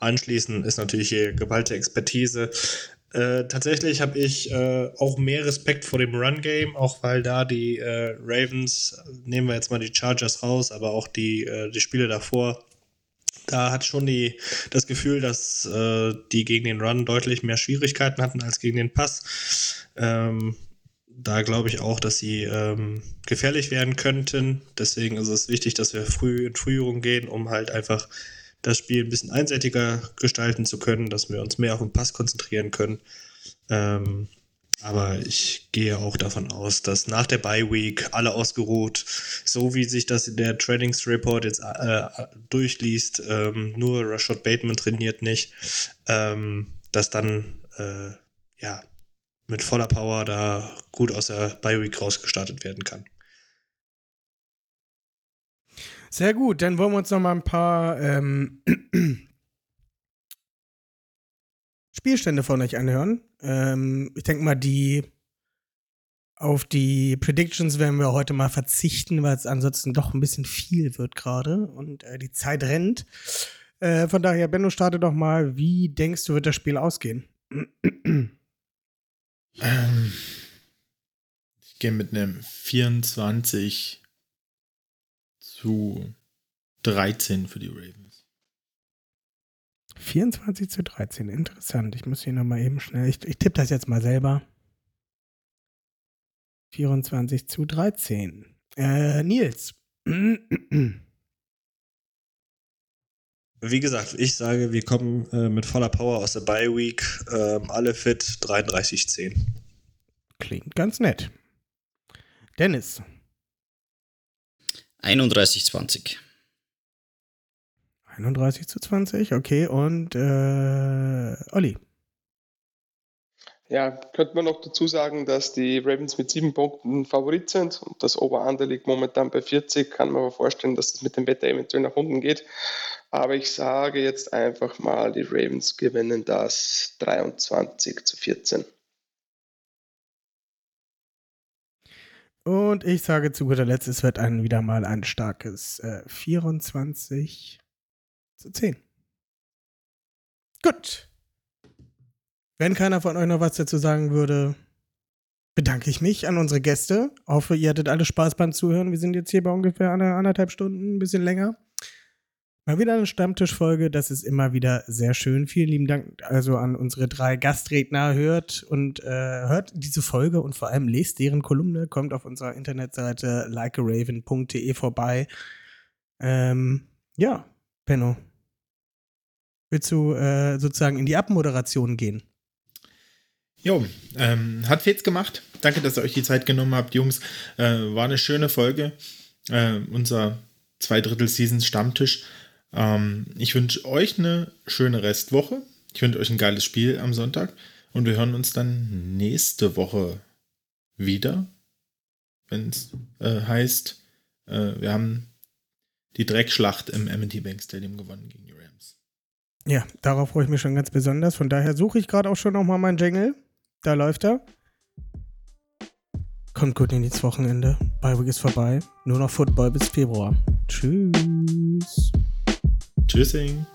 Speaker 7: anschließen. Ist natürlich hier geballte Expertise. Äh, tatsächlich habe ich äh, auch mehr Respekt vor dem Run-Game, auch weil da die äh, Ravens, nehmen wir jetzt mal die Chargers raus, aber auch die, äh, die Spiele davor, da hat schon die, das Gefühl, dass äh, die gegen den Run deutlich mehr Schwierigkeiten hatten als gegen den Pass. Ähm, da glaube ich auch, dass sie ähm, gefährlich werden könnten. Deswegen ist es wichtig, dass wir früh in Führung gehen, um halt einfach das Spiel ein bisschen einseitiger gestalten zu können, dass wir uns mehr auf den Pass konzentrieren können. Ähm, aber ich gehe auch davon aus, dass nach der Bye Week alle ausgeruht, so wie sich das in der Trainings Report jetzt äh, durchliest, ähm, nur Rashad Bateman trainiert nicht, ähm, dass dann äh, ja mit voller Power da gut aus der Bye Week rausgestartet werden kann.
Speaker 3: Sehr gut, dann wollen wir uns noch mal ein paar ähm, Spielstände von euch anhören. Ähm, ich denke mal, die auf die Predictions werden wir heute mal verzichten, weil es ansonsten doch ein bisschen viel wird gerade und äh, die Zeit rennt. Äh, von daher, Benno, starte doch mal. Wie denkst du, wird das Spiel ausgehen?
Speaker 4: ähm, ich gehe mit einem 24 zu 13 für die Ravens.
Speaker 3: 24 zu 13, interessant. Ich muss hier nochmal eben schnell, ich, ich tippe das jetzt mal selber. 24 zu 13. Äh, Nils.
Speaker 7: Wie gesagt, ich sage, wir kommen äh, mit voller Power aus der Bye Week, äh, alle fit, 33-10.
Speaker 3: Klingt ganz nett. Dennis.
Speaker 6: 31-20.
Speaker 3: 31 zu 20, okay. Und äh, Olli.
Speaker 5: Ja, könnte man noch dazu sagen, dass die Ravens mit sieben Punkten Favorit sind und das Oberander liegt momentan bei 40. Kann man aber vorstellen, dass das mit dem Wetter eventuell nach unten geht. Aber ich sage jetzt einfach mal, die Ravens gewinnen das 23 zu 14.
Speaker 3: Und ich sage zu guter Letzt, es wird ein, wieder mal ein starkes äh, 24 zu 10. Gut. Wenn keiner von euch noch was dazu sagen würde, bedanke ich mich an unsere Gäste. Hoffe, ihr hattet alle Spaß beim Zuhören. Wir sind jetzt hier bei ungefähr einer, anderthalb Stunden, ein bisschen länger. Mal wieder eine Stammtischfolge, das ist immer wieder sehr schön. Vielen lieben Dank also an unsere drei Gastredner. Hört und äh, hört diese Folge und vor allem lest deren Kolumne. Kommt auf unserer Internetseite likearaven.de vorbei. Ähm, ja, Benno. Willst du äh, sozusagen in die Abmoderation gehen?
Speaker 4: Jo, ähm, hat Fetz gemacht. Danke, dass ihr euch die Zeit genommen habt, Jungs. Äh, war eine schöne Folge. Äh, unser Zweidrittel-Seasons Stammtisch. Ähm, ich wünsche euch eine schöne Restwoche. Ich wünsche euch ein geiles Spiel am Sonntag. Und wir hören uns dann nächste Woche wieder, wenn es äh, heißt, äh, wir haben die Dreckschlacht im M&T Bank Stadium gewonnen gegen die Rams.
Speaker 3: Ja, darauf freue ich mich schon ganz besonders. Von daher suche ich gerade auch schon nochmal meinen Jingle. Da läuft er. Kommt gut in ins Wochenende. Beiweg ist vorbei. Nur noch Football bis Februar. Tschüss.
Speaker 4: Tschüssing.